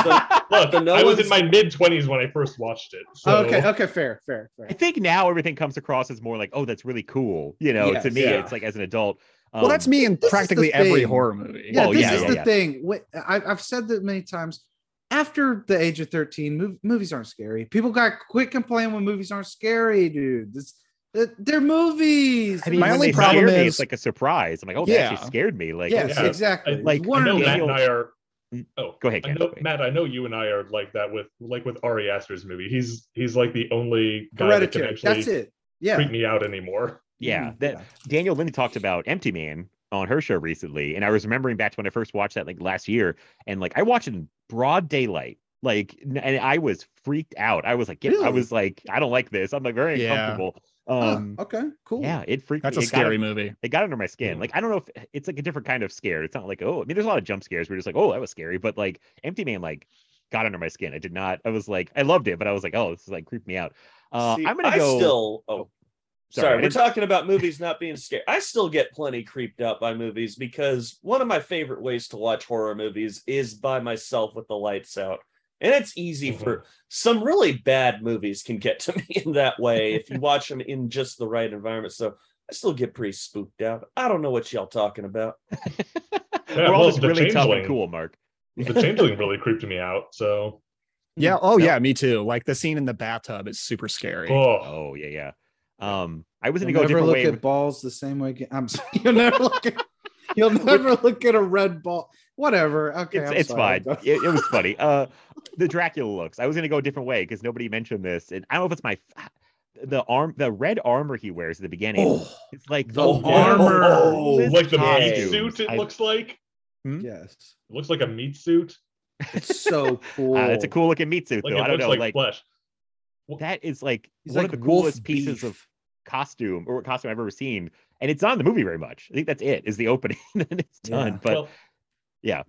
Speaker 9: the no
Speaker 7: I was in my mid twenties when I first watched it. So
Speaker 5: Oh, okay, okay, fair, fair, fair.
Speaker 3: I think now everything comes across as more like, oh, that's really cool. You know, to me,
Speaker 7: yeah.
Speaker 3: it's like as an adult.
Speaker 4: well, that's
Speaker 3: um,
Speaker 4: me in
Speaker 5: this
Speaker 4: practically every horror movie.
Speaker 5: Yeah,
Speaker 3: Oh,
Speaker 5: this
Speaker 3: yeah,
Speaker 5: is
Speaker 3: yeah,
Speaker 5: the
Speaker 3: yeah.
Speaker 5: thing. Wh- I, I've said that many times. After the age of 13, mov- movies aren't scary. People got quit complaining when movies aren't scary, dude. This, they're movies.
Speaker 3: I mean,
Speaker 4: My only problem
Speaker 3: scare me,
Speaker 4: is-
Speaker 3: it's like a surprise. I'm like, oh,
Speaker 4: Yeah.
Speaker 3: actually scared me. Like,
Speaker 5: yes,
Speaker 7: Yeah.
Speaker 5: exactly.
Speaker 7: I-
Speaker 3: like,
Speaker 7: I
Speaker 5: one
Speaker 7: know
Speaker 5: or the
Speaker 7: Matt
Speaker 5: other.
Speaker 7: and I are.
Speaker 3: Mm.
Speaker 7: Oh,
Speaker 3: Go ahead,
Speaker 7: I know,
Speaker 3: go ahead.
Speaker 7: Matt. I know you and I are like that with like with Ari Aster's movie. He's he's like the only guy that can actually
Speaker 5: That's it. Yeah.
Speaker 7: freak me out anymore.
Speaker 3: yeah,
Speaker 5: Mhm.
Speaker 3: that Daniel Lindy talked about Empty Man on her show recently, and I was remembering back to when I first watched that like last year, and like I watched it in broad daylight, like, and I was freaked out. I was like, get, I was like, I don't like this. I'm like very
Speaker 4: Yeah.
Speaker 3: uncomfortable.
Speaker 5: Huh,
Speaker 3: Um,
Speaker 5: okay, cool.
Speaker 3: yeah, it freaked.
Speaker 4: That's
Speaker 3: me.
Speaker 4: a
Speaker 3: It got
Speaker 4: scary
Speaker 3: un-
Speaker 4: movie.
Speaker 3: It got under my skin. Like I don't know if it's like a different kind of scared. It's not like oh, I mean, there's a lot of jump scares. We're just like, oh, that was scary, but like Empty Man, like got under my skin. I did not. I was like, I loved it, but I was like, oh, this is like creeped me out. Uh,
Speaker 9: See,
Speaker 3: I'm gonna
Speaker 9: I
Speaker 3: go.
Speaker 9: still. Oh,
Speaker 3: Sorry,
Speaker 9: sorry. We're talking about movies not being scared. I still get plenty creeped out by movies because one of my favorite ways to watch horror movies is by myself with the lights out. And it's easy
Speaker 7: Mhm.
Speaker 9: for some really bad movies can get to me in that way if you watch them in just the right environment. So I still get pretty spooked out. I don't know what y'all talking about.
Speaker 3: We're all
Speaker 7: well,
Speaker 3: just really tough and cool, Mark.
Speaker 7: The changeling really creeped me out. So
Speaker 4: Yeah. Oh
Speaker 3: No.
Speaker 4: yeah, me too. Like the scene in the bathtub is super scary.
Speaker 7: oh,
Speaker 3: Oh yeah, yeah. Um, I was
Speaker 5: You'll
Speaker 3: gonna go
Speaker 5: never look
Speaker 3: way.
Speaker 5: at balls the same way. again. I'm sorry. You'll never look at. You'll never look at a red ball. Whatever. Okay,
Speaker 3: it's it's fine. It, it was funny. Uh, the Dracula looks. I was gonna go a different way because nobody mentioned this, and I don't know if it's my the arm, the red armor he wears at the beginning.
Speaker 5: Oh,
Speaker 3: It's like
Speaker 5: the
Speaker 3: one
Speaker 5: armor.
Speaker 3: coolest
Speaker 7: like the meat suit. It
Speaker 3: I've-
Speaker 7: looks like
Speaker 5: yes.
Speaker 7: it looks like a meat suit.
Speaker 5: It's so cool.
Speaker 3: Uh, it's a cool looking meat suit,
Speaker 7: Like
Speaker 3: though. I don't know,
Speaker 7: like,
Speaker 3: like,
Speaker 7: flesh.
Speaker 3: that is like
Speaker 5: He's
Speaker 3: one
Speaker 5: like
Speaker 3: of the
Speaker 5: wolf
Speaker 3: coolest pieces of costume or costume I've ever seen, and it's not in the movie very much. I think that's it. Is the opening, and it's done.
Speaker 5: Yeah.
Speaker 3: But
Speaker 7: well,
Speaker 3: yeah.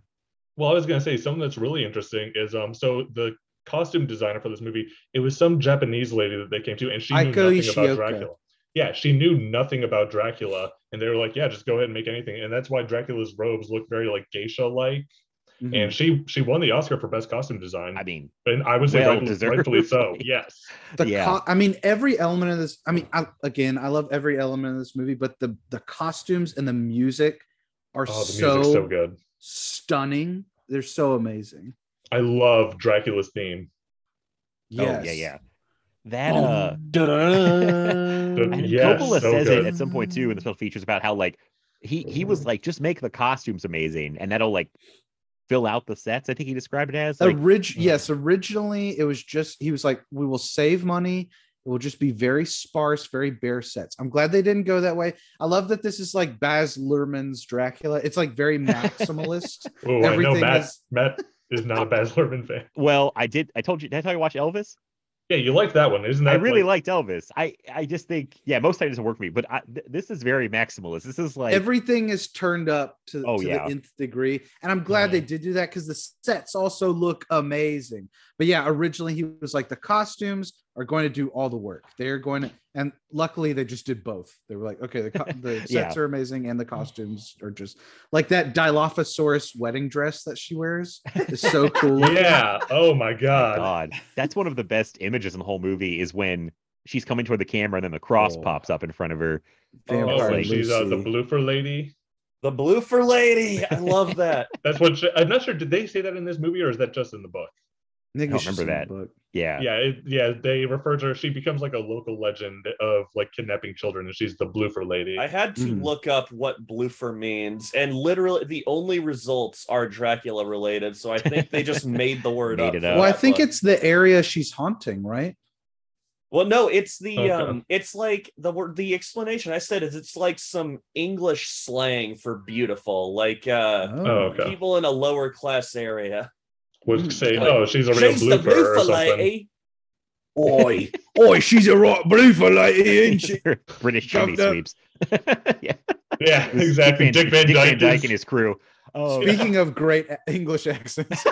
Speaker 7: Well, I was gonna say something that's really interesting is um so the costume designer for this movie it was some Japanese lady that they came to and she knew
Speaker 5: Eiko
Speaker 7: nothing
Speaker 5: Ishioka.
Speaker 7: about Dracula. Yeah, she knew nothing about Dracula, and they were like, "Yeah, just go ahead and make anything." And that's why Dracula's robes look very like geisha-like.
Speaker 5: Mhm.
Speaker 7: And she she won the Oscar for best costume design,
Speaker 3: I mean,
Speaker 7: and I would say
Speaker 3: well
Speaker 7: rightfully, rightfully so. Yes.
Speaker 5: the
Speaker 3: yeah.
Speaker 5: co- I mean, every element of this. I mean, I, again, I love every element of this movie, but the the costumes and the music are
Speaker 7: Oh, the
Speaker 5: so,
Speaker 7: music's so good.
Speaker 5: Stunning. They're so amazing.
Speaker 7: I love Dracula's theme.
Speaker 5: Yes.
Speaker 3: Oh yeah, yeah. That uh, and
Speaker 7: yes,
Speaker 3: Coppola
Speaker 7: so
Speaker 3: says
Speaker 7: good.
Speaker 3: it at some point too in the special features about how like he he was like just make the costumes amazing and that'll like fill out the sets. I think he described it as like
Speaker 5: Orig- yes, originally it was just he was like, we will save money It will just be very sparse, very bare sets. I'm glad they didn't go that way. I love that this is like Baz Luhrmann's Dracula. It's like very maximalist.
Speaker 7: Oh, I know Matt.
Speaker 5: is-
Speaker 7: Matt is not a Baz Luhrmann fan.
Speaker 3: Well, I did. I told you. Did I tell you to watch Elvis?
Speaker 7: Yeah, you liked that one, isn't that?
Speaker 3: I really
Speaker 7: like,
Speaker 3: liked Elvis. I I just think yeah, most times it doesn't work for me. But I, th- this is very maximalist. This is like
Speaker 5: Everything is turned up to,
Speaker 3: Oh,
Speaker 5: to
Speaker 3: yeah.
Speaker 5: the nth degree. And I'm glad they mm-hmm. did do that because the sets also look amazing. But yeah, originally he was like, the costumes are going to do all the work. They're going to, and luckily they just did both. They were like, okay, the, co- the sets
Speaker 3: Yeah.
Speaker 5: are amazing and the costumes are just like that Dilophosaurus wedding dress that she wears is so cool.
Speaker 7: yeah. Oh my god.
Speaker 3: God, that's one of the best images in the whole movie. Is when she's coming toward the camera and then the cross
Speaker 5: Oh.
Speaker 3: pops up in front of her.
Speaker 7: Oh,
Speaker 5: Vampire
Speaker 7: when she's uh, the
Speaker 5: Lucy.
Speaker 7: bloofer lady.
Speaker 6: The Bloofer lady. I love that.
Speaker 7: That's what she, I'm not sure. Did they say that in this movie or is that just in the book?
Speaker 5: I think
Speaker 3: I don't remember that.
Speaker 5: book.
Speaker 3: Yeah,
Speaker 7: Yeah, it, yeah. They refer to her. She becomes like a local legend of like kidnapping children, and she's the bloofer lady.
Speaker 6: I had to
Speaker 5: Mm.
Speaker 6: look up what Bloofer means, and literally the only results are Dracula related. So I think they just made the word
Speaker 3: Made
Speaker 6: up.
Speaker 3: up.
Speaker 5: Well, I think
Speaker 6: book.
Speaker 5: it's the area she's haunting, right?
Speaker 6: Well, no, it's the
Speaker 7: Okay.
Speaker 6: um, it's like the word the explanation I said is it's like some English slang for beautiful, like uh,
Speaker 7: oh, okay.
Speaker 6: people in a lower class area.
Speaker 7: Would hmm. say,
Speaker 6: Like,
Speaker 7: oh, she's a real
Speaker 6: She's the
Speaker 7: bloofer or something.
Speaker 6: lady.
Speaker 5: Oi, oi, she's a right bloofer lady, ain't she?
Speaker 3: British chimney sweeps. yeah,
Speaker 7: Yeah,
Speaker 3: This is
Speaker 7: exactly. Dick Van Dyke,
Speaker 3: Dyke
Speaker 7: is-
Speaker 3: and his crew. Oh,
Speaker 5: Speaking of great English accents,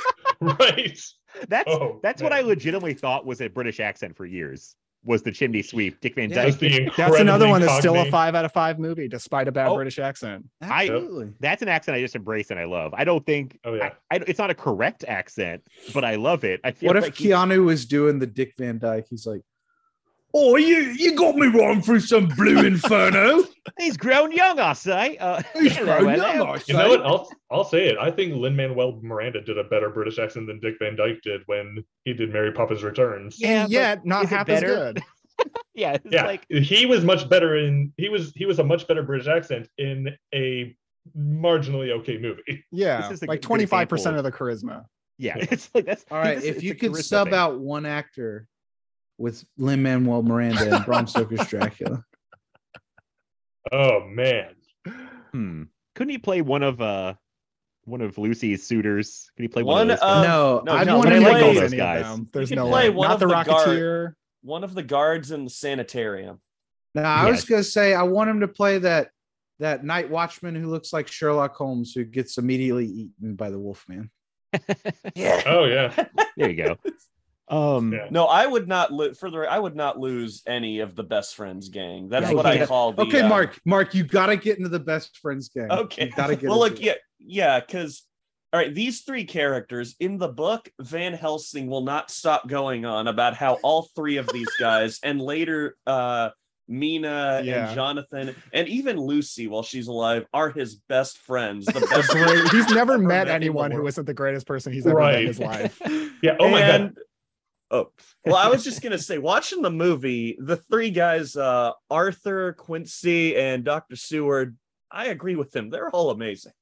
Speaker 7: right.
Speaker 3: that's
Speaker 7: Oh,
Speaker 3: that's what I legitimately thought was a British accent for years. Was the chimney sweep Dick Van
Speaker 5: Yeah.
Speaker 7: That's
Speaker 3: Dyke?
Speaker 7: the
Speaker 4: That's another one that's still a five out of five movie, despite a bad
Speaker 3: Oh.
Speaker 4: British accent.
Speaker 3: I-
Speaker 5: absolutely.
Speaker 3: That's an accent I just embrace and I love. I don't think
Speaker 7: Oh yeah.
Speaker 3: I, I, it's not a correct accent, but I love it. I feel
Speaker 5: What if
Speaker 3: like he-
Speaker 5: Keanu was doing the Dick Van Dyke? He's like, "Oh, you you got me wrong through some blue inferno."
Speaker 3: he's grown young, I say. Uh,
Speaker 5: He's
Speaker 3: hello,
Speaker 5: grown
Speaker 3: hello.
Speaker 5: young, I
Speaker 7: You know what? I'll I'll say it. I think Lin Manuel Miranda did a better British accent than Dick Van Dyke did when he did Mary Poppins Returns.
Speaker 3: Yeah,
Speaker 4: and yet not
Speaker 3: is
Speaker 4: half as good.
Speaker 3: yeah, it's
Speaker 7: yeah,
Speaker 3: like
Speaker 7: he was much better in he was he was a much better British accent in a marginally okay movie.
Speaker 4: Yeah,
Speaker 3: is
Speaker 4: like twenty five percent
Speaker 3: of-
Speaker 4: of the charisma.
Speaker 3: yeah, it's like that's
Speaker 5: All right,
Speaker 3: this-
Speaker 5: if you could sub
Speaker 3: thing.
Speaker 5: out one actor with Lin Manuel Miranda and Bram Stoker's Dracula,
Speaker 7: Oh man.
Speaker 3: Hmm. Couldn't he play one of uh one of Lucy's suitors? Could he play one,
Speaker 6: One
Speaker 3: of those guys?
Speaker 6: of-
Speaker 5: no,
Speaker 6: no,
Speaker 5: I'd
Speaker 6: no,
Speaker 5: want
Speaker 3: but
Speaker 5: him
Speaker 3: I
Speaker 5: to
Speaker 3: like all
Speaker 5: play-
Speaker 3: those guys.
Speaker 4: There's no
Speaker 6: play
Speaker 4: way.
Speaker 6: one
Speaker 4: Not
Speaker 6: of
Speaker 4: the,
Speaker 6: the guard- One of the guards in the sanitarium.
Speaker 5: No, I was gonna say I want him to play that that night watchman who looks like Sherlock Holmes who gets immediately eaten by the Wolfman.
Speaker 6: Yeah.
Speaker 7: Oh yeah.
Speaker 3: There you go. Um
Speaker 7: Yeah.
Speaker 6: No, I would not lo- for the I would not lose any of the best friends gang. That's
Speaker 5: Yeah,
Speaker 6: what I
Speaker 5: okay.
Speaker 6: call the
Speaker 5: Okay,
Speaker 6: uh,
Speaker 5: Mark, Mark, you gotta get into the best friends gang.
Speaker 6: Okay.
Speaker 5: you gotta get.
Speaker 6: well, look,
Speaker 5: it.
Speaker 6: yeah, yeah, because all right, these three characters in the book, Van Helsing will not stop going on about how all three of these guys, and later uh Mina
Speaker 4: Yeah.
Speaker 6: and Jonathan, and even Lucy, while she's alive, are his best friends. The
Speaker 4: The
Speaker 6: best
Speaker 4: he's never met anyone who
Speaker 6: world.
Speaker 4: isn't the greatest person he's ever met in his life.
Speaker 7: Yeah. Oh my god.
Speaker 6: And- Oh, well, I was just gonna say, watching the movie, the three guys, uh, Arthur, Quincy, and Dr. Seward, I agree with them. They're all amazing.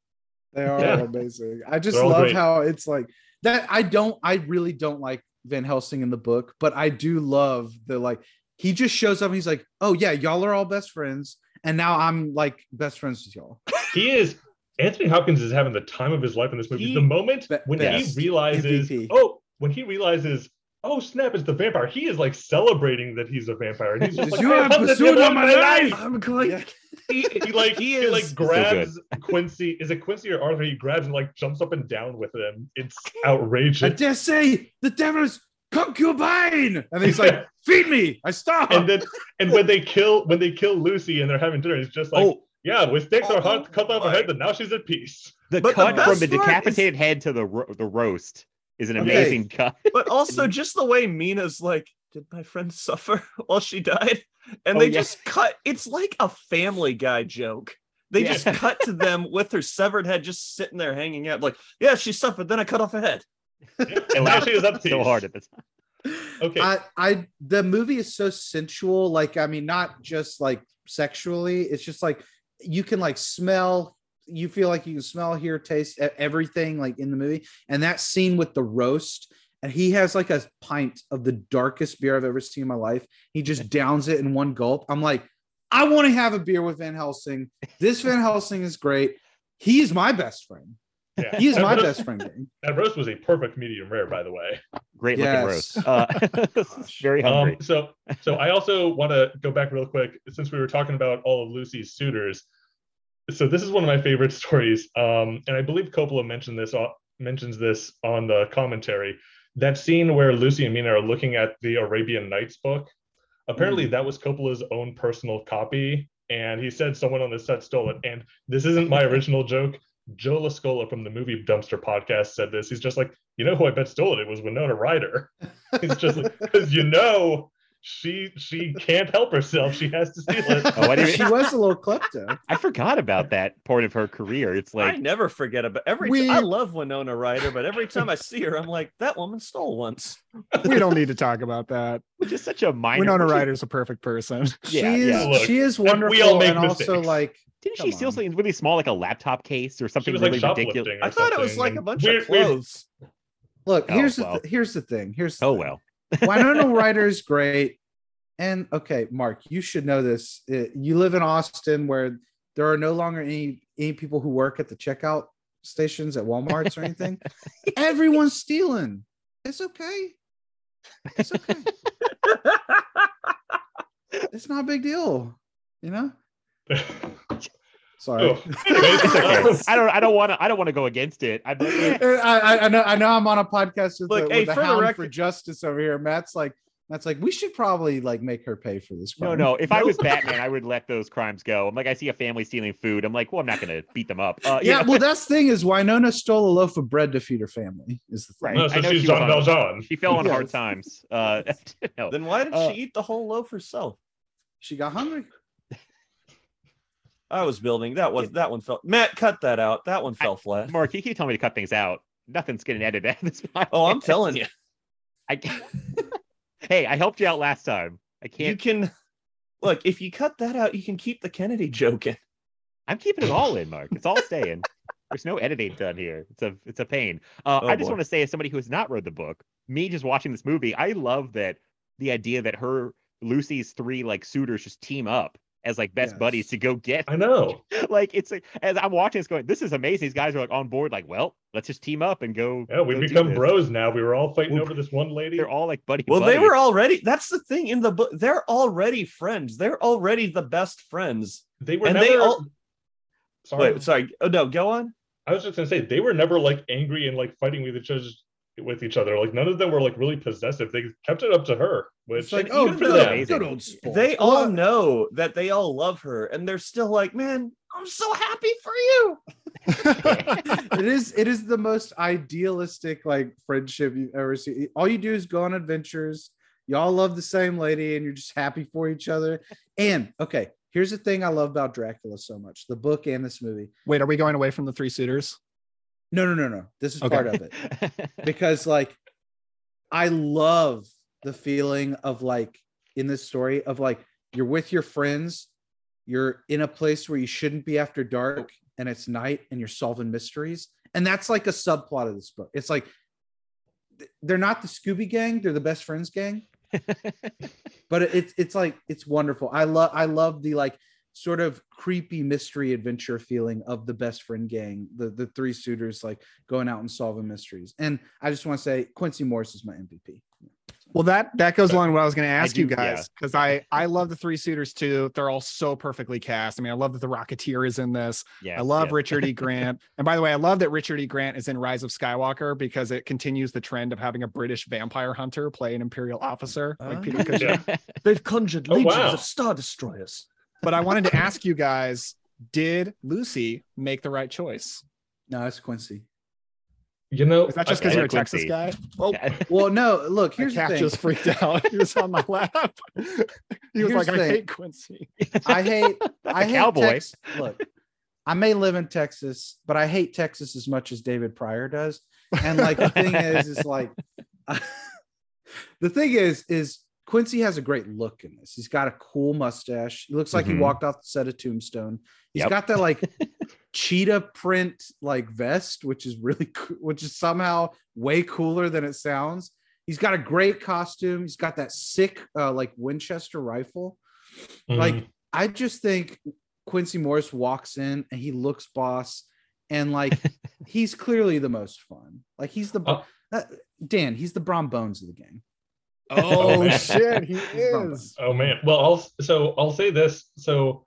Speaker 5: They are
Speaker 7: Yeah.
Speaker 5: amazing. I just
Speaker 7: They're
Speaker 5: love
Speaker 7: great.
Speaker 5: how it's like that. I don't, I really don't like Van Helsing in the book, but I do love the like he just shows up and he's like, Oh yeah, y'all are all best friends. And now I'm like best friends with y'all.
Speaker 7: He is Anthony Hopkins is having the time of his life in this movie.
Speaker 6: He-
Speaker 7: the moment when
Speaker 5: best.
Speaker 7: he realizes,
Speaker 5: MVP.
Speaker 7: oh, when he realizes, oh snap, it's the vampire. He is like celebrating that he's a vampire, and he's just like,
Speaker 5: you
Speaker 7: "I
Speaker 5: have
Speaker 7: found the
Speaker 5: pursued
Speaker 7: devil
Speaker 5: of
Speaker 7: in
Speaker 5: my life.
Speaker 6: I'm going.
Speaker 5: Yeah.
Speaker 7: He, he like
Speaker 6: He
Speaker 7: he,
Speaker 6: is
Speaker 7: like
Speaker 6: so
Speaker 7: grabs Quincy. Is it Quincy or Arthur? He grabs and like jumps up and down with him. It's outrageous.
Speaker 5: I dare say the devil's concubine. And he's like, Feed me. I stop.
Speaker 7: and then and when they kill when they kill Lucy and they're having dinner, it's just like,
Speaker 6: Oh,
Speaker 7: yeah, with stakes
Speaker 6: Oh
Speaker 7: are hard cut off her head, oh, and now she's at peace.
Speaker 3: the
Speaker 6: But
Speaker 3: cut
Speaker 6: best
Speaker 3: from the
Speaker 6: part is-
Speaker 3: decapitated head to the ro- the roast is an
Speaker 5: Okay.
Speaker 3: amazing cut.
Speaker 6: but also just the way Mina's like, did my friend suffer while she died? And
Speaker 3: Oh,
Speaker 6: they
Speaker 3: yeah.
Speaker 6: just cut. It's like a Family Guy joke. They
Speaker 3: Yeah.
Speaker 6: just cut to them with her severed head just sitting there hanging out, like, yeah, she suffered. Then I cut off her head.
Speaker 7: And now she is at peace.
Speaker 3: so hard at the time.
Speaker 7: Okay.
Speaker 5: I, I the movie is so sensual. Like, I mean, not just like sexually, it's just like you can like smell, you feel like you can smell, hear, taste everything like in the movie. And that scene with the roast and he has like a pint of the darkest beer I've ever seen in my life. He just downs it in one gulp. I'm like, I want to have a beer with Van Helsing. This Van Helsing is great. He's my best friend.
Speaker 7: Yeah.
Speaker 5: He is
Speaker 7: That
Speaker 5: my
Speaker 7: roast-
Speaker 5: best friend. gang.
Speaker 7: That roast was a perfect medium rare, by the way.
Speaker 3: Great
Speaker 5: Yes.
Speaker 3: looking roast. Uh, very hungry.
Speaker 7: Um, so, so I also want to go back real quick since we were talking about all of Lucy's suitors. So this is one of my favorite stories, um, and I believe Coppola mentioned this uh, mentions this on the commentary. That scene where Lucy and Mina are looking at the Arabian Nights book. Apparently, that was Coppola's own personal copy, and he said someone on the set stole it. And this isn't my original joke. Joe Lascola from the Movie Dumpster podcast said this. He's just like, you know who I bet stole it? It was Winona Ryder. He's just because you know she she can't help herself. She has to steal it.
Speaker 3: Oh, I didn't
Speaker 5: She was a little klepto.
Speaker 3: I forgot about that part of her career. It's like I
Speaker 9: never forget about every.
Speaker 4: We-
Speaker 9: I love Winona Ryder, but every time I see her, I'm like, that woman stole once.
Speaker 4: we don't need to talk about that.
Speaker 3: just such a minor.
Speaker 4: Winona
Speaker 3: which is-
Speaker 4: Ryder's a perfect person.
Speaker 3: Yeah,
Speaker 5: she is
Speaker 3: yeah.
Speaker 7: Look,
Speaker 5: she is
Speaker 7: and we
Speaker 5: wonderful
Speaker 7: all make
Speaker 5: and also like
Speaker 3: Didn't she steal
Speaker 5: on.
Speaker 3: something really small, like a laptop case or something
Speaker 7: was like
Speaker 3: really
Speaker 7: shoplifting.
Speaker 3: ridiculous?
Speaker 9: I thought it was like a bunch
Speaker 7: weird-
Speaker 9: of
Speaker 7: weird-
Speaker 9: clothes.
Speaker 5: look
Speaker 3: Oh,
Speaker 5: here's
Speaker 3: well.
Speaker 5: the th- here's the thing here's the
Speaker 3: Oh
Speaker 5: thing.
Speaker 3: well.
Speaker 5: Winona Ryder is great. And okay, Mark, you should know this. Uh, You live in Austin where there are no longer any any people who work at the checkout stations at Walmart's or anything. Everyone's stealing. It's okay. It's okay. it's not a big deal, you know? Sorry.
Speaker 7: Oh,
Speaker 3: okay. I don't. I don't want to. I don't want to go against it. I'm eh.
Speaker 5: I, I, I know I know I'm on a podcast with,
Speaker 9: Look,
Speaker 5: the,
Speaker 9: hey,
Speaker 5: with the
Speaker 9: for the
Speaker 5: hound for justice over here. Matt's like Matt's like we should probably like make her pay for this.
Speaker 3: No,
Speaker 5: crime."
Speaker 3: no. If I was Batman, I would let those crimes go. I'm like, I see a family stealing food. I'm like, well, I'm not going to beat them up. Uh, you
Speaker 5: yeah,
Speaker 3: know?
Speaker 5: well, that's the thing is Winona stole a loaf of bread to feed her family. Is the thing.
Speaker 3: Right.
Speaker 7: no,
Speaker 3: I
Speaker 7: so
Speaker 3: know
Speaker 7: she's
Speaker 3: she
Speaker 7: Jean
Speaker 3: was on- she fell on hard times. Uh, no.
Speaker 9: Then why did
Speaker 3: Uh,
Speaker 9: she eat the whole loaf herself?
Speaker 5: She got hungry.
Speaker 9: I was building that was that one fell. Matt, cut that out. That one fell flat.
Speaker 3: Mark, you keep telling me to cut things out. Nothing's getting edited of this.
Speaker 9: Oh, I'm telling you,
Speaker 3: I, hey, I helped you out last time. I can't.
Speaker 9: You can look if you cut that out, you can keep the Kennedy joking.
Speaker 3: I'm keeping it all in, Mark. It's all staying. There's no editing done here. It's a it's a pain. Uh,
Speaker 9: Oh,
Speaker 3: I just
Speaker 9: boy.
Speaker 3: want to say, as somebody who has not read the book, me just watching this movie, I love that the idea that her Lucy's three like suitors just team up as like best
Speaker 5: Yes.
Speaker 3: buddies to go get
Speaker 7: I know.
Speaker 3: like it's like as I'm watching this going, this is amazing. These guys are like on board, like, well, let's just team up and go.
Speaker 7: Yeah, we've
Speaker 3: go do
Speaker 7: become
Speaker 3: this.
Speaker 7: bros now. We were all fighting
Speaker 3: We're-
Speaker 7: over this one lady.
Speaker 3: They're all like buddy.
Speaker 9: Well, they were already. That's the thing in the book. They're already friends. They're already the best friends.
Speaker 7: They were
Speaker 9: and
Speaker 7: never.
Speaker 9: they all-
Speaker 7: sorry,
Speaker 9: Wait, sorry. Oh no, go on.
Speaker 7: I was just gonna say they were never like angry and like fighting with each other. With each other, like none of them were like really possessive. They kept it up to her, which
Speaker 5: It's like,
Speaker 7: and
Speaker 5: oh,
Speaker 7: even for
Speaker 5: good,
Speaker 7: them,
Speaker 5: good old sport.
Speaker 9: They all
Speaker 5: Well,
Speaker 9: know that they all love her, and they're still like, "Man, I'm so happy for you."
Speaker 5: it is it is the most idealistic like friendship you've ever seen. All you do is go on adventures. Y'all love the same lady, and you're just happy for each other. And okay, here's the thing I love about Dracula so much: the book and this movie.
Speaker 4: Wait, are we going away from the three suitors?
Speaker 5: No, no, no, no. This is
Speaker 4: Okay.
Speaker 5: part of it. because like I love the feeling of like in this story of like you're with your friends, you're in a place where you shouldn't be after dark and it's night and you're solving mysteries. And that's like a subplot of this book. It's like they're not the Scooby gang, they're the best friends gang. but it's it's like it's wonderful. I love I love the like sort of creepy mystery adventure feeling of the best friend gang, the the three suitors like going out and solving mysteries. And I just want to say Quincy Morris is my MVP.
Speaker 4: Well, that that goes along with what I was going to ask you
Speaker 3: do- yeah.
Speaker 4: guys because I I love the three suitors too. They're all so perfectly cast. I mean, I love that the Rocketeer is in this.
Speaker 3: Yeah,
Speaker 4: I love
Speaker 3: yes.
Speaker 4: Richard E. Grant. and by the way, I love that Richard E. Grant is in Rise of Skywalker because it continues the trend of having a British vampire hunter play an Imperial officer like Peter
Speaker 9: Ah.
Speaker 4: Cushing.
Speaker 7: Yeah.
Speaker 9: They've conjured
Speaker 7: Oh,
Speaker 9: legions
Speaker 7: wow.
Speaker 9: of star destroyers.
Speaker 4: But I wanted to ask you guys: Did Lucy make the right choice?
Speaker 5: No, it's Quincy.
Speaker 7: you know,
Speaker 4: Is that just because
Speaker 3: I
Speaker 4: you're a
Speaker 3: like
Speaker 4: Texas guy? Oh,
Speaker 5: Well, no, look, here's the
Speaker 4: cat
Speaker 5: thing.
Speaker 4: just freaked out. He was on my lap. he was
Speaker 5: Here's
Speaker 4: like, "I
Speaker 5: thing.
Speaker 4: hate Quincy."
Speaker 5: I hate
Speaker 3: That's
Speaker 5: I
Speaker 3: a
Speaker 5: hate
Speaker 3: cowboy.
Speaker 5: Tex- Look, I may live in Texas, but I hate Texas as much as David Prior does. And like the thing is, is like the thing is, is Quincy has a great look in this. He's got a cool mustache. He looks like
Speaker 3: Mhm.
Speaker 5: he walked off the set of Tombstone. He's
Speaker 3: Yep.
Speaker 5: got that like cheetah print like vest, which is really cool, which is somehow way cooler than it sounds. He's got a great costume. He's got that sick uh, like Winchester rifle. Like
Speaker 7: Mhm.
Speaker 5: I just think Quincy Morris walks in and he looks boss, and like he's clearly the most fun. Like he's the
Speaker 7: Oh.
Speaker 5: uh, Dan. He's the Brom Bones of the gang.
Speaker 4: Oh shit, he is.
Speaker 7: Oh man. Well, I'll so I'll say this. So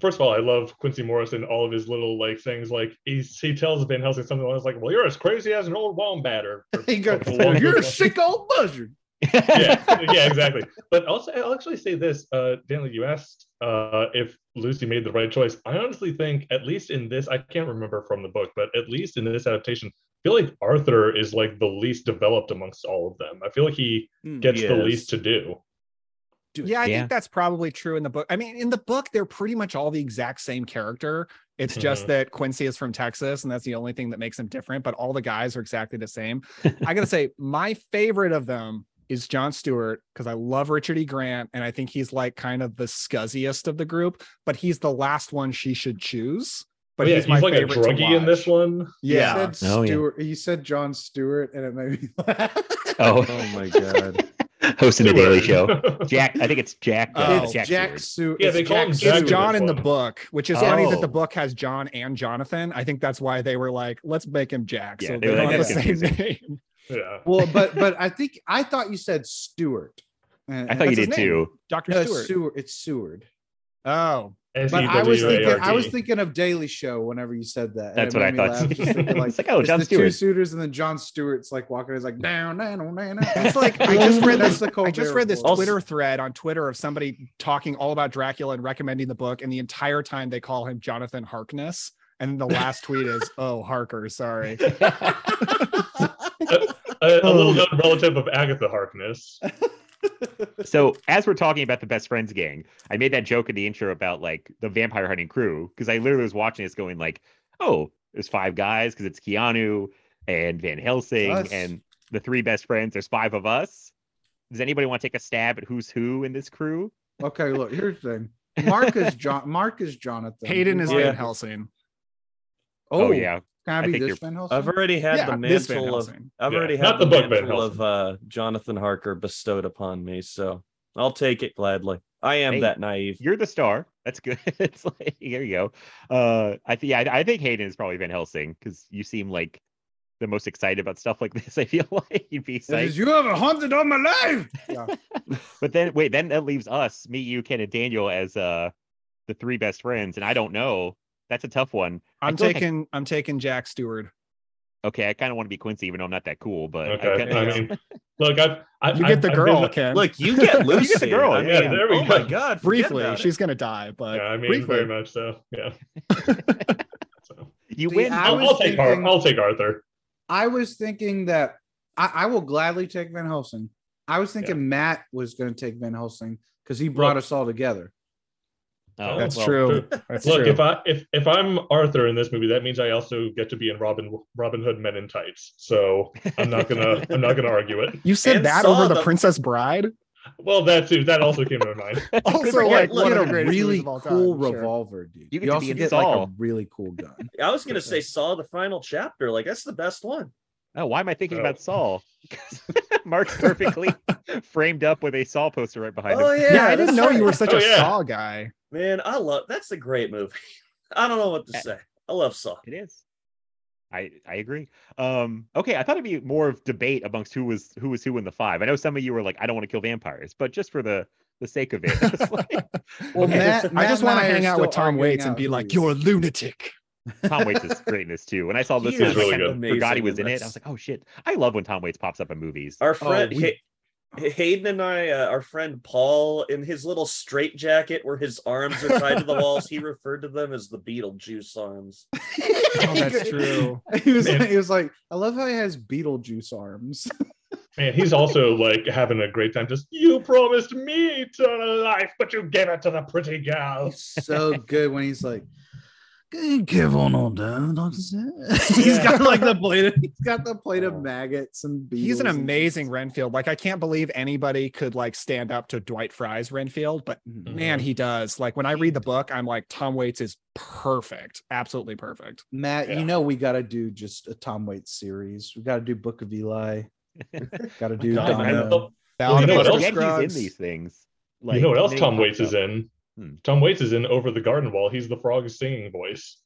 Speaker 7: first of all, I love Quincy Morris and all of his little like things. Like he's he tells Van Helsing something I was like "Well, you're as crazy as an old wombat." Or, or
Speaker 5: He goes, "You're a sick old buzzard."
Speaker 7: Yeah, yeah, exactly. But also, I'll actually say this, uh, Daniel, you asked uh, if Lucy made the right choice. I honestly think, at least in this, I can't remember from the book, but at least in this adaptation, I feel like Arthur is like the least developed amongst all of them. I feel like he
Speaker 5: Hmm,
Speaker 7: gets the least to do.
Speaker 4: Yeah, I
Speaker 3: Yeah.
Speaker 4: think that's probably true in the book. I mean, in the book, they're pretty much all the exact same character. It's just
Speaker 7: Mhm.
Speaker 4: that Quincy is from Texas, and that's the only thing that makes him different. But all the guys are exactly the same. I gotta say, my favorite of them is John Stewart because I love Richard E. Grant, and I think he's like kind of the scuzziest of the group. But he's the last one she should choose. But
Speaker 7: But yeah,
Speaker 4: he's
Speaker 7: he's,
Speaker 4: my
Speaker 7: like a
Speaker 4: favorite to
Speaker 7: druggie in this one.
Speaker 4: Yeah.
Speaker 5: You said
Speaker 3: Oh, yeah.
Speaker 5: Stewart. You said John Stewart, and it made me laugh.
Speaker 3: Oh,
Speaker 9: Oh my god.
Speaker 3: hosting the Daily Show. Jack, I think it's Jack.
Speaker 4: Oh.
Speaker 3: Uh,
Speaker 5: it's
Speaker 3: Jack,
Speaker 5: Jack
Speaker 3: Stewart.
Speaker 5: Stewart.
Speaker 7: Yeah, they call him
Speaker 4: It's
Speaker 7: Jack in
Speaker 4: John in the book, which is funny that the
Speaker 3: Oh.
Speaker 4: book has John and Jonathan. I think that's why they were like, let's make him Jack.
Speaker 3: Yeah,
Speaker 4: so
Speaker 3: they
Speaker 4: they
Speaker 3: were like,
Speaker 4: have the
Speaker 3: "That's
Speaker 4: same name.
Speaker 7: Yeah.
Speaker 5: Well, but but I think I thought you said Stewart. And-
Speaker 3: I thought you did
Speaker 4: name.
Speaker 3: too.
Speaker 4: Dr.
Speaker 5: no,
Speaker 4: Stewart.
Speaker 5: Seward. It's Seward.
Speaker 4: Oh,
Speaker 5: But I was thinking I was thinking of Daily Show whenever you said that.
Speaker 3: That's what I thought.
Speaker 5: laugh, like,
Speaker 3: It's like, oh,
Speaker 5: it's
Speaker 3: John
Speaker 5: the two
Speaker 3: Stewart.
Speaker 5: suitors, and then John Stewart's like walking. He's like down, down, down, down.
Speaker 4: it's like I just read this. I just read this Twitter thread on Twitter of somebody talking all about Dracula and recommending the book, and the entire time they call him Jonathan Harkness. And the last tweet is, "Oh, Harker, sorry."
Speaker 7: A, a
Speaker 3: Oh.
Speaker 7: little known relative of Agatha Harkness.
Speaker 3: so as we're talking about the best friends gang, I made that joke in the intro about like the vampire hunting crew because I literally was watching this going like, oh, there's five guys because it's Keanu and Van Helsing
Speaker 5: Us.
Speaker 3: and the three best friends. There's five of us. Does anybody want to take a stab at who's who in this crew?
Speaker 5: Okay, look. Here's the thing. Mark is John. Mark is Jonathan.
Speaker 4: Hayden is
Speaker 9: Yeah.
Speaker 4: Van Helsing.
Speaker 5: Oh,
Speaker 3: Oh, yeah,
Speaker 5: Can I
Speaker 3: I
Speaker 5: be
Speaker 3: think
Speaker 5: this
Speaker 3: you're-
Speaker 5: Van Helsing?
Speaker 9: I've already had
Speaker 4: Yeah,
Speaker 9: the mantle of I've
Speaker 7: Yeah,
Speaker 9: already
Speaker 7: not
Speaker 9: had the,
Speaker 7: the book Van
Speaker 9: mantle of uh, Jonathan Harker bestowed upon me, so I'll take it gladly. I am
Speaker 3: Hey,
Speaker 9: that naive.
Speaker 3: You're the star. That's good. it's like here you go. Uh, I think yeah, I, I think Hayden is probably Van Helsing because you seem like the most excited about stuff like this. I feel like you'd be
Speaker 5: It
Speaker 3: psyched.
Speaker 5: you have a haunted on my life. Yeah.
Speaker 3: But then wait, then that leaves us, me, you, Ken, and Daniel as uh the three best friends, and I don't know. That's a tough one. I
Speaker 4: I'm
Speaker 3: feel like I-
Speaker 4: taking I'm taking Jack Stewart.
Speaker 3: okay, I kind of want to be Quincy, even though I'm not that cool. But I
Speaker 7: Okay.
Speaker 3: kinda-
Speaker 7: I mean, look, I've, I,
Speaker 4: You
Speaker 7: I've-
Speaker 4: get the
Speaker 7: I've
Speaker 4: girl,
Speaker 7: been-
Speaker 4: Ken.
Speaker 9: Look, you get Lucy.
Speaker 3: you get the girl,
Speaker 9: I
Speaker 7: yeah,
Speaker 9: mean,
Speaker 7: there we go.
Speaker 9: oh my god,
Speaker 4: Briefly, she's gonna die, but
Speaker 7: Yeah, I mean,
Speaker 4: briefly.
Speaker 7: very much so. Yeah. so,
Speaker 3: you
Speaker 5: See,
Speaker 3: win.
Speaker 5: I
Speaker 7: I'll, I'll take Ar- I'll take Arthur.
Speaker 5: I was thinking that I, I will gladly take Van Helsing. I was thinking Matt was going to take Van Helsing because he brought
Speaker 7: Look.
Speaker 5: us all together.
Speaker 3: Oh,
Speaker 4: That's
Speaker 3: well,
Speaker 4: true. That's
Speaker 7: Look,
Speaker 4: true.
Speaker 7: if I if if I'm Arthur in this movie, that means I also get to be in Robin Robin Hood Men in Tights. So I'm not gonna I'm not gonna argue it.
Speaker 4: you said
Speaker 9: and
Speaker 4: that over the
Speaker 9: the-
Speaker 4: Princess Bride.
Speaker 7: Well, that too. That also came to mind.
Speaker 4: Also,
Speaker 9: forget-
Speaker 4: like
Speaker 9: look,
Speaker 4: one
Speaker 5: Get
Speaker 4: of
Speaker 5: a
Speaker 4: the
Speaker 5: really
Speaker 4: movies of all
Speaker 5: cool
Speaker 4: time, sure.
Speaker 5: revolver, dude.
Speaker 3: You
Speaker 5: You,
Speaker 3: get
Speaker 5: also
Speaker 3: be in
Speaker 5: like a really cool gun.
Speaker 9: I was gonna say Saw the final chapter. Like that's the best one.
Speaker 3: Oh, why am I thinking
Speaker 7: Oh.
Speaker 3: about Saw? Mark's perfectly framed up with a Saw poster right behind
Speaker 9: Oh
Speaker 3: him.
Speaker 9: yeah,
Speaker 4: Yeah, I didn't
Speaker 9: that's
Speaker 4: know you were such
Speaker 7: Oh,
Speaker 4: a
Speaker 7: yeah.
Speaker 4: Saw guy.
Speaker 9: Man, I love that's a great movie. I don't know what to say. I love Saw.
Speaker 3: It is. I I agree. Um, okay, I thought it'd be more of debate amongst who was who was who in the five. I know some of you were like, I don't want to kill vampires, but just for the the sake of it, like,
Speaker 5: Well,
Speaker 3: Okay.
Speaker 5: Matt,
Speaker 4: I
Speaker 5: Matt
Speaker 4: just want to hang out with Tom Waits and be like,
Speaker 5: is-
Speaker 4: "You're a lunatic."
Speaker 3: Tom Waits is great in this too. When I saw this,
Speaker 9: He
Speaker 3: movie,
Speaker 7: is
Speaker 3: I
Speaker 7: really
Speaker 3: kind of
Speaker 9: good.
Speaker 3: forgot he was in
Speaker 9: in
Speaker 3: it. I was like, oh shit, I love when Tom Waits pops up in movies.
Speaker 9: Our friend
Speaker 5: we-
Speaker 9: Hay- Hayden and I, uh, our friend Paul, in his little straight jacket where his arms are tied to the walls, he referred to them as the Beetlejuice arms.
Speaker 4: Oh, that's true.
Speaker 5: He was,
Speaker 7: Man.
Speaker 5: he was like, I love how he has Beetlejuice arms.
Speaker 7: Man, he's also like having a great time. Just you promised me eternal life, but you gave it to the pretty gal.
Speaker 5: He's so good when he's like, Careful, no down, Doctor He's
Speaker 4: Yeah.
Speaker 5: got like the plate. Of, he's got the plate of maggots and beetles.
Speaker 4: He's an
Speaker 5: and-
Speaker 4: amazing Renfield. Like I can't believe anybody could like stand up to Dwight Frye's Renfield, but
Speaker 5: Mhm.
Speaker 4: man, he does. Like when I read the book, I'm like Tom Waits is perfect, absolutely perfect.
Speaker 5: Matt,
Speaker 7: Yeah.
Speaker 5: you know we got to do just a Tom Waits series. We got to do Book of Eli. got to do
Speaker 7: God, I
Speaker 5: Donna.
Speaker 7: know.
Speaker 4: Ballad
Speaker 7: you know what else?
Speaker 3: He's in these things.
Speaker 7: Like, you know what else Tom Waits is in?
Speaker 3: Hmm.
Speaker 7: Tom Waits is in Over the Garden Wall. He's the frog's singing voice.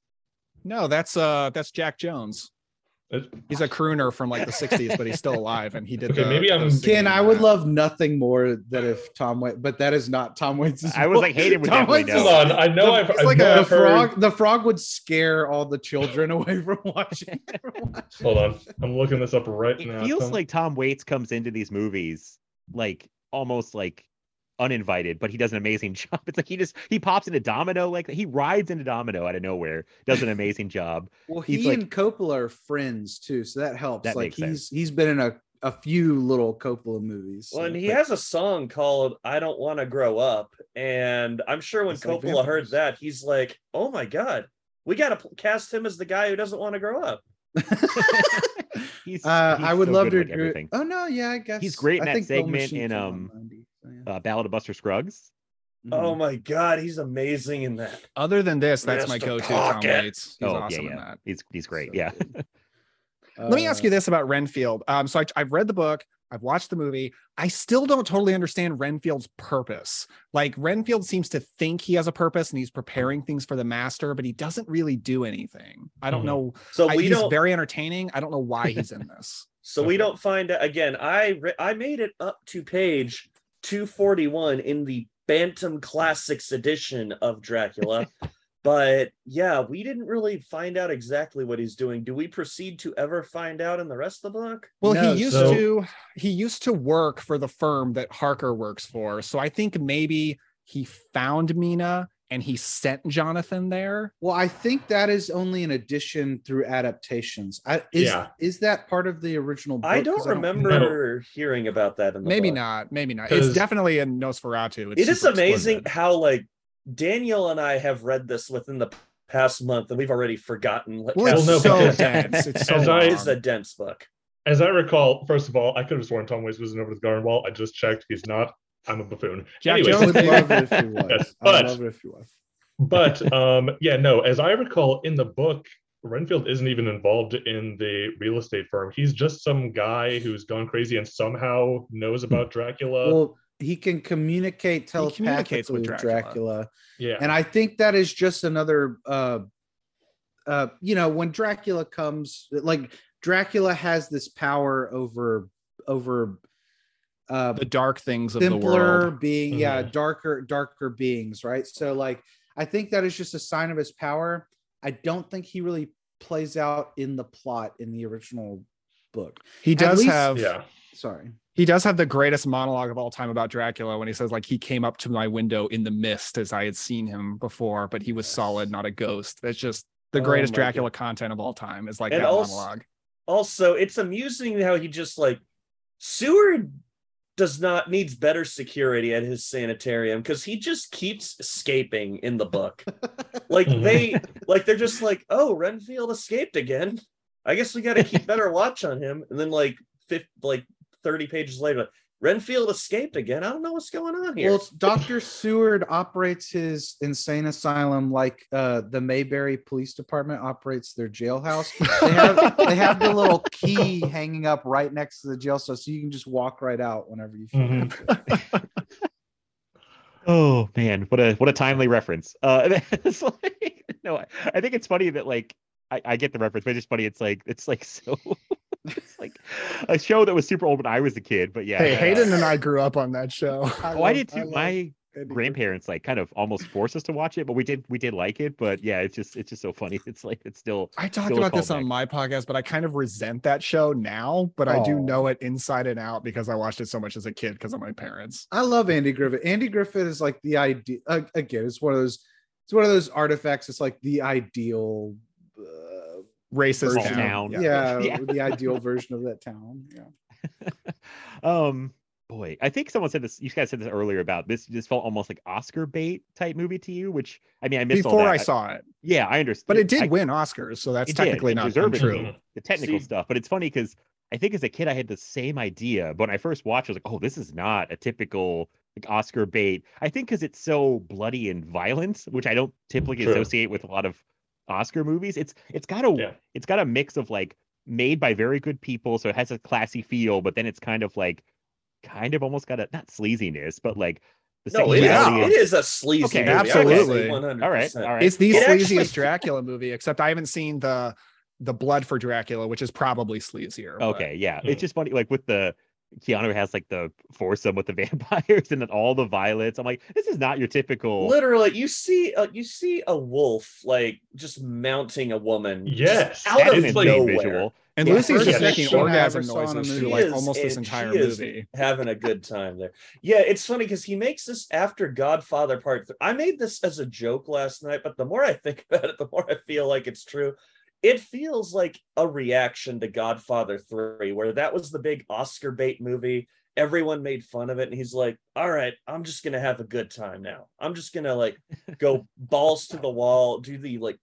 Speaker 4: No, that's uh that's Jack Jones.
Speaker 7: It-
Speaker 4: He's a crooner from like the 60s, but he's still alive and he did
Speaker 7: Okay,
Speaker 4: the,
Speaker 7: maybe I'm-
Speaker 4: the singing
Speaker 5: Ken, I would love nothing more than if Tom Waits, but that is not Tom Waits.
Speaker 3: I was like, Hayden would
Speaker 5: Tom Waits is-
Speaker 7: Hold on, I know
Speaker 5: the-
Speaker 7: I've,
Speaker 5: it's
Speaker 7: I
Speaker 5: like
Speaker 7: know
Speaker 5: a
Speaker 7: I've heard-
Speaker 5: frog. The frog would scare all the children away from watching. from watching.
Speaker 7: Hold on, I'm looking this up right
Speaker 3: It
Speaker 7: now.
Speaker 3: It feels
Speaker 7: Tom-
Speaker 3: like Tom Waits comes into these movies like almost like uninvited, but he does an amazing job. It's like he just he pops into Domino like he rides into Domino out of nowhere, does an amazing job.
Speaker 5: Well,
Speaker 3: He's
Speaker 5: he
Speaker 3: like-
Speaker 5: and Coppola are friends too, so that helps.
Speaker 3: That
Speaker 5: like
Speaker 3: makes
Speaker 5: he's
Speaker 3: sense.
Speaker 5: he's been in a, a few little Coppola movies.
Speaker 6: Well,
Speaker 5: so-
Speaker 6: and he
Speaker 5: but-
Speaker 6: has a song called "I Don't Want to Grow Up," and I'm sure when
Speaker 5: It's like
Speaker 6: Coppola heard that, he's like, "Oh my god, we got to cast him as the guy who doesn't want to grow up."
Speaker 3: He's,
Speaker 5: Uh,
Speaker 3: he's
Speaker 5: I would
Speaker 3: so
Speaker 5: love to
Speaker 3: with
Speaker 5: agree.
Speaker 3: everything.
Speaker 5: Oh no, yeah, I guess
Speaker 3: He's great in
Speaker 5: I
Speaker 3: that
Speaker 5: think Film
Speaker 3: segment
Speaker 5: Machine
Speaker 3: in, um,
Speaker 5: 90, so yeah.
Speaker 3: Uh, Ballad of Buster Scruggs.
Speaker 6: Oh my god, he's amazing in that.
Speaker 4: Other than this, that's my
Speaker 6: Mr.
Speaker 4: go-to Tom
Speaker 6: Pocket.
Speaker 4: Waits. He's
Speaker 3: oh
Speaker 4: awesome
Speaker 3: yeah,
Speaker 4: in
Speaker 3: yeah.
Speaker 4: that.
Speaker 3: He's he's great.
Speaker 5: So
Speaker 3: yeah.
Speaker 5: good.
Speaker 4: Let me ask
Speaker 5: Uh,
Speaker 4: you this about Renfield. Um, so I, I've read the book, I've watched the movie. I still don't totally understand Renfield's purpose. Like Renfield seems to think he has a purpose and he's preparing things for the master, but he doesn't really do anything. I don't
Speaker 7: Mhm.
Speaker 4: know.
Speaker 6: So
Speaker 4: I,
Speaker 6: we
Speaker 4: he's
Speaker 6: don't.
Speaker 4: very entertaining. I don't know why he's in this.
Speaker 6: so we don't find again. I I made it up to page 241 in the Bantam Classics edition of Dracula. But yeah, we didn't really find out exactly what he's doing. Do we proceed to ever find out in the rest of the book?
Speaker 4: Well,
Speaker 5: No,
Speaker 4: he used
Speaker 7: so-
Speaker 4: to he used to work for the firm that Harker works for. So I think maybe he found Mina and he sent Jonathan there.
Speaker 5: Well, I think that is only an addition through adaptations. I, is
Speaker 7: Yeah.
Speaker 5: is that part of the original? Book?
Speaker 6: I
Speaker 5: 'Cause
Speaker 6: don't remember hearing about that in the
Speaker 4: Maybe
Speaker 6: book.
Speaker 4: not. Maybe not. It's definitely in Nosferatu. It's
Speaker 6: It is amazing
Speaker 4: explicit.
Speaker 6: how like Daniel and I have read this within the past month and we've already forgotten like
Speaker 4: Well,
Speaker 6: how
Speaker 4: it's
Speaker 7: no,
Speaker 4: so
Speaker 7: because-
Speaker 4: dense. It's so
Speaker 7: As I-
Speaker 6: it is a dense book.
Speaker 7: As I recall, first of all, I could have sworn Tom Waits was in Over the Garden Wall. I just checked. He's not. I'm a buffoon.
Speaker 4: Jack
Speaker 7: Anyways,
Speaker 4: Jones,
Speaker 5: would love it if he was.
Speaker 7: Yes,
Speaker 5: I
Speaker 7: but-
Speaker 5: would love it if he was.
Speaker 7: but um, yeah, no. As I recall, in the book, Renfield isn't even involved in the real estate firm. He's just some guy who's gone crazy and somehow knows about Dracula.
Speaker 5: well, he can communicate telepathically
Speaker 4: communicates with
Speaker 5: with
Speaker 4: Dracula.
Speaker 5: Dracula.
Speaker 7: yeah,
Speaker 5: and I think that is just another uh uh you know when Dracula comes like Dracula has this power over over uh
Speaker 4: the dark things of the
Speaker 5: simpler
Speaker 4: world. Mm-hmm.
Speaker 5: being yeah
Speaker 7: Mhm.
Speaker 5: darker darker beings right so like I think that is just a sign of his power I don't think he really plays out in the plot in the original book
Speaker 4: He does
Speaker 5: least-
Speaker 4: have
Speaker 7: yeah.
Speaker 5: sorry
Speaker 4: he does have the greatest monologue of all time about Dracula when he says like he came up to my window in the mist as I had seen him before, but he was solid, not a ghost. That's just the
Speaker 6: Oh
Speaker 4: greatest
Speaker 6: my
Speaker 4: Dracula content of all time is like
Speaker 6: And
Speaker 4: that
Speaker 6: also-
Speaker 4: monologue.
Speaker 6: Also, it's amusing how he just like Seward does not needs better security at his sanitarium because he just keeps escaping in the book. like
Speaker 7: Mhm.
Speaker 6: they like they're just like, oh, Renfield escaped again. I guess we got to keep better watch on him. And then like fifth, like 30 pages later, Renfield escaped again. I don't know what's going on here.
Speaker 5: Well, Dr. Seward operates his insane asylum like uh, the Mayberry Police Department operates their jailhouse. They have they have the little key hanging up right next to the jail cell, so you can just walk right out whenever you feel.
Speaker 7: Mhm.
Speaker 3: Oh man, what a what a timely reference. Uh, it's like, no, I- I think it's funny that like I, I get the reference, but it's just funny. It's like it's like so. It's like a show that was super old when I was a kid, but yeah.
Speaker 4: Hey,
Speaker 3: uh,
Speaker 4: Hayden and I grew up on that show.
Speaker 3: Oh, I did too. My grandparents like kind of almost forced us to watch it, but we did we did like it. But yeah, it's just it's just so funny. It's like it's still
Speaker 4: I talked
Speaker 3: still
Speaker 4: about this on my podcast, but I kind of resent that show now, but I do
Speaker 5: Oh.
Speaker 4: know it inside and out because I watched it so much as a kid because of my parents.
Speaker 5: I love Andy Griffith. Andy Griffith is like the idea. Uh, again, it's one of those. It's one of those artifacts. It's like the ideal. Uh,
Speaker 4: Racist town.
Speaker 3: town.
Speaker 5: Yeah,
Speaker 3: Yeah.
Speaker 5: the ideal version of that town. Yeah.
Speaker 3: um boy, I think someone said this. You guys said this earlier about this. This felt almost like Oscar bait type movie to you, which I mean, I missed all
Speaker 4: Before
Speaker 3: that.
Speaker 4: I saw it,
Speaker 3: Yeah, I understand.
Speaker 4: but it did
Speaker 3: I-
Speaker 4: win Oscars, so that's technically not true.
Speaker 3: The technical
Speaker 6: See-
Speaker 3: stuff, but it's funny because I think as a kid I had the same idea, but when I first watched, I was like, "Oh, this is not a typical like Oscar bait." I think because it's so bloody and violent, which I don't typically
Speaker 7: True.
Speaker 3: associate with a lot of Oscar movies. It's it's got a
Speaker 7: Yeah.
Speaker 3: it's got a mix of like made by very good people, so it has a classy feel, but then it's kind of like kind of almost got a not sleaziness, but like the
Speaker 6: No, it is,
Speaker 3: sexuality
Speaker 6: it
Speaker 3: and-
Speaker 6: is a sleazy
Speaker 3: Okay,
Speaker 6: movie. I would say
Speaker 4: absolutely.
Speaker 3: All right, all right.
Speaker 4: It's the
Speaker 6: It actually-
Speaker 4: sleaziest Dracula movie, except I haven't seen the the Blood for Dracula, which is probably sleazier. but-
Speaker 3: Okay, yeah.
Speaker 7: Hmm.
Speaker 3: It's just funny, like with the Keanu has like the foursome with the vampires and then all the violets. I'm like, this is not your typical.
Speaker 6: Literally, you see, uh, you see a wolf like just mounting a woman.
Speaker 7: Yes,
Speaker 6: out
Speaker 3: That's
Speaker 6: of
Speaker 3: an
Speaker 7: it's
Speaker 3: insane
Speaker 6: nowhere.
Speaker 3: visual.
Speaker 4: And
Speaker 7: Yeah,
Speaker 4: Lucy's just making orgasm
Speaker 5: ever saw in a
Speaker 4: noises through like almost this entire
Speaker 6: she is
Speaker 4: movie.
Speaker 6: having a good time there. Yeah, it's funny because he makes this after Godfather Part. Th- I made this as a joke last night, but the more I think about it, the more I feel like it's true. It feels like a reaction to Godfather 3, where that was the big Oscar bait movie. Everyone made fun of it, and he's like, All right, I'm just gonna have a good time now. I'm just gonna like go balls to the wall, do the like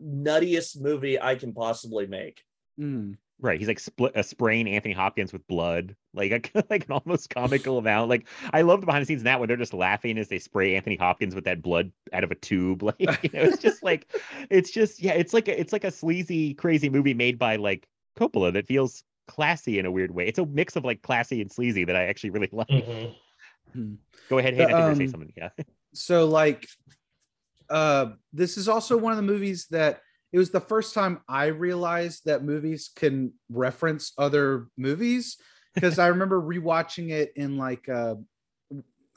Speaker 6: nuttiest movie I can possibly make.
Speaker 5: Mm.
Speaker 3: Right. He's like split uh, spraying Anthony Hopkins with blood, like a, like an almost comical amount. Like I love the behind the scenes in that when they're just laughing as they spray Anthony Hopkins with that blood out of a tube. Like you know, it's just like it's just yeah, it's like a, it's like a sleazy, crazy movie made by like Coppola that feels classy in a weird way. It's a mix of like classy and sleazy that I actually really like.
Speaker 7: Mhm.
Speaker 3: Go ahead,
Speaker 5: The,
Speaker 3: Hayden. I think you say
Speaker 5: um,
Speaker 3: something. Yeah.
Speaker 5: so like uh this is also one of the movies that it was the first time i realized that movies can reference other movies because i remember rewatching it in like uh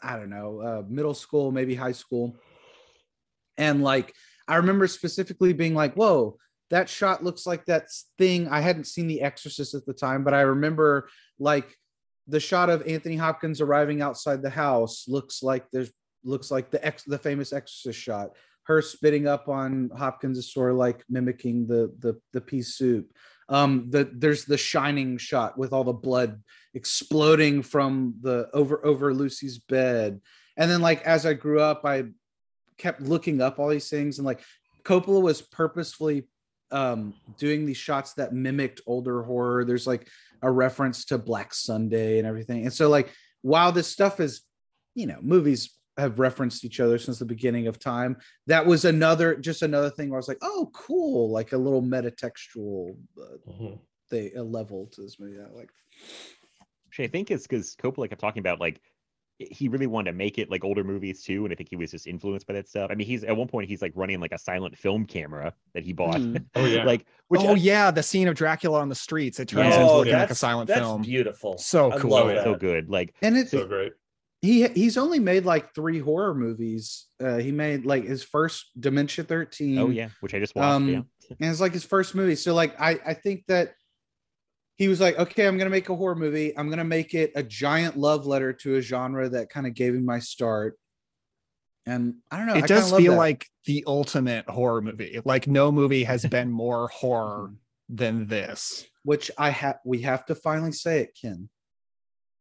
Speaker 5: i don't know uh middle school maybe high school. And like i remember specifically being like whoa that shot looks like that thing. I hadn't seen the exorcist at the time but i remember like the shot of anthony hopkins arriving outside the house looks like there's looks like the ex the famous exorcist shot her spitting up on hopkins is sort of like mimicking the the the pea soup. Um the there's the shining shot with all the blood exploding from the over over lucy's bed. And then like as i grew up i kept looking up all these things and like coppola was purposefully um doing these shots that mimicked older horror. There's like a reference to black sunday and everything. And so like while this stuff is you know movies have referenced each other since the beginning of time that was another just another thing where i was like oh cool like a little metatextual uh,
Speaker 7: Mhm.
Speaker 5: they a level to this movie that I like
Speaker 3: Which I think it's because Coppola kept talking about like he really wanted to make it like older movies too, and I think he was just influenced by that stuff. I mean, he's at one point he's like running like a silent film camera that he bought,
Speaker 5: Hmm.
Speaker 7: Oh yeah.
Speaker 3: like which
Speaker 4: oh yeah, the scene of Dracula on the streets. It turns
Speaker 3: Yeah.
Speaker 4: into
Speaker 6: Oh,
Speaker 4: looking like a
Speaker 6: that's-
Speaker 4: silent
Speaker 6: that's
Speaker 4: film.
Speaker 6: beautiful.
Speaker 4: So
Speaker 6: I
Speaker 4: cool.
Speaker 6: love
Speaker 3: so
Speaker 6: that.
Speaker 3: good. Like
Speaker 5: and it's
Speaker 7: so great.
Speaker 5: He he's only made like three horror movies uh he made like his first dementia 13
Speaker 3: oh yeah, which I just watched.
Speaker 5: Um,
Speaker 3: yeah.
Speaker 5: and it's like his first movie. So like I I think that he was like, okay, I'm gonna make a horror movie. I'm gonna make it a giant love letter to a genre that kind of gave me my start. And I don't know.
Speaker 4: It
Speaker 5: kinda
Speaker 4: does feel
Speaker 5: that.
Speaker 4: like the ultimate horror movie. Like no movie has been more horror than this.
Speaker 5: which I have. We have to finally say it, Ken.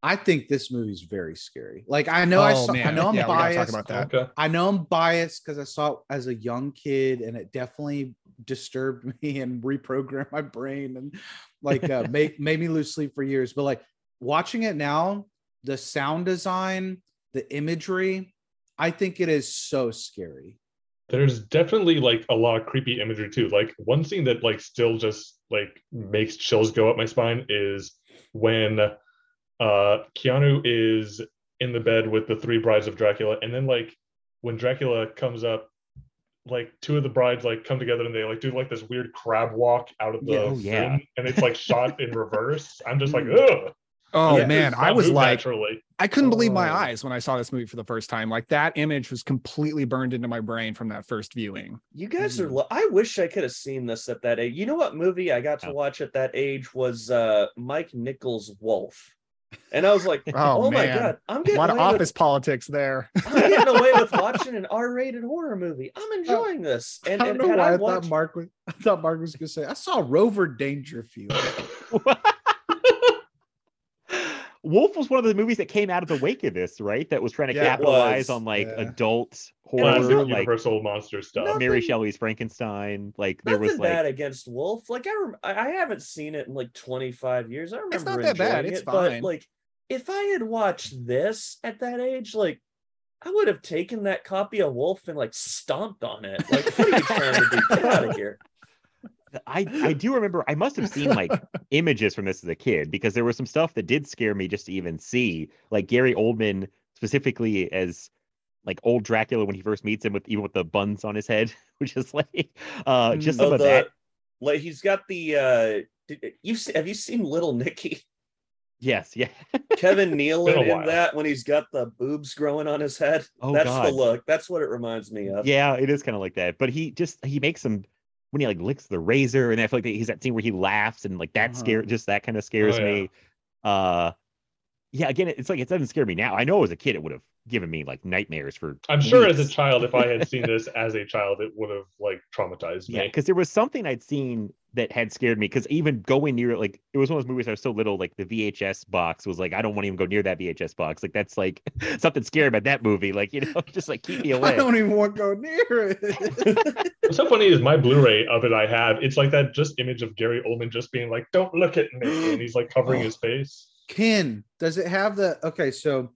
Speaker 5: I think this movie's very scary. Like I know I
Speaker 4: Oh,
Speaker 5: saw. I know I'm
Speaker 4: Yeah, we talk
Speaker 5: biased.
Speaker 4: about that.
Speaker 7: Okay.
Speaker 5: I know I'm biased because I saw it as a young kid and it definitely disturbed me and reprogrammed my brain and like uh, made, made me lose sleep for years. But like watching it now, the sound design, the imagery, I think it is so scary.
Speaker 7: There's definitely like a lot of creepy imagery too. Like one scene that like still just like makes chills go up my spine is when uh Keanu is in the bed with the three brides of Dracula, and then like when Dracula comes up, like two of the brides like come together and they like do like this weird crab walk out of the
Speaker 5: Yeah.
Speaker 3: Oh,
Speaker 7: room,
Speaker 3: yeah.
Speaker 7: and it's like shot in reverse. I'm just like,
Speaker 5: Mm.
Speaker 7: ugh.
Speaker 4: Oh
Speaker 7: this
Speaker 4: man, I was like,
Speaker 7: naturally.
Speaker 4: I couldn't believe my
Speaker 5: Oh.
Speaker 4: eyes when I saw this movie for the first time. Like that image was completely burned into my brain from that first viewing.
Speaker 6: You guys are.
Speaker 5: Mhm.
Speaker 6: lo- I wish I could have seen this at that age. You know what movie I got to watch at that age was uh Mike Nichols' Wolf, and I was like,
Speaker 4: Oh,
Speaker 6: oh, my god, I'm getting
Speaker 4: A
Speaker 6: getting
Speaker 4: lot of
Speaker 6: away with-
Speaker 4: office politics there.
Speaker 6: I'm getting away with watching an R-rated horror movie. I'm uh, enjoying this. And,
Speaker 5: I don't
Speaker 6: and
Speaker 5: know why I,
Speaker 6: I
Speaker 5: thought Mark was. I thought Mark was gonna say I saw Rover Dangerfield.
Speaker 3: Wolf was one of the movies that came out of the wake of this, right? That was trying to
Speaker 4: Yeah,
Speaker 3: capitalize on like
Speaker 5: Yeah.
Speaker 3: adult
Speaker 7: Classic
Speaker 3: horror, like
Speaker 7: Universal monster stuff.
Speaker 3: Mary Shelley's Frankenstein. Like there
Speaker 6: Nothing
Speaker 3: was like
Speaker 6: bad against Wolf. Like I, rem- I I haven't seen it in like 25 years. I remember
Speaker 4: It's not that bad,
Speaker 6: enjoying
Speaker 4: it's
Speaker 6: it, but, like if I had watched this at that age, like I would have taken that copy of Wolf and like stomped on it. Like, what are you trying to do? Get out of here.
Speaker 3: I I do remember I must have seen like images from this as a kid because there was some stuff that did scare me just to even see, like Gary Oldman specifically as like old Dracula when he first meets him with even with the buns on his head, which is like uh just some
Speaker 6: Oh,
Speaker 3: of
Speaker 6: the-
Speaker 3: that.
Speaker 6: Like he's got the uh did, you se- have you seen Little Nicky?
Speaker 3: Yes, yeah.
Speaker 6: Kevin Nealon in
Speaker 7: while.
Speaker 6: that when he's got the boobs growing on his head.
Speaker 3: Oh,
Speaker 6: That's the look. That's what it reminds me of.
Speaker 3: Yeah, it is kind of like that. But he just he makes some when he like licks the razor, and I feel like he's that scene where he laughs and like that
Speaker 5: Uh-huh.
Speaker 3: scare just that kind of scares
Speaker 7: Oh, yeah.
Speaker 3: me. Uh yeah, again, it's like it doesn't scare me now. I know as a kid it would have given me like nightmares for
Speaker 7: I'm sure as a child, if I had seen this as a child, it would have like traumatized me.
Speaker 3: Yeah,
Speaker 7: me.
Speaker 3: because there was something I'd seen that had scared me. Because even going near it, like it was one of those movies I was so little, like the VHS box was like, I don't want to even go near that VHS box. Like that's like something scary about that movie. Like, you know, just like keep me away.
Speaker 5: I don't even want to go near it.
Speaker 7: What's so funny is my Blu-ray of it I have. It's like that just image of Gary Oldman just being like, "Don't look at me," and he's like covering
Speaker 5: Oh.
Speaker 7: his face.
Speaker 5: Ken, does it have the okay? So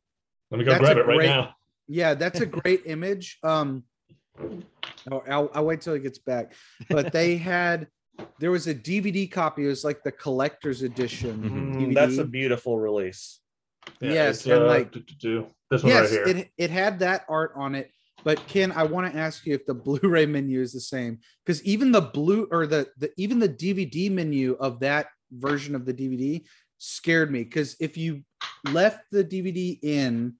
Speaker 7: Let me go grab
Speaker 5: a
Speaker 7: it right
Speaker 5: great-
Speaker 7: now.
Speaker 5: yeah, that's a great image. Um, oh, I'll, I'll wait till he gets back. But they had there was a DVD copy. It was like the collector's edition.
Speaker 3: Mhm.
Speaker 6: Mm, That's a beautiful release.
Speaker 5: Yes,
Speaker 7: it's,
Speaker 5: and,
Speaker 7: uh,
Speaker 5: like-
Speaker 7: this one
Speaker 5: yes,
Speaker 7: right here.
Speaker 5: it it had that art on it. But Ken, I want to ask you if the Blu-ray menu is the same because even the blue or the the even the DVD menu of that version of the DVD scared me because if you left the DVD in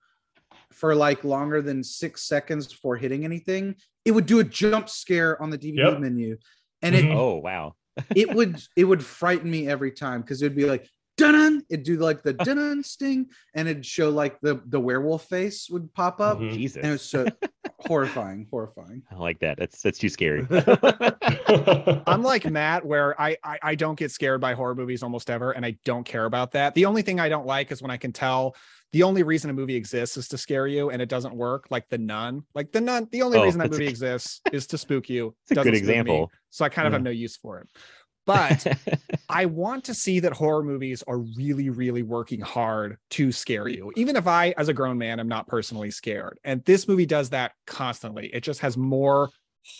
Speaker 5: for like longer than six seconds before hitting anything, it would do a jump scare on the DVD
Speaker 7: Yep.
Speaker 5: menu, and
Speaker 7: Mhm.
Speaker 3: Oh wow.
Speaker 5: it it would it would frighten me every time because it'd be like dun it'd do like the dun sting and it'd show like the the werewolf face would pop up
Speaker 7: Mhm.
Speaker 3: Jesus.
Speaker 5: and it was so horrifying horrifying
Speaker 3: I like that. That's that's too scary.
Speaker 4: I'm like Matt, where I, I I don't get scared by horror movies almost ever, and I don't care about that. The only thing I don't like is when I can tell the only reason a movie exists is to scare you, and it doesn't work. Like the Nun, like the Nun. The only
Speaker 3: Oh,
Speaker 4: reason that
Speaker 3: that's a-
Speaker 4: movie exists is to spook you.
Speaker 3: It's a good
Speaker 4: spook me,
Speaker 3: example.
Speaker 4: so I kind of
Speaker 3: Yeah.
Speaker 4: have no use for it. But I want to see that horror movies are really, really working hard to scare you. Even if I, as a grown man, am not personally scared. And this movie does that constantly. It just has more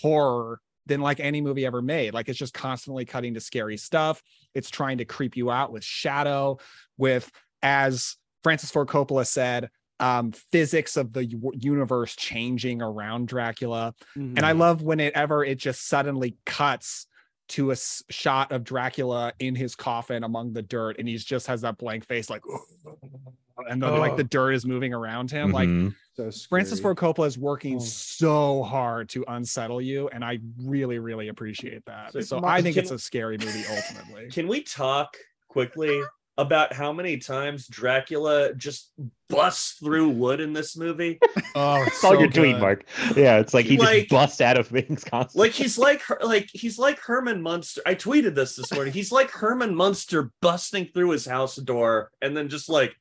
Speaker 4: horror than like any movie ever made. Like it's just constantly cutting to scary stuff. It's trying to creep you out with shadow, with, as Francis Ford Coppola said, um, physics of the universe changing around Dracula. And I love whenever it just suddenly cuts to a s- shot of Dracula in his coffin among the dirt, and he's just has that blank face, like, and then like
Speaker 5: Oh.
Speaker 4: the dirt is moving around him. Like
Speaker 3: Mhm.
Speaker 5: so
Speaker 4: Francis. Ford Coppola is working
Speaker 5: Oh.
Speaker 4: so hard to unsettle you, and I really, really appreciate that.
Speaker 6: So,
Speaker 4: So,
Speaker 6: Mark,
Speaker 4: I think
Speaker 6: can-
Speaker 4: it's a scary movie ultimately.
Speaker 6: Can we talk quickly about how many times Dracula just busts through wood in this movie?
Speaker 4: Oh,
Speaker 3: It's all your doing, Mark. Yeah, it's like he
Speaker 6: Like-
Speaker 3: just busts out of things constantly.
Speaker 6: Like he's like Her- like he's like Herman Munster. I tweeted this this morning. He's like Herman Munster busting through his house door and then just like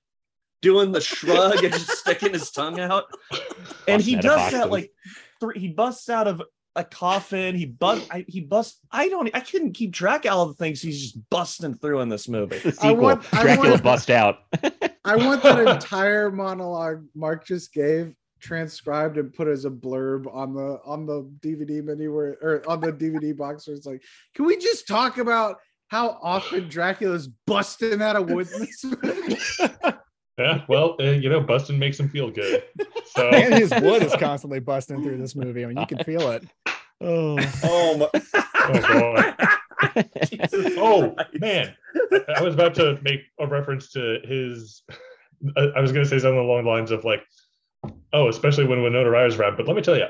Speaker 6: doing the shrug and just sticking his tongue out. And he
Speaker 3: Busting out of
Speaker 6: does that like three. He busts out of a coffin. He bust. I, he bust. I don't. I couldn't keep track of all the things he's just busting through in this movie.
Speaker 3: the sequel,
Speaker 5: want- I
Speaker 3: Dracula
Speaker 5: want-
Speaker 3: bust out.
Speaker 5: I want that entire monologue Mark just gave transcribed and put as a blurb on the on the DVD menu where or on the DVD box where it's like, can we just talk about how often Dracula's busting out of wood in this movie?
Speaker 7: yeah, well, uh, you know, Bustin makes him feel good. So
Speaker 4: and his wood is constantly busting through this movie. I mean, you can feel it.
Speaker 3: oh,
Speaker 6: Oh my.
Speaker 7: Oh, boy. Oh man, I I was about to make a reference to his. I I was going to say something along the lines of like, oh, especially when Winona Ryder's around. But let me tell you,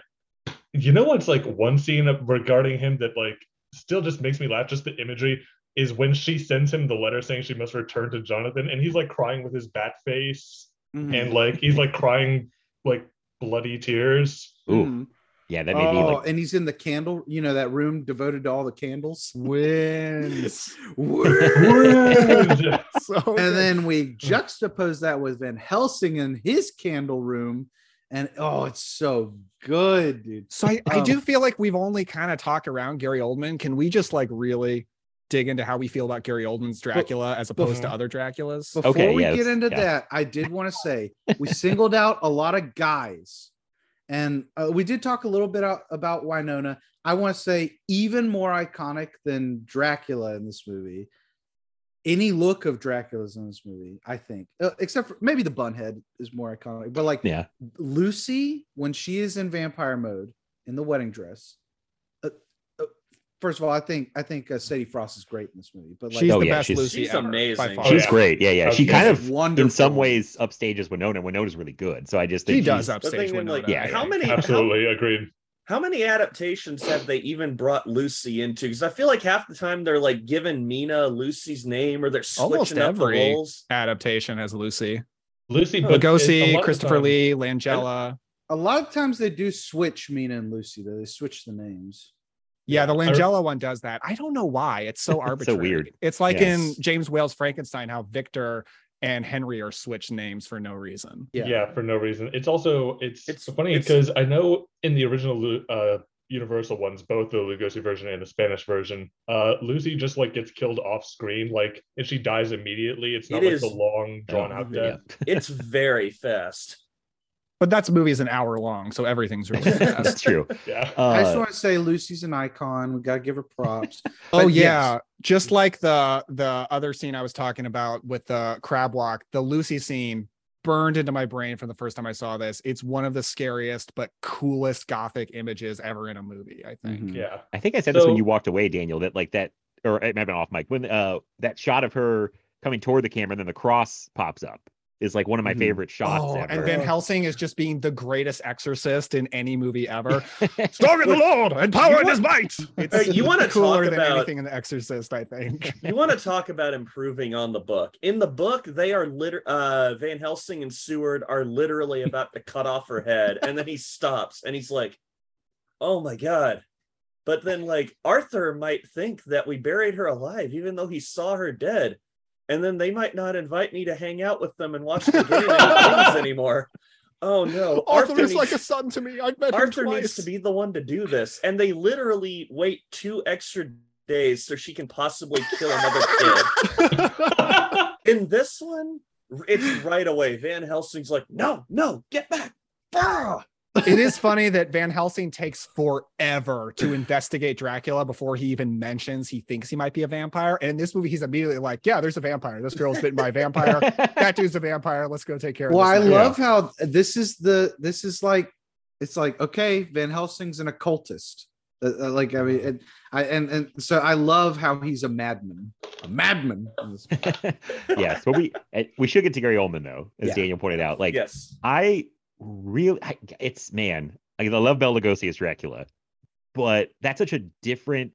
Speaker 7: you know what's like one scene regarding him that like still just makes me laugh. Just the imagery is when she sends him the letter saying she must return to Jonathan, and he's like crying with his bat face,
Speaker 5: Mm-hmm.
Speaker 7: and like he's like crying like bloody tears.
Speaker 3: Ooh.
Speaker 5: Mhm.
Speaker 3: Yeah, that made me
Speaker 5: Oh,
Speaker 3: like
Speaker 5: and he's in the candle, you know, that room devoted to all the candles.
Speaker 4: Wins.
Speaker 5: and
Speaker 4: so
Speaker 5: then we juxtapose that with Van Helsing in his candle room, and oh, it's so good, dude.
Speaker 4: So I, I
Speaker 5: Um,
Speaker 4: do feel like we've only kind of talked around Gary Oldman. Can we just like really dig into how we feel about Gary Oldman's Dracula as opposed to other Draculas?
Speaker 5: Before
Speaker 3: Okay,
Speaker 5: we
Speaker 3: yes,
Speaker 5: get into
Speaker 3: yeah.
Speaker 5: that, I did want to say we singled out a lot of guys, and uh, we did talk a little bit out, about Winona. I want to say even more iconic than Dracula in this movie. Any look of Dracula's in this movie, I think, uh, except for maybe the bun head is more iconic. But like
Speaker 3: yeah.
Speaker 5: Lucy, when she is in vampire mode in the wedding dress, first of all, I think I think uh, Sadie Frost is great in this movie. But like,
Speaker 4: She's
Speaker 3: Oh,
Speaker 4: the
Speaker 3: yeah,
Speaker 4: best
Speaker 3: she's-
Speaker 4: Lucy
Speaker 6: She's
Speaker 4: ever,
Speaker 6: amazing.
Speaker 7: Oh,
Speaker 3: She's
Speaker 7: yeah.
Speaker 3: great. Yeah, yeah. She kind
Speaker 5: She's
Speaker 3: of in some ways upstages Winona. Winona's really good. So I just think
Speaker 4: She does
Speaker 3: she's-
Speaker 4: upstage
Speaker 6: thing in, like,
Speaker 4: Winona.
Speaker 3: Yeah,
Speaker 6: how
Speaker 3: yeah.
Speaker 6: many how-
Speaker 7: Absolutely agreed.
Speaker 6: How many adaptations have they even brought Lucy into? Because I feel like half the time they're like giving Mina Lucy's name or they're
Speaker 4: Almost
Speaker 6: switching up the
Speaker 4: every
Speaker 6: roles.
Speaker 4: adaptation as Lucy.
Speaker 7: Lucy, but it's
Speaker 4: Lugosi, Christopher Lee, Langella.
Speaker 5: a lot of times they do switch Mina and Lucy, though they switch the names.
Speaker 4: Yeah, the
Speaker 7: I-
Speaker 4: Langella one does that. I don't know why. It's so arbitrary.
Speaker 3: so weird.
Speaker 4: It's like in James Whale's Frankenstein, how Victor and Henry are switched names for no reason.
Speaker 7: Yeah. yeah for no reason. It's also it's,
Speaker 6: It's-
Speaker 7: funny
Speaker 6: it's-
Speaker 7: because I know in the original uh Universal ones, both the Lugosi version and the Spanish version, uh Lucy just like gets killed off screen, like and she dies immediately. It's not
Speaker 6: It
Speaker 7: like
Speaker 6: is-
Speaker 7: the long drawn out
Speaker 3: yeah.
Speaker 7: death.
Speaker 6: It's very fast.
Speaker 4: But that's movie is an hour long, so everything's really fast.
Speaker 3: That's true.
Speaker 7: Yeah.
Speaker 5: I just
Speaker 3: Uh,
Speaker 5: want to say Lucy's an icon. We gotta give her props.
Speaker 4: Oh
Speaker 5: But
Speaker 4: yeah,
Speaker 5: yes.
Speaker 4: just like the the other scene I was talking about with the crab walk, the Lucy scene burned into my brain from the first time I saw this. It's one of the scariest but coolest gothic images ever in a movie. I think.
Speaker 5: Mhm.
Speaker 7: Yeah.
Speaker 3: I think I said this when you walked away, Daniel. That like that, or it might have been off mic. When uh that shot of her coming toward the camera, and then the cross pops up, is like one of my
Speaker 5: Mhm.
Speaker 3: favorite shots
Speaker 4: Oh,
Speaker 3: ever.
Speaker 4: and Van Helsing is just being the greatest exorcist in any movie ever. Strong in the Lord and power in his might. It's
Speaker 6: you wanna
Speaker 4: cooler
Speaker 6: talk
Speaker 4: than
Speaker 6: about-
Speaker 4: anything in The Exorcist, I think.
Speaker 6: You want to talk about improving on the book? In the book, they are liter- uh Van Helsing and Seward are literally about to cut off her head, and then he stops and he's like, "Oh my god." But then, like, Arthur might think that we buried her alive, even though he saw her dead. And then they might not invite me to hang out with them and watch the game anymore. Oh no.
Speaker 4: Arthur, is
Speaker 6: needs-
Speaker 4: like a son to me. I've met
Speaker 6: Arthur needs to be the one to do this. And they literally wait two extra days so she can possibly kill another kid. In this one, it's right away. Van Helsing's like, no, no, get back. Ah!
Speaker 4: It is funny that Van Helsing takes forever to investigate Dracula before he even mentions he thinks he might be a vampire. And in this movie, he's immediately like, Yeah, there's a vampire. This girl's bitten by a vampire. That dude's a vampire. Let's go take care
Speaker 5: Well,
Speaker 4: of
Speaker 5: I
Speaker 4: this. now."
Speaker 5: love how this is the this is like it's like okay, Van Helsing's an occultist. Uh, uh, like I mean, and I and and so I love how he's a madman, a madman.
Speaker 3: yes, but we we should get to Gary Oldman though, as
Speaker 5: Yeah.
Speaker 3: Daniel pointed out. Like
Speaker 6: yes.
Speaker 3: I really, I, it's man, like, I love Bela Lugosi as Dracula, but that's such a different,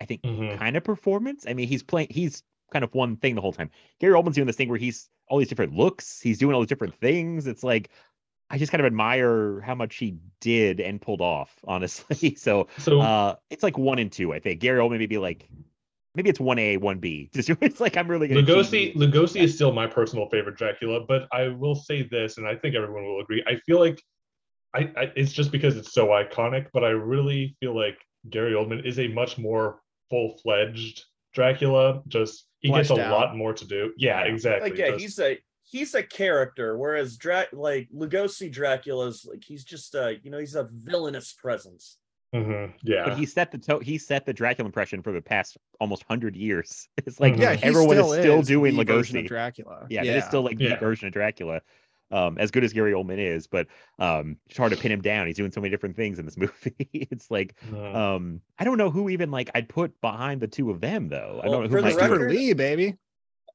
Speaker 3: I think,
Speaker 7: Mhm.
Speaker 3: kind of performance. I mean, he's playing, he's kind of one thing the whole time. Gary Oldman's doing this thing where he's all these different looks, he's doing all these different things. It's like I just kind of admire how much he did and pulled off, honestly. So
Speaker 7: So
Speaker 3: uh it's like one and two, I think. Gary Oldman maybe like maybe it's one A, one B. Just it's like I'm really gonna
Speaker 7: Lugosi. Lugosi is still my personal favorite Dracula, but I will say this, and I think everyone will agree. I feel like I, I it's just because it's so iconic, but I really feel like Gary Oldman is a much more full fledged Dracula. Just he gets a
Speaker 4: out.
Speaker 7: lot more to do. Yeah, exactly.
Speaker 6: Like, yeah,
Speaker 7: Just-
Speaker 6: he's a he's a character, whereas Dra- like Lugosi Dracula's like he's just a you know, he's a villainous presence.
Speaker 7: Mhm, yeah.
Speaker 3: But he set the to- he set the Dracula impression for the past almost hundred years. It's like
Speaker 7: Mhm.
Speaker 4: Yeah, he
Speaker 3: everyone is still
Speaker 4: is
Speaker 3: doing
Speaker 4: the version of
Speaker 3: Lugosi.
Speaker 4: Dracula.
Speaker 3: Yeah, that is still like the version of Dracula. Um, as good as Gary Oldman is, but um, it's hard to pin him down. He's doing so many different things in this movie. it's like
Speaker 7: Mhm.
Speaker 3: um, I don't know who even like I'd put behind the two of them though. I don't know
Speaker 6: for
Speaker 3: who
Speaker 6: the
Speaker 3: might do
Speaker 4: Christopher
Speaker 6: record-
Speaker 4: Lee, baby.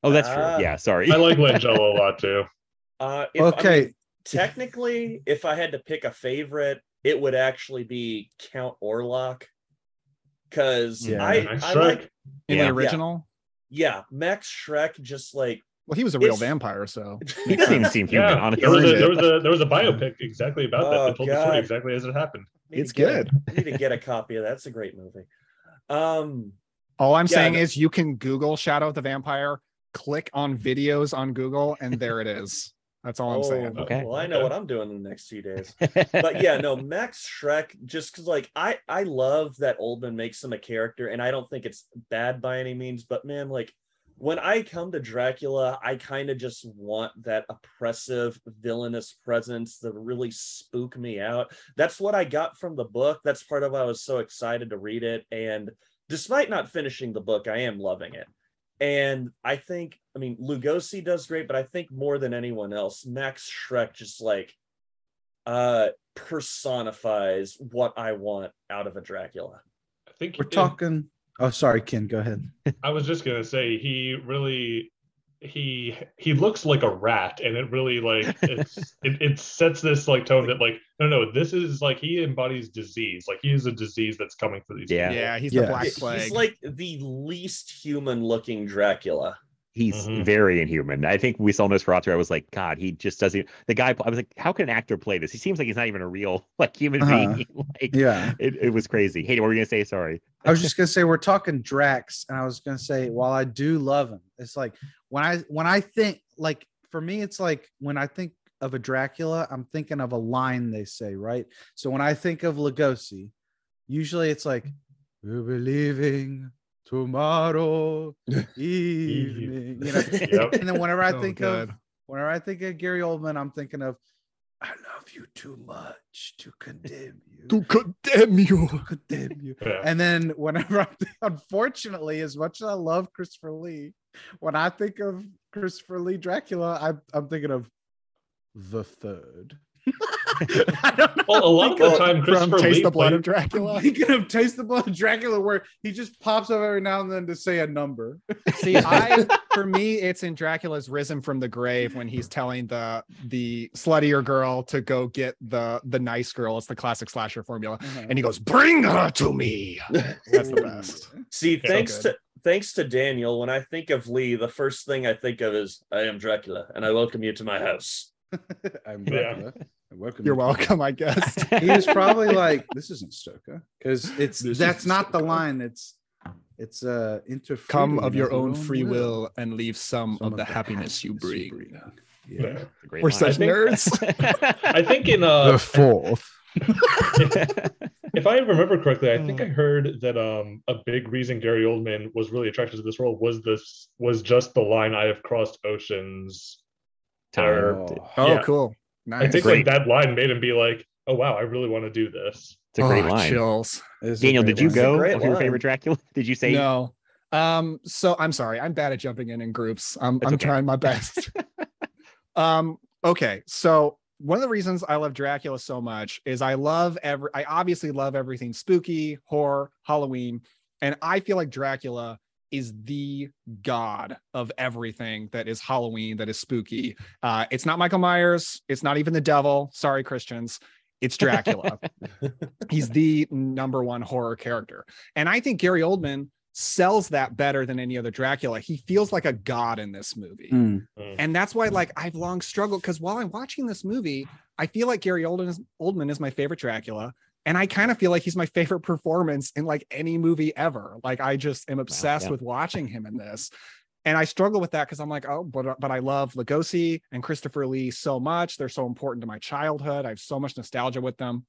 Speaker 3: Oh, that's
Speaker 6: Ah.
Speaker 3: true. Yeah, sorry.
Speaker 7: I like Langella a lot too.
Speaker 6: Uh if, I mean,
Speaker 5: Okay,
Speaker 6: technically, if I had to pick a favorite, it would actually be Count Orlok. Cause
Speaker 5: Yeah.
Speaker 6: I,
Speaker 7: Max
Speaker 6: I
Speaker 7: Schreck.
Speaker 6: like
Speaker 4: In
Speaker 3: Yeah.
Speaker 4: the original.
Speaker 6: yeah, Max Schreck just like
Speaker 4: Well, he was a real
Speaker 6: It's-
Speaker 4: vampire, so
Speaker 3: He doesn't even seem human,
Speaker 7: Yeah,
Speaker 3: honestly.
Speaker 7: there was, a, there was a there was a biopic exactly about that
Speaker 6: Oh,
Speaker 7: that told the story exactly as it happened.
Speaker 4: It's
Speaker 6: get a-
Speaker 4: good.
Speaker 6: need to get a copy of that. That's a great movie. Um,
Speaker 4: all I'm
Speaker 6: Yeah,
Speaker 4: saying is you can Google Shadow of the Vampire, click on videos on Google, and there it is. That's all I'm
Speaker 6: oh,
Speaker 4: saying.
Speaker 3: Okay.
Speaker 6: Well, I know what I'm doing in the next few days. but yeah, no, Max Schreck, just because like I I love that Oldman makes him a character, and I don't think it's bad by any means. But man, like when I come to Dracula, I kind of just want that oppressive, villainous presence that really spook me out. That's what I got from the book. That's part of why I was so excited to read it. And despite not finishing the book, I am loving it. And I think, I mean, Lugosi does great, but I think more than anyone else, Max Schreck just like uh personifies what I want out of a Dracula.
Speaker 7: I think
Speaker 5: We're
Speaker 7: it-
Speaker 5: talking. Oh, sorry, Ken. Go ahead.
Speaker 7: I was just gonna say he really he he looks like a rat and it really like it's it, it sets this like tone that like no no this is like he embodies disease like he is a disease that's coming for these
Speaker 3: Yeah.
Speaker 7: people.
Speaker 4: Yeah, he's
Speaker 5: Yeah.
Speaker 4: the Black
Speaker 6: He's like the least human looking Dracula.
Speaker 3: He's
Speaker 7: Mhm.
Speaker 3: very inhuman. I think we saw Nosferatu. I was like, God, he just doesn't. The guy, I was like, how can an actor play this? He seems like he's not even a real like human
Speaker 5: Uh-huh.
Speaker 3: being. like,
Speaker 5: Yeah.
Speaker 3: it, it was crazy. Hey, what were you gonna say? Sorry.
Speaker 5: I was just gonna say we're talking Drax, and I was gonna say while I do love him, it's like when I when I think like for me, it's like when I think of a Dracula, I'm thinking of a line they say, right? So when I think of Lugosi, usually it's like "We're be leaving tomorrow evening. You know,
Speaker 7: Yep.
Speaker 5: and then whenever I
Speaker 4: So
Speaker 5: think
Speaker 4: good.
Speaker 5: of whenever I think of Gary Oldman, I'm thinking of I love you too much to condemn you.
Speaker 4: to condemn you.
Speaker 5: to condemn you.
Speaker 7: Yeah.
Speaker 5: And then whenever I think, unfortunately, as much as I love Christopher Lee, when I think of Christopher Lee Dracula, I'm, I'm thinking of the third. I don't know.
Speaker 7: Well, a lot of the time,
Speaker 4: From
Speaker 7: Christopher
Speaker 4: Taste
Speaker 7: Lee
Speaker 4: the Blood
Speaker 7: played-
Speaker 4: of Dracula.
Speaker 5: thinking of Taste the Blood of Dracula, where he just pops up every now and then to say a number.
Speaker 4: See, I for me, it's in Dracula's Risen from the Grave when he's telling the the sluttier girl to go get the the nice girl. It's the classic slasher formula, uh-huh. and he goes, "Bring her to me." That's the best.
Speaker 6: See,
Speaker 7: Yeah.
Speaker 6: thanks
Speaker 4: good.
Speaker 6: to thanks to Daniel, when I think of Lee, the first thing I think of is I am Dracula and I welcome you to my house.
Speaker 5: I'm
Speaker 7: Yeah.
Speaker 5: Dracula. and welcome
Speaker 4: You're welcome, I guess.
Speaker 5: He was probably like, "This isn't Stoker," because it's
Speaker 4: This
Speaker 5: that's
Speaker 4: isn't
Speaker 5: not the line. It's it's uh into
Speaker 4: Come of your
Speaker 5: your
Speaker 4: own free will and leave some,
Speaker 5: Some
Speaker 4: of the happiness you bring.
Speaker 5: Yeah.
Speaker 7: Yeah.
Speaker 4: We're
Speaker 3: line.
Speaker 4: such
Speaker 7: think-
Speaker 4: nerds.
Speaker 7: I think in uh
Speaker 5: fourth.
Speaker 7: if I remember correctly, I think I heard that um a big reason Gary Oldman was really attracted to this role was this was just the line I have crossed oceans.
Speaker 3: Time.
Speaker 7: Or-
Speaker 4: Oh,
Speaker 7: Yeah.
Speaker 4: cool.
Speaker 7: I think
Speaker 3: Great.
Speaker 7: like that line made him be like, "Oh wow, I really want to do this."
Speaker 3: It's a great
Speaker 4: Oh,
Speaker 3: line.
Speaker 4: Chills.
Speaker 3: Daniel, did you
Speaker 6: line.
Speaker 3: Go with your favorite Dracula? Did you say
Speaker 4: No. Um, so I'm sorry, I'm bad at jumping in in groups. I'm
Speaker 3: That's
Speaker 4: I'm
Speaker 3: okay.
Speaker 4: trying my best. um, okay, so one of the reasons I love Dracula so much is I love every I obviously love everything spooky, horror, Halloween, and I feel like Dracula is the god of everything that is Halloween, that is spooky. Uh, it's not Michael Myers, it's not even the devil. Sorry, Christians. It's Dracula. He's the number one horror character. And I think Gary Oldman sells that better than any other Dracula. He feels like a god in this movie.
Speaker 5: Mm.
Speaker 4: And that's why like I've long struggled because while I'm watching this movie, I feel like Gary Oldman is, Oldman is my favorite Dracula. And I kind of feel like he's my favorite performance in like any movie ever. Like I just am obsessed
Speaker 3: yeah.
Speaker 4: with watching him in this. And I struggle with that because I'm like, oh, but but I love Lugosi and Christopher Lee so much. They're so important to my childhood. I have so much nostalgia with them.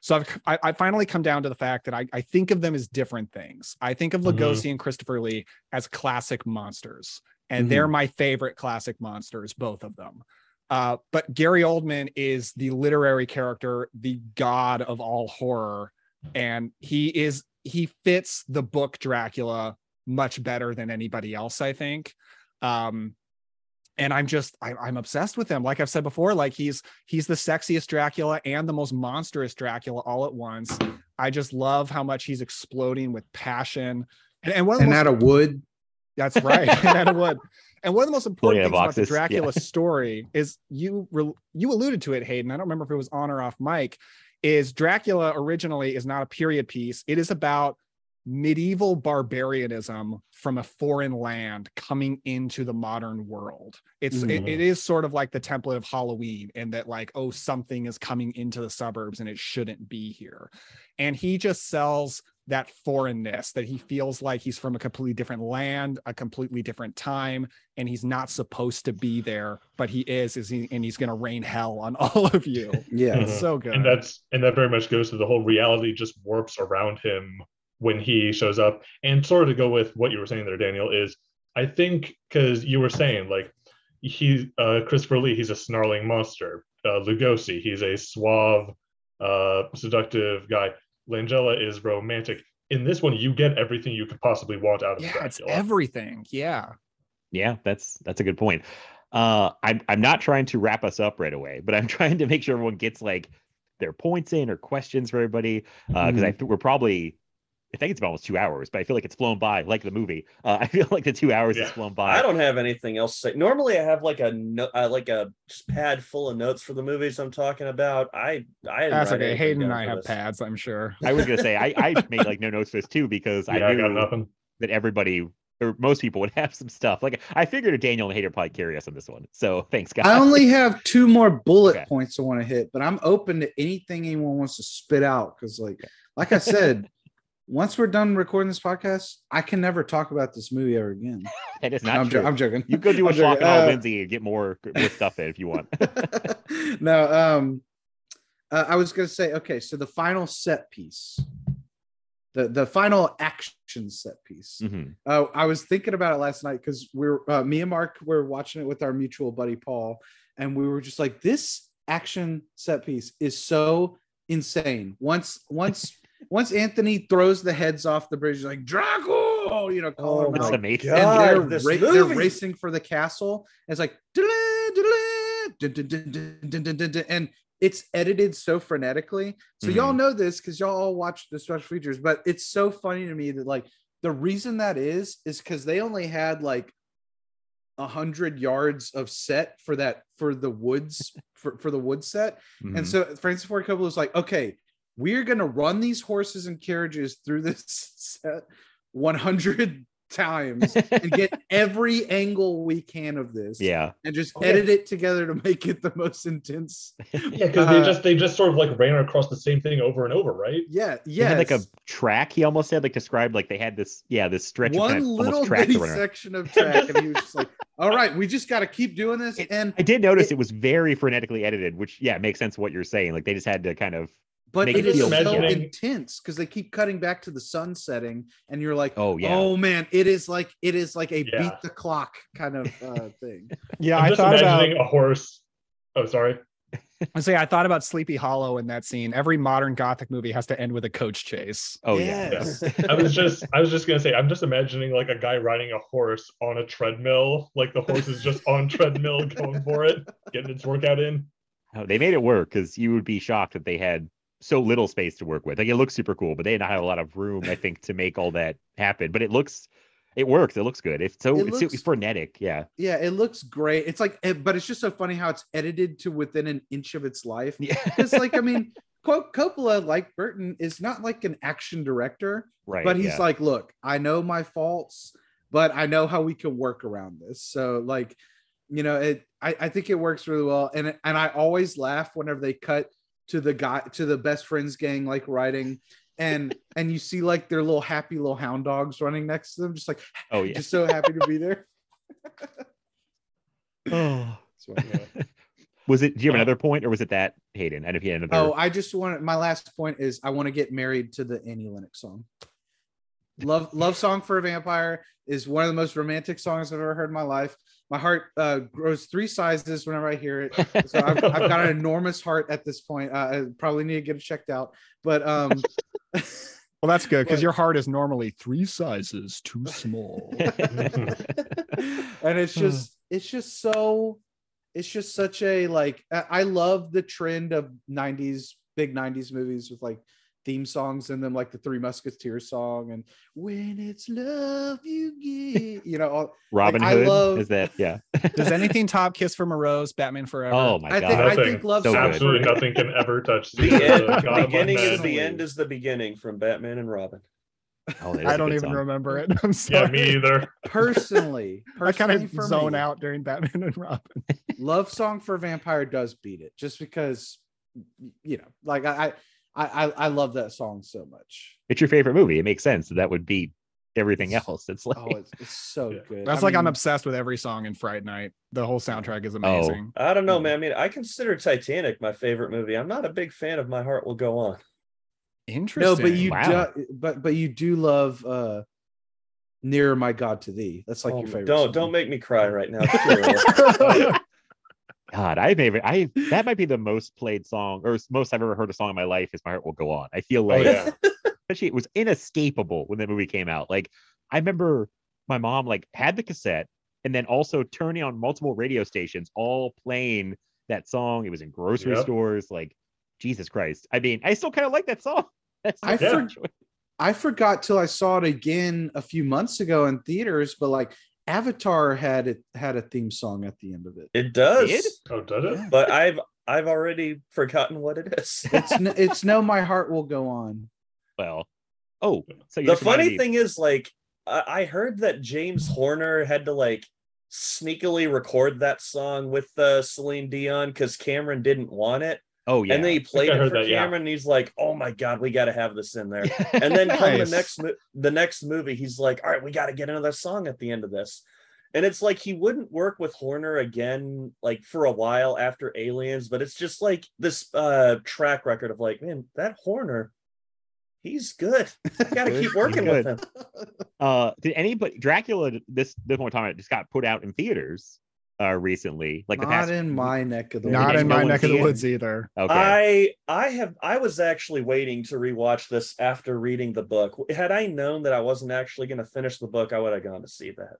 Speaker 4: So I've I, I finally come down to the fact that I, I think of them as different things. I think of
Speaker 7: Mhm.
Speaker 4: Lugosi and Christopher Lee as classic monsters, and they're my favorite classic monsters, both of them. Uh, but Gary Oldman is the literary character, the god of all horror, and he is he fits the book Dracula much better than anybody else, I think. Um, and I'm just I, I'm obsessed with him. Like I've said before, like he's he's the sexiest Dracula and the most monstrous Dracula all at once. I just love how much he's exploding with passion. And, and
Speaker 5: And
Speaker 4: most
Speaker 5: out of wood.
Speaker 4: that's right. and out of wood. And one of the most important things about the
Speaker 3: boxes, yeah.
Speaker 4: Dracula story is you re- you alluded to it, Hayden. I don't remember if it was on or off mic. Is Dracula originally is not a period piece. It is about medieval barbarianism from a foreign land coming into the modern world. It's
Speaker 6: Mm-hmm.
Speaker 4: it is sort of like the template of Halloween in that like oh something is coming into the suburbs and it shouldn't be here. And he just sells that foreignness that he feels like he's from a completely different land, a completely different time and he's not supposed to be there, but he is is he and he's going to rain hell on all of you.
Speaker 5: Yeah.
Speaker 4: It's so good.
Speaker 7: and that's and that very much goes to the whole reality just warps around him when he shows up and sort of to go with what you were saying there daniel is i think because you were saying like he uh christopher lee he's a snarling monster uh lugosi he's a suave uh seductive guy langella is romantic in this one you get everything you could possibly want out of
Speaker 4: yeah, it's everything. Yeah.
Speaker 3: Yeah, that's that's a good point. Uh, I'm I'm not trying to wrap us up right away, but I'm trying to make sure everyone gets like their points in or questions for everybody because I think we're probably. I think it's been almost two hours, but I feel like it's flown by, like the movie. Uh, I feel like the two hours
Speaker 7: Yeah.
Speaker 3: has flown by.
Speaker 9: I don't have anything else to say. Normally, I have like a no, uh, like a just pad full of notes for the movies I'm talking about. I I
Speaker 4: That's okay. Hayden and I have
Speaker 9: this.
Speaker 4: pads, I'm sure.
Speaker 3: I was gonna say I, I made like no notes for this too because
Speaker 7: yeah,
Speaker 3: I
Speaker 7: I got
Speaker 3: knew
Speaker 7: nothing
Speaker 3: that everybody or most people would have some stuff. Like I figured Daniel and Hayden probably carry us on this one. So thanks, guys.
Speaker 5: I only have two more bullet
Speaker 3: Okay.
Speaker 5: points I want to hit, but I'm open to anything anyone wants to spit out because, like, like I said, once we're done recording this podcast, I can never talk about this movie ever again.
Speaker 3: that is
Speaker 5: No,
Speaker 3: not
Speaker 5: I'm,
Speaker 3: true.
Speaker 5: jo- I'm joking.
Speaker 3: you go do a
Speaker 5: I'm
Speaker 3: Schlock
Speaker 5: joking.
Speaker 3: and all
Speaker 5: Uh,
Speaker 3: Lindsay and get more more stuff in if you want.
Speaker 5: no, um, uh, I was gonna say, okay, so the final set piece, the the final action set piece.
Speaker 3: Mhm.
Speaker 5: Uh, I was thinking about it last night because we're uh, me and Mark were watching it with our mutual buddy Paul, and we were just like, this action set piece is so insane. Once once once Anthony throws the heads off the bridge, like Dracula, you know, call
Speaker 9: oh
Speaker 3: them
Speaker 5: And they're, ra- they're racing for the castle. And it's like and it's edited so frenetically. So mm-hmm. y'all mm. know this because y'all all watch the special features, but it's so funny to me that like the reason that is is because they only had like a hundred yards of set for that for the woods for, for the wood set.
Speaker 3: Mm-hmm.
Speaker 5: And so Francis Ford Coppola was like, okay, we're gonna run these horses and carriages through this set 100 times and get every angle we can of this
Speaker 3: yeah.
Speaker 5: and just
Speaker 7: Okay.
Speaker 5: edit it together to make it the most intense.
Speaker 7: yeah because they
Speaker 5: Uh,
Speaker 7: just they just sort of like ran across the same thing over and over right
Speaker 5: Yeah, yeah.
Speaker 3: like a track. He almost had like described like they had this yeah this stretch
Speaker 5: one
Speaker 3: kind of
Speaker 5: little
Speaker 3: almost track to run
Speaker 5: section of track, and he was just like, "All right, we just got to keep doing this." And
Speaker 3: I did notice
Speaker 5: it-
Speaker 3: it, was very frenetically edited, which yeah makes sense what you're saying. Like they just had to kind of
Speaker 5: but it
Speaker 3: it
Speaker 5: is so
Speaker 7: imagining-
Speaker 5: intense because they keep cutting back to the sun setting, and you're like,
Speaker 3: oh yeah
Speaker 5: "Oh man, it is like it is like a
Speaker 7: Yeah.
Speaker 5: beat the clock kind of uh, thing."
Speaker 4: Yeah,
Speaker 7: I'm
Speaker 4: I
Speaker 7: just
Speaker 4: thought about
Speaker 7: imagining a horse oh sorry
Speaker 4: I say I thought about Sleepy Hollow in that scene. Every modern gothic movie has to end with a coach chase.
Speaker 3: oh yeah.
Speaker 7: I was just I was just gonna say I'm just imagining like a guy riding a horse on a treadmill, like the horse is just on treadmill going for it, getting its workout in.
Speaker 3: Oh, they made it work because you would be shocked that they had so little space to work with. Like it looks super cool, but they didn't have a lot of room, I think, to make all that happen. But it looks, it works. It looks good. It's so
Speaker 5: It looks-
Speaker 3: it's frenetic. Yeah,
Speaker 5: Yeah, it looks great. It's like, but it's just so funny how it's edited to within an inch of its life.
Speaker 3: yeah,
Speaker 5: Because, like, I mean, Co- Coppola, like Burton, is not like an action director,
Speaker 3: right.
Speaker 5: but he's
Speaker 3: yeah.
Speaker 5: like, look, I know my faults, but I know how we can work around this. So, like, you know, it. I, I think it works really well, and and I always laugh whenever they cut to the guy to the best friends gang like riding. And and you see like their little happy little hound dogs running next to them, just like
Speaker 3: oh yeah.
Speaker 5: just so happy to be there.
Speaker 3: oh. Was it? Do you have
Speaker 7: Uh,
Speaker 3: another point, or was it that Hayden? And if you had another,
Speaker 5: Oh, I just want my last point is I want to get married to the Annie Lennox song. Love Love Song for a Vampire is one of the most romantic songs I've ever heard in my life. My heart uh, grows three sizes whenever I hear it. So I've, I've got an enormous heart at this point. Uh, I probably need to get it checked out. But um,
Speaker 4: Well, that's good because your heart is normally three sizes too small.
Speaker 5: and it's just it's just so it's just such a like I I love the trend of 90s big 90s movies with like theme songs in them like the three musketeers song and when it's love you get you know all,
Speaker 3: Robin
Speaker 5: I
Speaker 3: Hood
Speaker 5: love-
Speaker 3: is that? Yeah.
Speaker 4: Does anything top Kiss from a Rose, Batman Forever?
Speaker 3: oh my
Speaker 5: I
Speaker 3: god.
Speaker 5: think I think love
Speaker 3: So
Speaker 5: song
Speaker 3: good.
Speaker 7: Absolutely
Speaker 5: for
Speaker 7: nothing can ever touch
Speaker 9: The
Speaker 7: uh,
Speaker 9: end,
Speaker 7: God among
Speaker 9: beginning is the end is the beginning from Batman and Robin.
Speaker 3: Oh, that is
Speaker 4: I
Speaker 3: a
Speaker 4: don't even
Speaker 3: song.
Speaker 4: remember it. I'm
Speaker 7: Yeah,
Speaker 4: sorry.
Speaker 7: me either.
Speaker 5: Personally,
Speaker 4: I kind of zone
Speaker 5: me,
Speaker 4: out during Batman and Robin.
Speaker 5: Love Song for Vampire does beat it, just because you know, like I I I, I love that song so much.
Speaker 3: It's your favorite movie. It makes sense. that That would be everything else. It's like
Speaker 5: Oh, it's, it's so
Speaker 7: Yeah.
Speaker 5: good.
Speaker 4: That's
Speaker 5: I
Speaker 4: like I'm obsessed with every song in Fright Night. The whole soundtrack
Speaker 3: Oh.
Speaker 4: is amazing.
Speaker 6: I don't know, man. I mean, I consider Titanic my favorite movie. I'm not a big fan of My Heart Will Go On.
Speaker 4: Interesting.
Speaker 5: No, but you
Speaker 3: Wow.
Speaker 5: do, but but you do love uh Nearer My God to Thee. That's like
Speaker 6: Oh,
Speaker 5: your favorite.
Speaker 6: don't
Speaker 5: song.
Speaker 6: don't make me cry right now. Kirill.
Speaker 3: God, I maybe I that might be the most played song or most I've ever heard a song in my life is My Heart Will Go On. I feel
Speaker 7: Oh
Speaker 3: like
Speaker 7: yeah.
Speaker 3: especially it was inescapable when the movie came out. Like I remember my mom like had the cassette and then also turning on multiple radio stations, all playing that song. It was in grocery
Speaker 7: Yep.
Speaker 3: stores. Like Jesus Christ. I mean, I still kind of like that song. That's
Speaker 5: I for- I forgot till I saw it again a few months ago in theaters, but like Avatar had it had a theme song at the end of it.
Speaker 6: It does,
Speaker 3: Did?
Speaker 7: Oh, does it?
Speaker 5: Yeah.
Speaker 6: but I've I've already forgotten what it is.
Speaker 5: It's n- it's no my heart will go on.
Speaker 3: well. Oh, so
Speaker 6: the funny
Speaker 3: me-
Speaker 6: thing is, like, I, I heard that James Horner had to like sneakily record that song with uh, Celine Dion because Cameron didn't want it,
Speaker 3: Oh yeah.
Speaker 6: and then he played it
Speaker 7: heard
Speaker 6: for
Speaker 7: that, yeah.
Speaker 6: Cameron, and he's like, "Oh my god, we got to have this in there." And then come the next mo- the next movie, he's like, "All right, we got to get another song at the end of this." And it's like he wouldn't work with Horner again, like for a while after Aliens, but it's just like this uh track record of like, man, that Horner, he's good. Got to keep working with
Speaker 3: good.
Speaker 6: him.
Speaker 3: Uh, did anybody Dracula this this one time it just got put out in theaters uh recently? Like the
Speaker 5: Not
Speaker 3: past
Speaker 5: in my neck of the
Speaker 4: Not
Speaker 3: Did
Speaker 4: in
Speaker 3: no
Speaker 4: my
Speaker 3: one
Speaker 4: neck of the woods either.
Speaker 3: okay.
Speaker 6: I I have I was actually waiting to rewatch this after reading the book. Had I known that I wasn't actually going to finish the book, I would have gone to see that.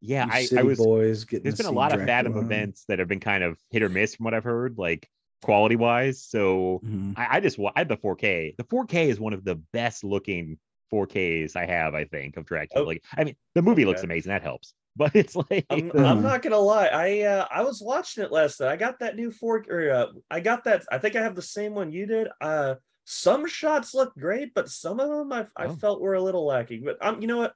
Speaker 3: yeah, I, I was
Speaker 5: boys getting.
Speaker 3: there's
Speaker 5: to
Speaker 3: been a
Speaker 5: see
Speaker 3: lot of Fathom events that have been kind of hit or miss from what I've heard, like quality wise. So
Speaker 5: Mhm.
Speaker 3: I, I just I had the 4K. The 4K is one of the best looking 4Ks I have, I think, of Dracula.
Speaker 6: Oh.
Speaker 3: Like, I mean, the movie looks amazing. That helps, but it's like
Speaker 6: I'm,
Speaker 3: the-
Speaker 6: I'm not gonna lie. I uh, I was watching it last night. I got that new fork, or uh, I got that. I think I have the same one you did. Uh, some shots look great, but some of them I, I
Speaker 3: Oh.
Speaker 6: felt were a little lacking. But I'm you know what?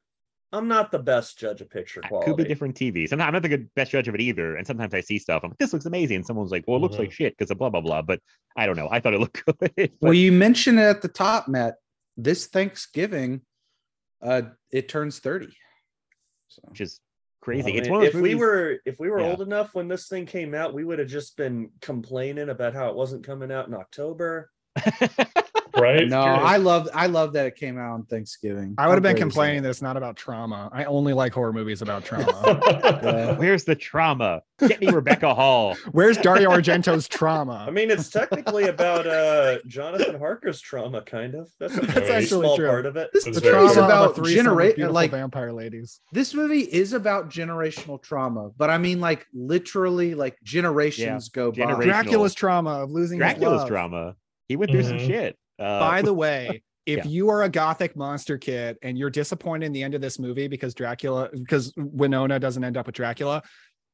Speaker 6: I'm not the best judge of picture
Speaker 3: it
Speaker 6: quality.
Speaker 3: could be different TV. Sometimes I'm not the good best judge of it either. And sometimes I see stuff. I'm like, this looks amazing. And someone's like, well, it looks
Speaker 7: Mhm.
Speaker 3: like shit because of blah blah blah. But I don't know. I thought it looked good. but-
Speaker 5: Well, you mentioned it at the top, Matt. This Thanksgiving, uh, it turns thirty. So
Speaker 3: which is crazy.
Speaker 6: I
Speaker 3: it's one of
Speaker 6: if we were if we were
Speaker 3: Yeah.
Speaker 6: old enough when this thing came out, we would have just been complaining about how it wasn't coming out in October.
Speaker 7: Right?
Speaker 5: no, I love I love that it came out on Thanksgiving.
Speaker 4: I would have been complaining
Speaker 5: that?
Speaker 4: that it's not about trauma. I only like horror movies about trauma.
Speaker 5: Yeah.
Speaker 3: Where's the trauma? Get me Rebecca Hall.
Speaker 4: Where's Dario Argento's trauma?
Speaker 6: I mean, it's technically about uh Jonathan Harker's trauma, kind of. That's a
Speaker 7: That's
Speaker 4: actually
Speaker 6: small
Speaker 4: true.
Speaker 6: part of it.
Speaker 5: This
Speaker 7: It's
Speaker 4: the
Speaker 7: very
Speaker 5: is
Speaker 7: true.
Speaker 4: trauma
Speaker 5: about
Speaker 4: of a threesome with
Speaker 5: generate
Speaker 4: beautiful
Speaker 5: like
Speaker 4: vampire ladies.
Speaker 5: this movie is about generational trauma, but I mean like literally like generations go by.
Speaker 3: Generational.
Speaker 4: Dracula's trauma of losing his
Speaker 3: Dracula's
Speaker 4: love.
Speaker 3: drama. He went through some
Speaker 7: Mhm.
Speaker 3: shit. Uh,
Speaker 4: By the way, if
Speaker 3: Yeah.
Speaker 4: you are a gothic monster kid and you're disappointed in the end of this movie because Dracula, because Winona doesn't end up with Dracula,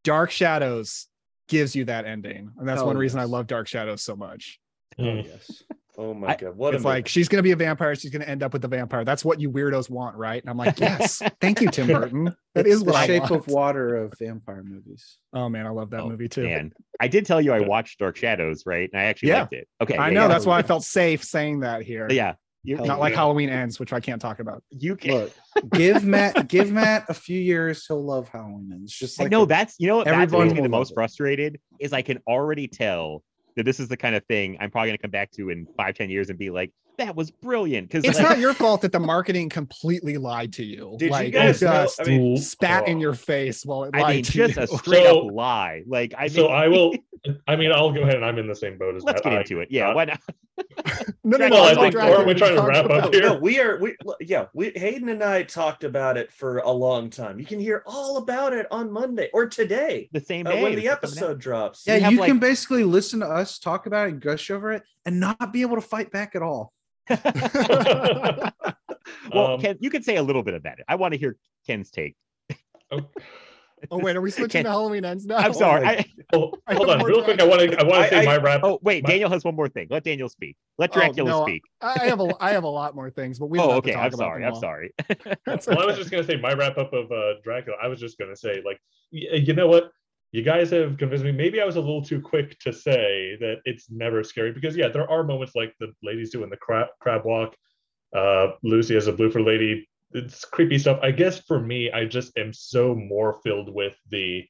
Speaker 4: Dark Shadows gives you that ending. And that's
Speaker 5: Oh,
Speaker 4: one reason I love Dark Shadows so much.
Speaker 7: Mm.
Speaker 5: Yes.
Speaker 6: Oh my
Speaker 3: I-
Speaker 6: god, what
Speaker 4: it's like she's gonna be a vampire, she's gonna end up with the vampire. That's what you weirdos want, right? And I'm like, yes, thank you, Tim Burton. That
Speaker 5: It's
Speaker 4: is
Speaker 5: the
Speaker 4: what I
Speaker 5: shape
Speaker 4: want.
Speaker 5: of water of vampire movies.
Speaker 4: Oh man, I love that
Speaker 3: Oh,
Speaker 4: movie too.
Speaker 3: man, I did tell you I watched Dark Shadows, right? And I actually
Speaker 4: Yeah.
Speaker 3: liked it. Okay,
Speaker 4: I
Speaker 3: yeah,
Speaker 4: know
Speaker 3: yeah.
Speaker 4: that's why I felt safe saying that here.
Speaker 3: Yeah, you,
Speaker 5: Hell
Speaker 4: Not like
Speaker 7: yeah.
Speaker 4: Halloween ends, which I can't talk about.
Speaker 3: you can.
Speaker 5: Look, give Matt give Matt a few years, he'll love Halloween. And It's just
Speaker 3: I
Speaker 5: like
Speaker 3: know
Speaker 5: a-
Speaker 3: that's you know what that's what
Speaker 5: everyone
Speaker 3: makes me the most
Speaker 5: it.
Speaker 3: frustrated is I can already tell that this is the kind of thing I'm probably gonna come back to in five ten years and be like, that was brilliant because
Speaker 4: It's
Speaker 3: like,
Speaker 4: not your fault that the marketing completely lied to you.
Speaker 6: Did
Speaker 4: like
Speaker 6: you guys know?
Speaker 4: just
Speaker 6: I mean,
Speaker 4: spat in
Speaker 7: Oh.
Speaker 4: your face while it
Speaker 3: I
Speaker 4: lied
Speaker 3: mean
Speaker 4: to
Speaker 3: just
Speaker 4: you.
Speaker 3: a straight up lie. Like I
Speaker 7: so I will. I mean, I'll go ahead and I'm in the same boat as
Speaker 3: let's
Speaker 7: Matt.
Speaker 3: get
Speaker 7: I-
Speaker 3: into it. Yeah,
Speaker 7: not-
Speaker 3: why not?
Speaker 4: no, no,
Speaker 7: Well,
Speaker 4: no.
Speaker 7: I think-
Speaker 4: Dracula,
Speaker 7: or are we trying to wrap up here?
Speaker 6: No, we are we yeah, we Hayden and I talked about it for a long time. You can hear all about it on Monday or today
Speaker 3: The same
Speaker 6: uh,
Speaker 3: day
Speaker 6: when the
Speaker 3: it's coming out.
Speaker 6: episode drops.
Speaker 5: Yeah,
Speaker 3: You have,
Speaker 5: you
Speaker 3: like-
Speaker 5: can basically listen to us talk about it and gush over it and not be able to fight back at all.
Speaker 3: well,
Speaker 7: Um,
Speaker 3: Ken, you can say a little bit about it. I want to hear Ken's take.
Speaker 4: Oh wait, are we switching to Halloween ends now?
Speaker 3: I'm sorry. I,
Speaker 7: Oh,
Speaker 4: I
Speaker 7: hold
Speaker 4: have
Speaker 7: on, real quick. I want to. I want to say
Speaker 9: I-
Speaker 7: my wrap.
Speaker 3: oh wait,
Speaker 7: My-
Speaker 3: Daniel has one more thing. Let Daniel speak. Let
Speaker 4: Oh,
Speaker 3: Dracula
Speaker 4: no,
Speaker 3: speak.
Speaker 4: I I have a I have a lot more things, but we. don't
Speaker 3: Oh, okay. I'm sorry. I'm
Speaker 4: all.
Speaker 3: sorry.
Speaker 4: That's
Speaker 7: Well, I was just gonna say my wrap up of uh, Dracula. I was just gonna say, like, y- you know what? You guys have convinced me. Maybe I was a little too quick to say that it's never scary because yeah, there are moments like the ladies doing the crab crab walk, uh, Lucy as a bloofer lady. It's creepy stuff. I guess for me, I just am so more filled with the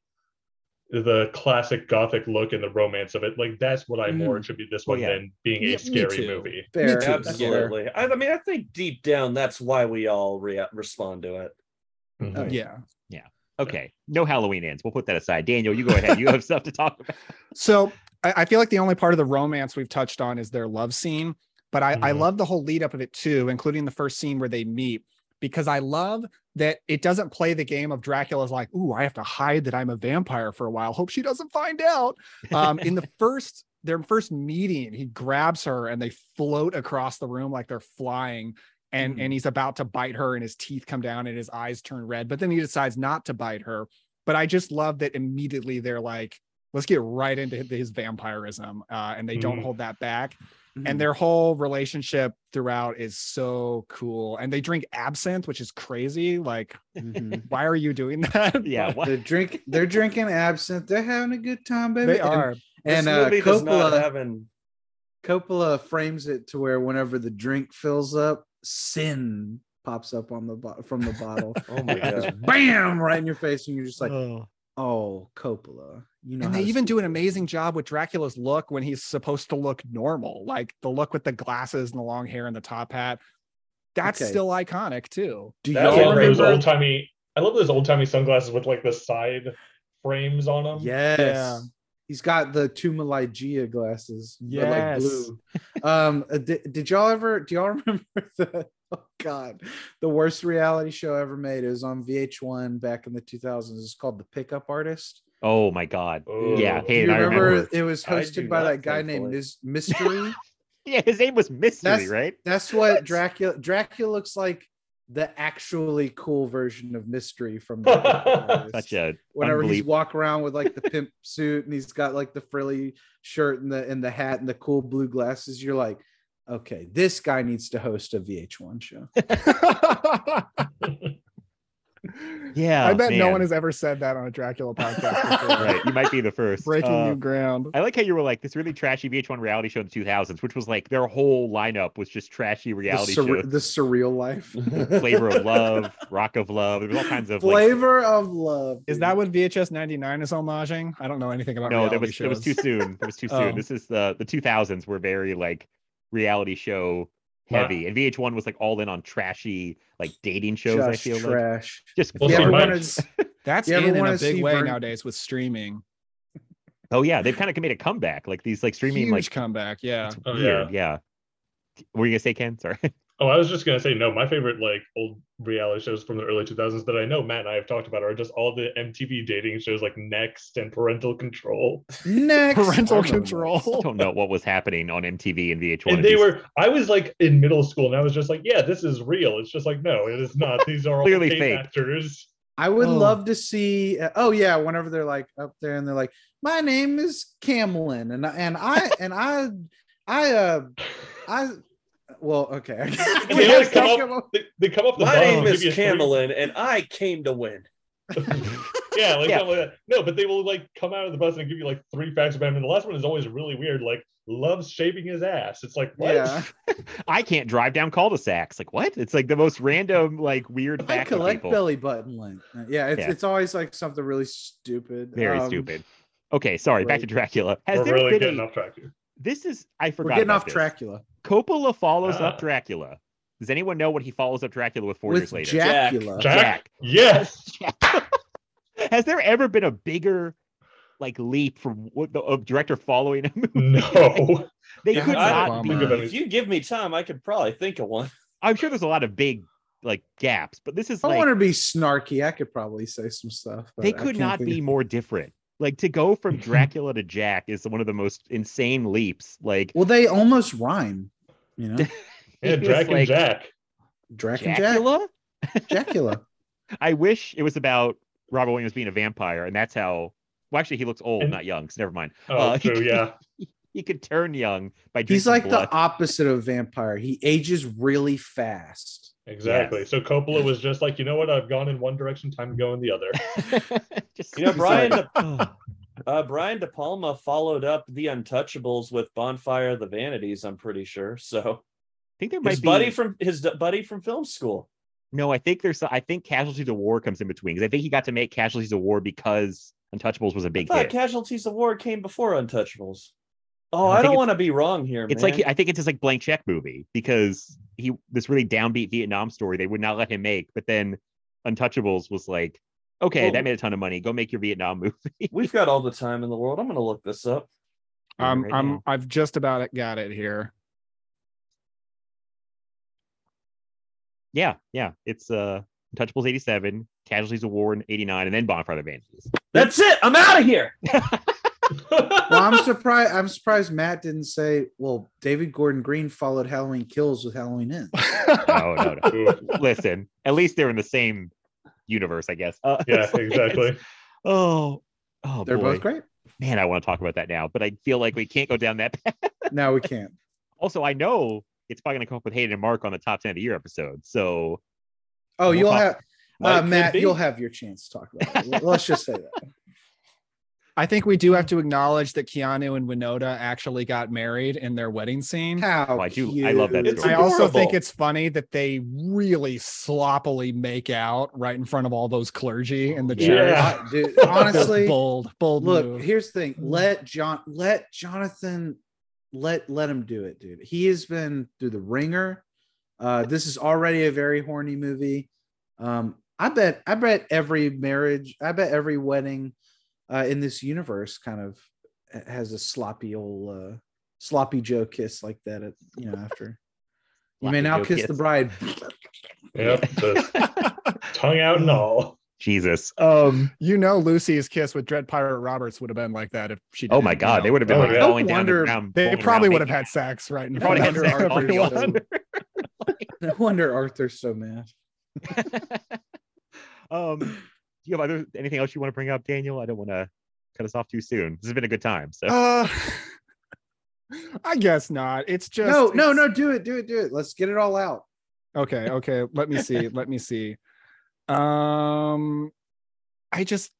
Speaker 7: the classic gothic look and the romance of it. Like that's what I more
Speaker 5: Mm.
Speaker 7: attribute this
Speaker 3: Well,
Speaker 7: one
Speaker 3: yeah.
Speaker 7: than being
Speaker 4: Yeah,
Speaker 7: a scary movie.
Speaker 5: Fair.
Speaker 4: too.
Speaker 6: Absolutely. I, I mean, I think deep down that's why we all rea- respond to it.
Speaker 7: Mhm.
Speaker 5: Oh,
Speaker 4: Yeah.
Speaker 3: Okay. No Halloween ends. We'll put that aside. Daniel, you go ahead. You have stuff to talk about.
Speaker 4: So I, I feel like the only part of the romance we've touched on is their love scene, but I, I
Speaker 7: Mhm.
Speaker 4: love the whole lead up of it too, including the first scene where they meet, because I love that it doesn't play the game of Dracula's like, ooh, I have to hide that I'm a vampire for a while. Hope she doesn't find out. Um, in the first their first meeting, he grabs her and they float across the room like they're flying. And, and he's about to bite her and his teeth come down and his eyes turn red but then he decides not to bite her but i just love that immediately they're like let's get right into his vampirism uh, and they don't
Speaker 7: Mhm.
Speaker 4: hold that back
Speaker 5: Mhm.
Speaker 4: and their whole relationship throughout is so cool and they drink absinthe which is crazy like
Speaker 5: Mhm.
Speaker 4: why are you doing that
Speaker 3: Yeah.
Speaker 4: But
Speaker 3: What?
Speaker 5: They're drink. They're drinking absinthe. They're having a good time, baby.
Speaker 4: they
Speaker 5: And-
Speaker 4: are
Speaker 5: And,
Speaker 6: this
Speaker 5: uh,
Speaker 6: movie does not
Speaker 5: Coppola,
Speaker 6: have an
Speaker 5: Coppola frames it to where whenever the drink fills up, sin pops up on the bo- from the bottle.
Speaker 6: Oh my
Speaker 5: Just
Speaker 6: god.
Speaker 5: bam, right in your face, and you're just like,
Speaker 3: Oh.
Speaker 5: oh, Coppola. You know,
Speaker 4: and they even do an amazing job with dracula's look when he's supposed to look normal like the look with the glasses and the long hair and the top hat that's
Speaker 5: Okay.
Speaker 4: still iconic too
Speaker 5: Do
Speaker 7: I
Speaker 5: y'all
Speaker 7: love those old timey. I love those old timey sunglasses with like the side frames on them.
Speaker 5: Yes.
Speaker 4: Yeah.
Speaker 5: He's got the Tumaligia glasses. They're like
Speaker 4: Yes.
Speaker 5: blue. Um, uh, did, did y'all ever do y'all remember the oh god, the worst reality show ever made? It was on VH1 back in the 2000s. It's called The Pickup Artist.
Speaker 3: Oh my God.
Speaker 7: Oh.
Speaker 3: Yeah.
Speaker 5: Do
Speaker 3: Hey,
Speaker 5: you
Speaker 3: I
Speaker 5: remember,
Speaker 3: remember.
Speaker 5: it was hosted by that guy named
Speaker 6: thankfully.
Speaker 5: Mis- Mystery?
Speaker 3: Yeah, his name was Mystery,
Speaker 5: That's-
Speaker 3: right?
Speaker 5: That's what Dracula Dracula looks like the actually cool version of Mystery from the Pickup
Speaker 3: Such a
Speaker 5: whenever he's walk around with like the pimp suit and he's got like the frilly shirt and the and the hat and the cool blue glasses, you're like, okay, this guy needs to host a VH1 show.
Speaker 3: Yeah.
Speaker 4: i bet no one has ever said that on a dracula podcast before
Speaker 3: Right. You might be the first.
Speaker 4: breaking
Speaker 3: Uh,
Speaker 4: new ground
Speaker 3: I like how you were like this really trashy VH1 reality show in the 2000s, which was like their whole lineup was just trashy
Speaker 5: The,
Speaker 3: reality shows.
Speaker 5: the surreal life.
Speaker 3: Flavor of Love, Rock of Love. There was all kinds of like.
Speaker 5: Flavor of love.
Speaker 4: Is that what VHS 99 is homaging? I don't know anything about
Speaker 3: No, that
Speaker 4: reality
Speaker 3: was that was too soon. That was too soon.
Speaker 4: Oh.
Speaker 3: This is the the 2000s were very like reality show
Speaker 7: My-
Speaker 3: heavy, and VH1 was like all in on trashy like dating shows. I
Speaker 5: just
Speaker 3: feel like
Speaker 5: trash?
Speaker 3: just
Speaker 7: Well,
Speaker 5: You
Speaker 7: see,
Speaker 5: ever
Speaker 7: my-
Speaker 5: wanna s-
Speaker 4: That's
Speaker 5: You
Speaker 4: in, in a big way
Speaker 5: Vern-
Speaker 4: nowadays with streaming.
Speaker 3: oh yeah, they've kind of made a comeback. Like these like streaming
Speaker 4: Huge
Speaker 3: like
Speaker 4: comeback. Yeah.
Speaker 7: Oh,
Speaker 3: weird. Yeah. What were you gonna say, Ken? Sorry.
Speaker 7: Oh, I was just gonna say no. My favorite like old reality shows from the early 2000s that I know Matt and I have talked about are just all the MTV dating shows like Next and Parental Control.
Speaker 5: Next.
Speaker 4: Parental
Speaker 5: I
Speaker 4: control.
Speaker 3: I don't know what was happening on MTV and VH1.
Speaker 7: And they
Speaker 3: these-
Speaker 7: were. I was like in middle school, and I was just like, "Yeah, this is real." It's just like, no, it is not. These are all
Speaker 3: Clearly
Speaker 7: paid
Speaker 3: fake.
Speaker 7: actors.
Speaker 5: I would
Speaker 4: Oh.
Speaker 5: love to see. uh, oh yeah, whenever they're like up there and they're like, "My name is Camlin," and I and I and I, I uh, I. Well, okay. I can't-
Speaker 7: they always come
Speaker 5: I can't
Speaker 7: up. They, they come up the
Speaker 6: My
Speaker 7: bottom
Speaker 6: name is
Speaker 7: give
Speaker 6: Camelin, and I came to win.
Speaker 7: Yeah, like
Speaker 3: Yeah.
Speaker 7: like that. No, but they will like come out of the bus and give you like three facts about him. And the last one is always really weird. Like loves shaving his ass. It's like what?
Speaker 5: Yeah,
Speaker 3: I can't drive down cul-de-sacs. Like what? It's like the most random, like weird
Speaker 5: I collect
Speaker 3: people.
Speaker 5: belly button lint. Yeah, it's
Speaker 3: Yeah.
Speaker 5: it's always like something really stupid.
Speaker 3: Very
Speaker 5: Um,
Speaker 3: stupid. Okay, sorry. Back to. Dracula. Has
Speaker 7: We're
Speaker 3: there
Speaker 7: really
Speaker 3: been
Speaker 7: getting
Speaker 3: a-
Speaker 7: off track here.
Speaker 3: This is I forgot.
Speaker 5: We're
Speaker 3: forgot.
Speaker 5: getting off
Speaker 3: this.
Speaker 5: Dracula
Speaker 3: Coppola follows
Speaker 7: Ah.
Speaker 3: up Dracula. Does anyone know what he follows up Dracula with four
Speaker 5: with
Speaker 3: years later?
Speaker 6: Jack.
Speaker 5: Dracula.
Speaker 7: Jack.
Speaker 3: Jack.
Speaker 7: Yes.
Speaker 3: Has there ever been a bigger like leap from what the a director following a movie?
Speaker 7: No.
Speaker 3: They
Speaker 4: That's
Speaker 3: could
Speaker 4: a
Speaker 3: not be.
Speaker 7: Think
Speaker 6: If you give me time, I could probably think of one.
Speaker 3: I'm sure there's a lot of big like gaps, but this is
Speaker 5: I
Speaker 3: like
Speaker 5: want to be snarky. I could probably say some stuff. but
Speaker 3: they could
Speaker 5: can't
Speaker 3: be
Speaker 5: of-
Speaker 3: more different. Like to go from Dracula to Jack is one of the most insane leaps. Like
Speaker 5: Well, they almost rhyme. You know,
Speaker 7: Yeah,
Speaker 3: It was
Speaker 7: Drac and Jack.
Speaker 5: Drac and Jack.
Speaker 3: Dracula.
Speaker 5: Dracula.
Speaker 3: I wish it was about Robin Williams being a vampire, and that's how. Well, actually, he looks old,
Speaker 7: And-
Speaker 3: not young. So never mind.
Speaker 7: Oh,
Speaker 3: Uh, he
Speaker 7: true.
Speaker 3: could-
Speaker 7: Yeah.
Speaker 3: He could turn young by drinking
Speaker 5: He's like
Speaker 3: blood.
Speaker 5: the opposite of vampire. He ages really fast.
Speaker 7: Exactly.
Speaker 3: Yes.
Speaker 7: So Coppola was just like, you know what? I've gone in one direction, time to go in the other.
Speaker 3: Just-
Speaker 9: You know, Brian De, uh, Brian De Palma followed up The Untouchables with Bonfire of the Vanities. I'm pretty sure. So
Speaker 3: I think there might
Speaker 9: his
Speaker 3: be
Speaker 9: buddy from his d- buddy from film school.
Speaker 3: No, I think there's. I think Casualties of War comes in between because I think he got to make Casualties of War because Untouchables was a big
Speaker 9: thought
Speaker 3: hit.
Speaker 9: Casualties of War came before Untouchables. Oh,
Speaker 3: I
Speaker 9: I, don't want to be wrong here.
Speaker 3: It's
Speaker 9: man.
Speaker 3: like I think it's his like blank check movie because he this really downbeat Vietnam story they would not let him make, but then Untouchables was like, okay,
Speaker 9: Well-
Speaker 3: that made a ton of money. Go make your Vietnam movie.
Speaker 9: we've got all the time in the world. I'm going to look this up.
Speaker 4: Um,
Speaker 3: right
Speaker 4: I'm
Speaker 3: now.
Speaker 4: I've just about got it here.
Speaker 3: yeah, yeah. It's uh Untouchables 87, Casualties of War in 89, and then Bonfire of the Vanities.
Speaker 9: That's it. I'm out of here.
Speaker 5: Well, I'm surprised. I'm surprised Matt didn't say. Well, David Gordon Green followed Halloween Kills with Halloween Ends.
Speaker 3: No, no, no. Listen, at least they're in the same universe, I guess. Uh,
Speaker 7: yeah,
Speaker 3: like-
Speaker 7: exactly.
Speaker 3: Oh, oh,
Speaker 5: They're
Speaker 3: boy.
Speaker 5: both great.
Speaker 3: Man, I want to talk about that now, but I feel like we can't go down that path.
Speaker 5: No, we can't.
Speaker 3: Also, I know it's probably going to come up with Hayden and Mark on the top 10 of the year episode. So,
Speaker 5: Oh,
Speaker 3: We'll
Speaker 5: you'll
Speaker 3: talk-
Speaker 5: have uh, Matt.
Speaker 9: be.
Speaker 5: You'll have your chance to talk about it. Let's just say that.
Speaker 4: I think we do have to acknowledge that Keanu and Winona actually got married in their wedding scene.
Speaker 5: How
Speaker 3: Oh, I do- I love that story.
Speaker 4: I also think it's funny that they really sloppily make out right in front of all those clergy in the
Speaker 3: Yeah.
Speaker 4: church.
Speaker 7: Yeah.
Speaker 5: Dude, honestly,
Speaker 4: bold, bold
Speaker 5: look.
Speaker 4: move.
Speaker 5: Here's the thing. Let John. Let Jonathan. Let let him do it, dude. He has been through the wringer. Uh, this is already a very horny movie. Um, I bet. I bet every marriage. I bet every wedding uh, in this universe kind of has a sloppy old uh, sloppy Joe kiss like that. At you know after. You may now
Speaker 3: Joe
Speaker 5: kiss, the bride.
Speaker 7: Yep. tongue out and all.
Speaker 3: Jesus. Um,
Speaker 4: you know, Lucy's kiss with Dread Pirate Roberts would have been like that if she.
Speaker 3: oh my God,
Speaker 4: know.
Speaker 3: they would have been
Speaker 7: Oh,
Speaker 3: like
Speaker 7: yeah.
Speaker 3: falling down
Speaker 5: wonder-
Speaker 3: the ground.
Speaker 4: They probably would have had sex right in
Speaker 3: They
Speaker 4: front of
Speaker 3: had sex all
Speaker 4: everybody
Speaker 3: they
Speaker 4: else.
Speaker 3: wanted.
Speaker 5: No wonder Arthur's so mad.
Speaker 3: um, do you have other anything else you want to bring up, Daniel? I don't want to cut us off too soon. This has been a good time. So
Speaker 4: Uh, I guess not. It's just
Speaker 5: no, no, no. Do it, do it, do it. Let's get it all out.
Speaker 4: Okay, okay. Let me see. Let me see. Um I just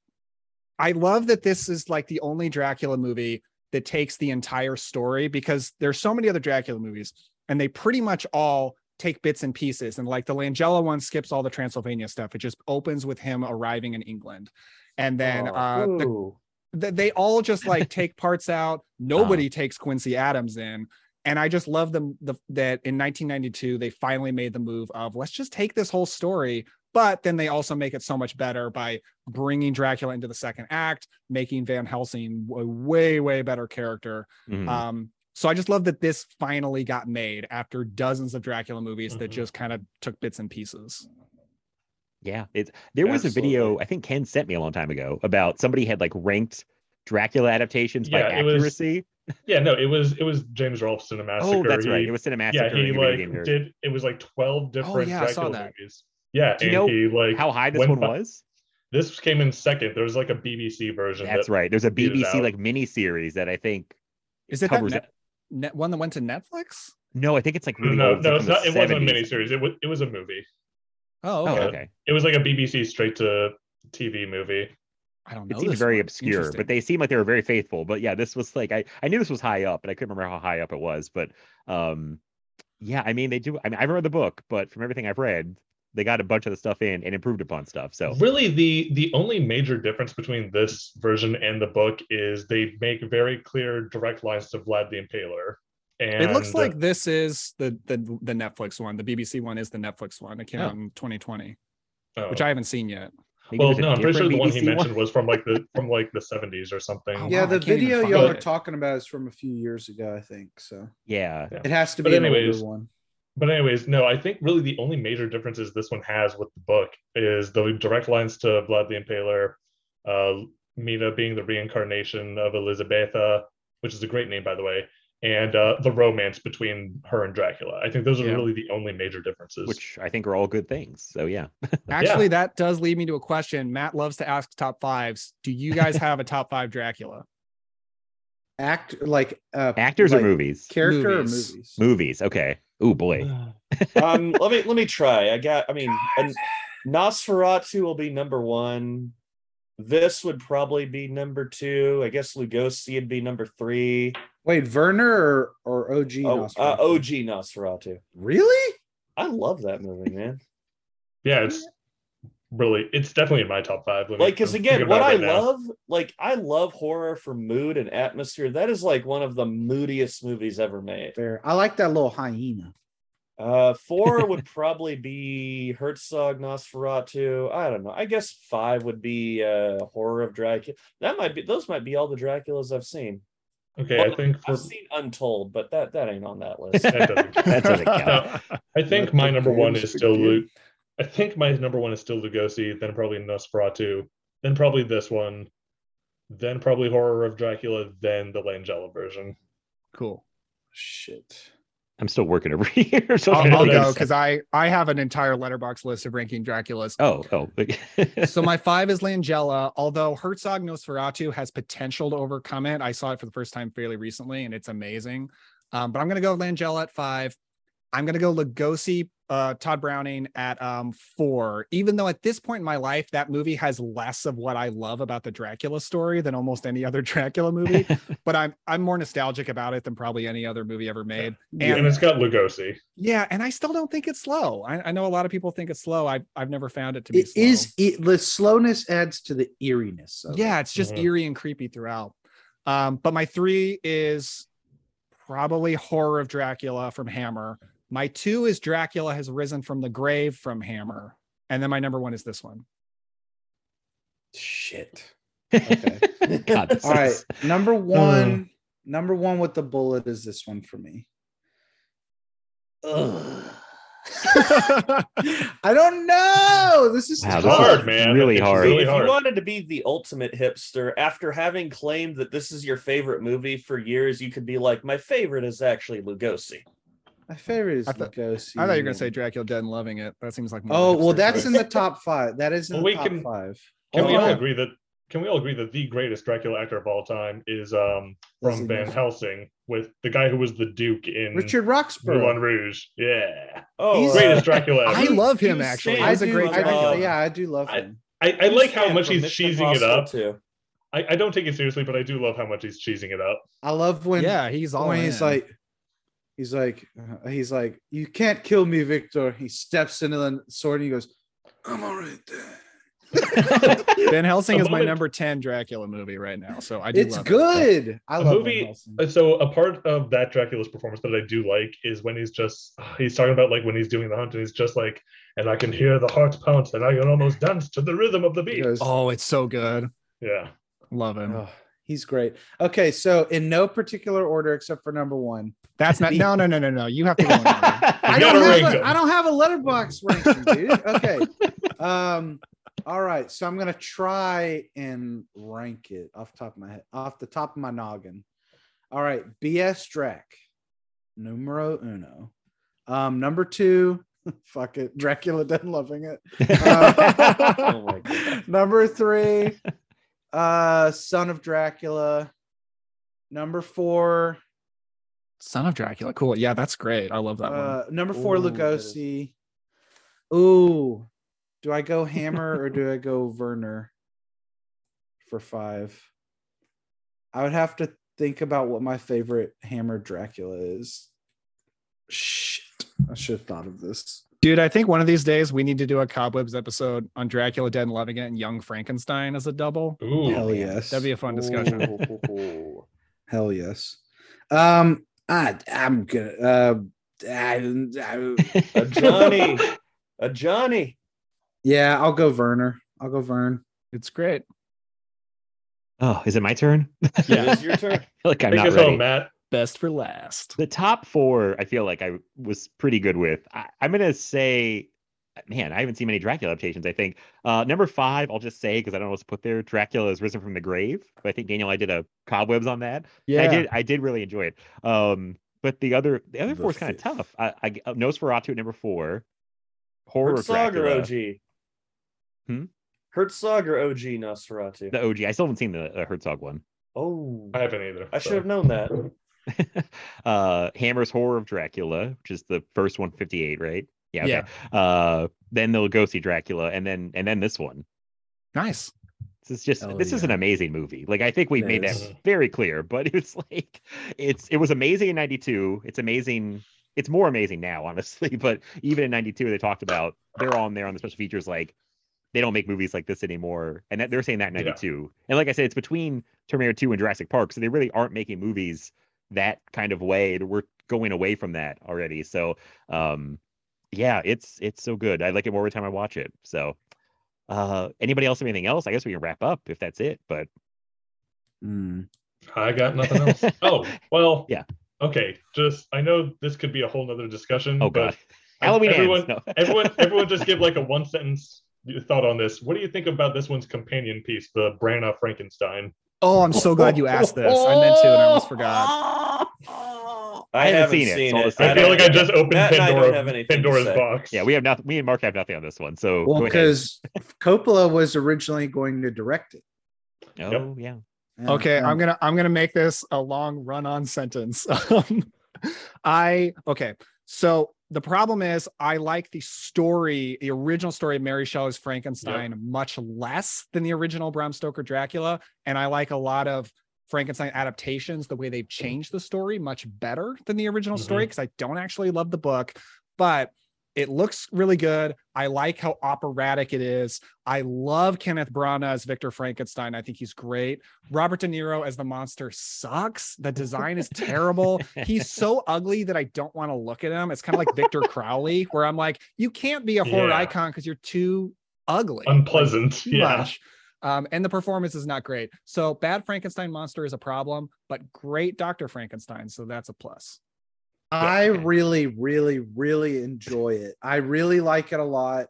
Speaker 4: I love that this is like the only Dracula movie that takes the entire story because there's so many other Dracula movies and they pretty much all take bits and pieces and like the Langella one skips all the Transylvania stuff. It just opens with him arriving in England. And then
Speaker 9: Oh,
Speaker 4: uh the
Speaker 9: ooh.
Speaker 4: th- they all just like take parts out. Nobody takes Quincy Adams in. And I just love them the, that in 1992 they finally made the move of let's just take this whole story, but then they also make it so much better by bringing Dracula into the second act, making Van Helsing a way way better character.
Speaker 3: Mhm.
Speaker 4: Um, so I just love that this finally got made after dozens of Dracula movies that
Speaker 7: Mhm.
Speaker 4: just kind of took bits and pieces.
Speaker 3: yeah, it's there was a video I think Ken sent me a long time ago about somebody had like ranked Dracula adaptations by
Speaker 7: Yeah, was-
Speaker 3: accuracy.
Speaker 7: Yeah, no, it was it was James Rolfe Cinemassacre.
Speaker 3: Oh, that's right. It was Cinemassacre.
Speaker 7: yeah, he like did it was like 12 different oh,
Speaker 4: yeah, I saw
Speaker 7: Dracula
Speaker 4: that.
Speaker 7: movies. Yeah,
Speaker 3: Do you
Speaker 7: and
Speaker 3: know
Speaker 7: he like
Speaker 3: how high this one
Speaker 7: by-
Speaker 3: was?
Speaker 7: This came in second. There was like a BBC version.
Speaker 3: That's
Speaker 7: that
Speaker 3: right. There's a BBC like mini series that I think
Speaker 4: Is it that
Speaker 3: covers
Speaker 4: net, net, one that went to Netflix?
Speaker 3: No, I think it's like
Speaker 7: No,
Speaker 3: really
Speaker 7: no,
Speaker 3: old.
Speaker 7: no,
Speaker 3: like
Speaker 7: it's not,
Speaker 3: the
Speaker 7: it wasn't a miniseries. It was it was a movie.
Speaker 4: Oh,
Speaker 3: Oh,
Speaker 4: okay.
Speaker 3: okay.
Speaker 7: It was like a BBC straight to TV movie.
Speaker 4: I don't know.
Speaker 3: It seems very
Speaker 4: one.
Speaker 3: obscure, but they seem like they were very faithful. But yeah, this was like I, I knew this was high up, but I couldn't remember how high up it was. But um yeah, I mean they do I mean I've read the book, but from everything I've read, they got a bunch of the stuff in and improved upon stuff. So
Speaker 7: Really, the the only major difference between this version and the book is they make very clear direct lines to Vlad the Impaler. And
Speaker 4: it looks like this is the the the Netflix one. The BBC one is the Netflix one. It came
Speaker 3: Oh.
Speaker 4: out in 2020,
Speaker 7: oh.
Speaker 4: which I haven't seen yet.
Speaker 3: maybe
Speaker 7: well, no, I'm pretty sure
Speaker 3: different
Speaker 7: the one he
Speaker 3: BBC
Speaker 7: mentioned was from like the from like the 70s or something.
Speaker 4: Oh,
Speaker 5: yeah,
Speaker 4: wow,
Speaker 5: the
Speaker 4: I can't even
Speaker 5: video y'all are talking about is from a few years ago, I think. So
Speaker 3: Yeah.
Speaker 7: Yeah.
Speaker 5: it has to
Speaker 7: But
Speaker 5: be an
Speaker 7: anyways,
Speaker 5: older one.
Speaker 7: But anyways, no, I think really the only major differences this one has with the book is the direct lines to Vlad the Impaler, uh, Mina being the reincarnation of Elisabeta, which is a great name by the way, and uh, the romance between her and Dracula. I think those are
Speaker 4: Yeah.
Speaker 7: really the only major differences.
Speaker 3: which I think are all good things. So yeah.
Speaker 4: Actually, that does lead me to a question. Matt loves to ask top fives. Do you guys have a top five Dracula?
Speaker 5: Act like uh
Speaker 3: Actors
Speaker 5: like
Speaker 3: or movies?
Speaker 5: Character
Speaker 4: Movies.
Speaker 5: or movies?
Speaker 3: Movies. Okay. Oh boy.
Speaker 6: um, let me let me try. I got. I mean, and Nosferatu will be number one. This would probably be number two. I guess Lugosi would be number three.
Speaker 5: Wait, Werner or or OG?
Speaker 6: Oh,
Speaker 5: Nosferatu?
Speaker 6: uh, OG Nosferatu.
Speaker 5: Really?
Speaker 6: I love that movie, man.
Speaker 7: yeah, it's really it's definitely in my top five. Me-
Speaker 6: like because again what
Speaker 7: about
Speaker 6: i
Speaker 7: it right now.
Speaker 6: love like i love horror for mood and atmosphere that is like one of the moodiest movies ever made
Speaker 5: Fair. I like that little hyena.
Speaker 6: uh four would probably be herzog nosferatu i don't know i guess five would be uh horror of dracula that might be those might be all the draculas i've seen
Speaker 7: Okay,
Speaker 6: Well,
Speaker 7: I think for
Speaker 6: i've seen untold but that that ain't on that list
Speaker 7: that doesn't count.
Speaker 3: That doesn't count.
Speaker 7: No, I think my number one is still
Speaker 5: begin.
Speaker 7: Lu- I think my number one is still Lugosi, then probably Nosferatu, then probably this one, then probably Horror of Dracula, then the Langella version.
Speaker 4: Cool.
Speaker 5: Shit.
Speaker 3: I'm still working over here. So
Speaker 4: I'll, I'll go because I I have an entire Letterboxd list of ranking Draculas.
Speaker 3: Oh, oh.
Speaker 4: so my five is Langella. Although Herzog Nosferatu has potential to overcome it, I saw it for the first time fairly recently, and it's amazing. Um, but I'm gonna go Langella at five. I'm gonna go Lugosi, uh, Tod Browning at um four. Even though at this point in my life, that movie has less of what I love about the Dracula story than almost any other Dracula movie. but I'm I'm more nostalgic about it than probably any other movie ever made.
Speaker 7: And,
Speaker 4: And
Speaker 7: it's got Lugosi.
Speaker 4: yeah, and I still don't think it's slow. I, I know a lot of people think it's slow. I I've never found it to be
Speaker 5: It
Speaker 4: slow.
Speaker 5: is it, the slowness adds to the eeriness. Of
Speaker 4: yeah it's just
Speaker 7: Mhm.
Speaker 4: eerie and creepy throughout um but my three is probably horror of dracula from hammer my two is dracula has risen from the grave from hammer and then my number one is this one
Speaker 5: Shit. Okay.
Speaker 3: God,
Speaker 5: All right.
Speaker 3: is-
Speaker 5: Number one. Number one with the bullet is this one for me. Ugh. I don't know. This is
Speaker 3: Wow,
Speaker 7: It's
Speaker 3: this is
Speaker 7: hard, man.
Speaker 3: really hard.
Speaker 7: really
Speaker 6: if
Speaker 7: hard.
Speaker 6: you wanted to be the ultimate hipster after having claimed that this is your favorite movie for years you could be like my favorite is actually lugosi
Speaker 5: My favorite is
Speaker 4: I thought-
Speaker 5: Lugosi.
Speaker 4: i thought you were going to say dracula dead and loving it that seems like
Speaker 5: Oh well, that's
Speaker 4: choice.
Speaker 5: in the top five. That is in
Speaker 7: Well,
Speaker 5: the
Speaker 7: we
Speaker 5: top
Speaker 7: can-
Speaker 5: five.
Speaker 7: Can
Speaker 5: Oh,
Speaker 7: we all agree that can we all agree that the greatest Dracula actor of all time is um from Van
Speaker 5: Nielsen.
Speaker 7: Helsing with the guy who was the Duke in
Speaker 5: Richard Roxburgh,
Speaker 7: Moulin
Speaker 5: Roxburgh.
Speaker 7: Rouge? Yeah.
Speaker 6: oh
Speaker 5: He's-
Speaker 7: Greatest Dracula
Speaker 4: i love him
Speaker 6: You
Speaker 4: actually
Speaker 6: stand-
Speaker 4: he's a great
Speaker 5: I do-
Speaker 4: dracula
Speaker 5: yeah, I do love him.
Speaker 7: I, I like how much he's
Speaker 6: Mission
Speaker 7: cheesing it up.
Speaker 6: too.
Speaker 7: I, I don't take it seriously, but I do love how much he's cheesing it up.
Speaker 5: I love when
Speaker 4: yeah he's all
Speaker 5: when he's
Speaker 4: in.
Speaker 5: like he's like uh, he's like you can't kill me victor he steps into the sword and he goes i'm all right there
Speaker 4: van helsing
Speaker 7: A
Speaker 4: is my number 10 dracula movie right now so i do
Speaker 5: it's
Speaker 4: love it.
Speaker 5: good i
Speaker 7: A
Speaker 5: love
Speaker 7: movie-
Speaker 5: Helsing.
Speaker 7: Uh, So a part of that Dracula's performance that I do like is when he's just he's talking about like when he's doing the hunt and he's just like, and I can hear the heart pounce and I can almost dance to the rhythm of the
Speaker 5: He
Speaker 7: beat.
Speaker 5: goes,
Speaker 4: oh it's so good
Speaker 7: Yeah.
Speaker 4: love him
Speaker 5: "Oh, he's great okay so in no particular order except for number one
Speaker 4: that's not no no no no no you have to go.
Speaker 5: I don't, have
Speaker 7: rank
Speaker 5: a, don't have a Letterboxd ranking, dude. Okay. Um, all right. So I'm gonna try and rank it off top of my head, off the top of my noggin. All right, BS Drac, numero uno. Um, number two, fuck it, Dracula done loving it. Uh,
Speaker 6: Oh my God.
Speaker 5: number three, uh, Son of Dracula. Number four,
Speaker 4: son of dracula cool yeah that's great i love that one
Speaker 5: Uh, number four,
Speaker 6: Ooh, that is-
Speaker 5: Lugosi. Ooh, do I go Hammer or do I go Werner for five? I would have to think about what my favorite Hammer Dracula is. Shit, I should have thought of this.
Speaker 4: Dude, I think one of these days we need to do a Cobwebs episode on Dracula Dead and Loving It and Young Frankenstein as a double.
Speaker 7: Ooh.
Speaker 5: Hell yes,
Speaker 4: That'd be a fun discussion.
Speaker 6: Ooh.
Speaker 5: hell yes. Um, I, I'm good. Uh, I, I-
Speaker 6: a Johnny. A Johnny.
Speaker 5: yeah, I'll go Werner. I'll go Vern.
Speaker 4: It's great.
Speaker 3: oh, is it my turn?
Speaker 6: Yeah, It is your turn.
Speaker 3: I feel like I'm
Speaker 7: Take
Speaker 3: not ready.
Speaker 7: home, Matt.
Speaker 4: Best for last.
Speaker 3: The top four, I feel like I was pretty good with. I, I'm gonna say man, I haven't seen many Dracula adaptations. I think uh, number five, I'll just say because I don't know what to put there. Dracula is risen from the grave. But I think Daniel, I did a cobwebs on that.
Speaker 4: Yeah.
Speaker 3: I did. I did really enjoy it. Um, but the other, the other
Speaker 5: The
Speaker 3: four is kind of tough. I, I uh, Nosferatu at number four, horror of
Speaker 9: Herzog or
Speaker 3: Dracula,
Speaker 9: OG?
Speaker 3: Hmm?
Speaker 9: Herzog or OG Nosferatu?
Speaker 3: the OG. I still haven't seen the uh, Herzog one.
Speaker 9: Oh,
Speaker 7: I haven't either.
Speaker 9: I should have known that.
Speaker 3: uh, Hammer's Horror of Dracula, which is the first 158, right? Yeah. Okay.
Speaker 4: Yeah.
Speaker 3: Uh, then they'll go see Dracula, and then and then this one.
Speaker 4: Nice.
Speaker 3: This is just
Speaker 5: Hell
Speaker 3: this is an amazing movie. Like I think we made
Speaker 5: is.
Speaker 3: that very clear, but it's like it's it was amazing in 92. It's amazing. It's more amazing now, honestly, but even in 92 they talked about they're on there on the special features like they don't make movies like this anymore. And that they're saying that in
Speaker 7: Yeah.
Speaker 3: 92. And like I said, it's between Terminator 2 and Jurassic Park, so they really aren't making movies that kind of way. We're going away from that already. So um yeah, it's it's so good. I like it more every time I watch it. So uh anybody else have anything else? I guess we can wrap up if that's it. But
Speaker 5: Mm.
Speaker 7: I got nothing else. oh, well.
Speaker 3: Yeah.
Speaker 7: Okay. Just I know this could be a whole nother discussion.
Speaker 3: oh
Speaker 7: but
Speaker 3: god. Halloween
Speaker 7: everyone,
Speaker 3: ends. No.
Speaker 7: everyone, everyone, just give like a one sentence thought on this. What do you think about this one's companion piece, the Branagh Frankenstein?
Speaker 4: Oh, I'm so glad you asked this. I meant to, and I almost forgot.
Speaker 9: I,
Speaker 3: haven't
Speaker 9: haven't
Speaker 3: seen
Speaker 9: seen
Speaker 3: it,
Speaker 9: it.
Speaker 3: so I'll
Speaker 7: I feel like I just opened
Speaker 9: Matt and I don't
Speaker 7: Pandora,
Speaker 9: have anything
Speaker 7: Pandora's box.
Speaker 3: Yeah, we have not me and Mark have nothing on this one. So
Speaker 5: Well, because Coppola was originally going to direct it.
Speaker 3: Oh yeah.
Speaker 5: Yeah,
Speaker 4: Okay,
Speaker 5: um,
Speaker 4: I'm gonna I'm gonna make this a long run-on sentence. Um, I okay. So the problem is I like the story, the original story of Mary Shelley's Frankenstein much less than the original Bram Stoker Dracula, and I like a lot of Frankenstein adaptations. The way they've mm-hmm. changed the story much better than the original story mm-hmm. because I don't actually love the book, but it looks really good. I like how operatic it is. I love Kenneth Branagh as Victor Frankenstein. I think he's great. Robert De Niro as the monster sucks. The design is terrible. He's so ugly that I don't want to look at him. It's kind of like Victor Crowley, where I'm like, you can't be a horror
Speaker 7: Yeah.
Speaker 4: icon because you're too ugly.
Speaker 7: Unpleasant.
Speaker 4: Too
Speaker 7: yeah.
Speaker 4: much. Um, and the performance is not great. So bad Frankenstein monster is a problem, but great Dr. Frankenstein. So that's a plus.
Speaker 5: I really, really, really enjoy it. I really like it a lot.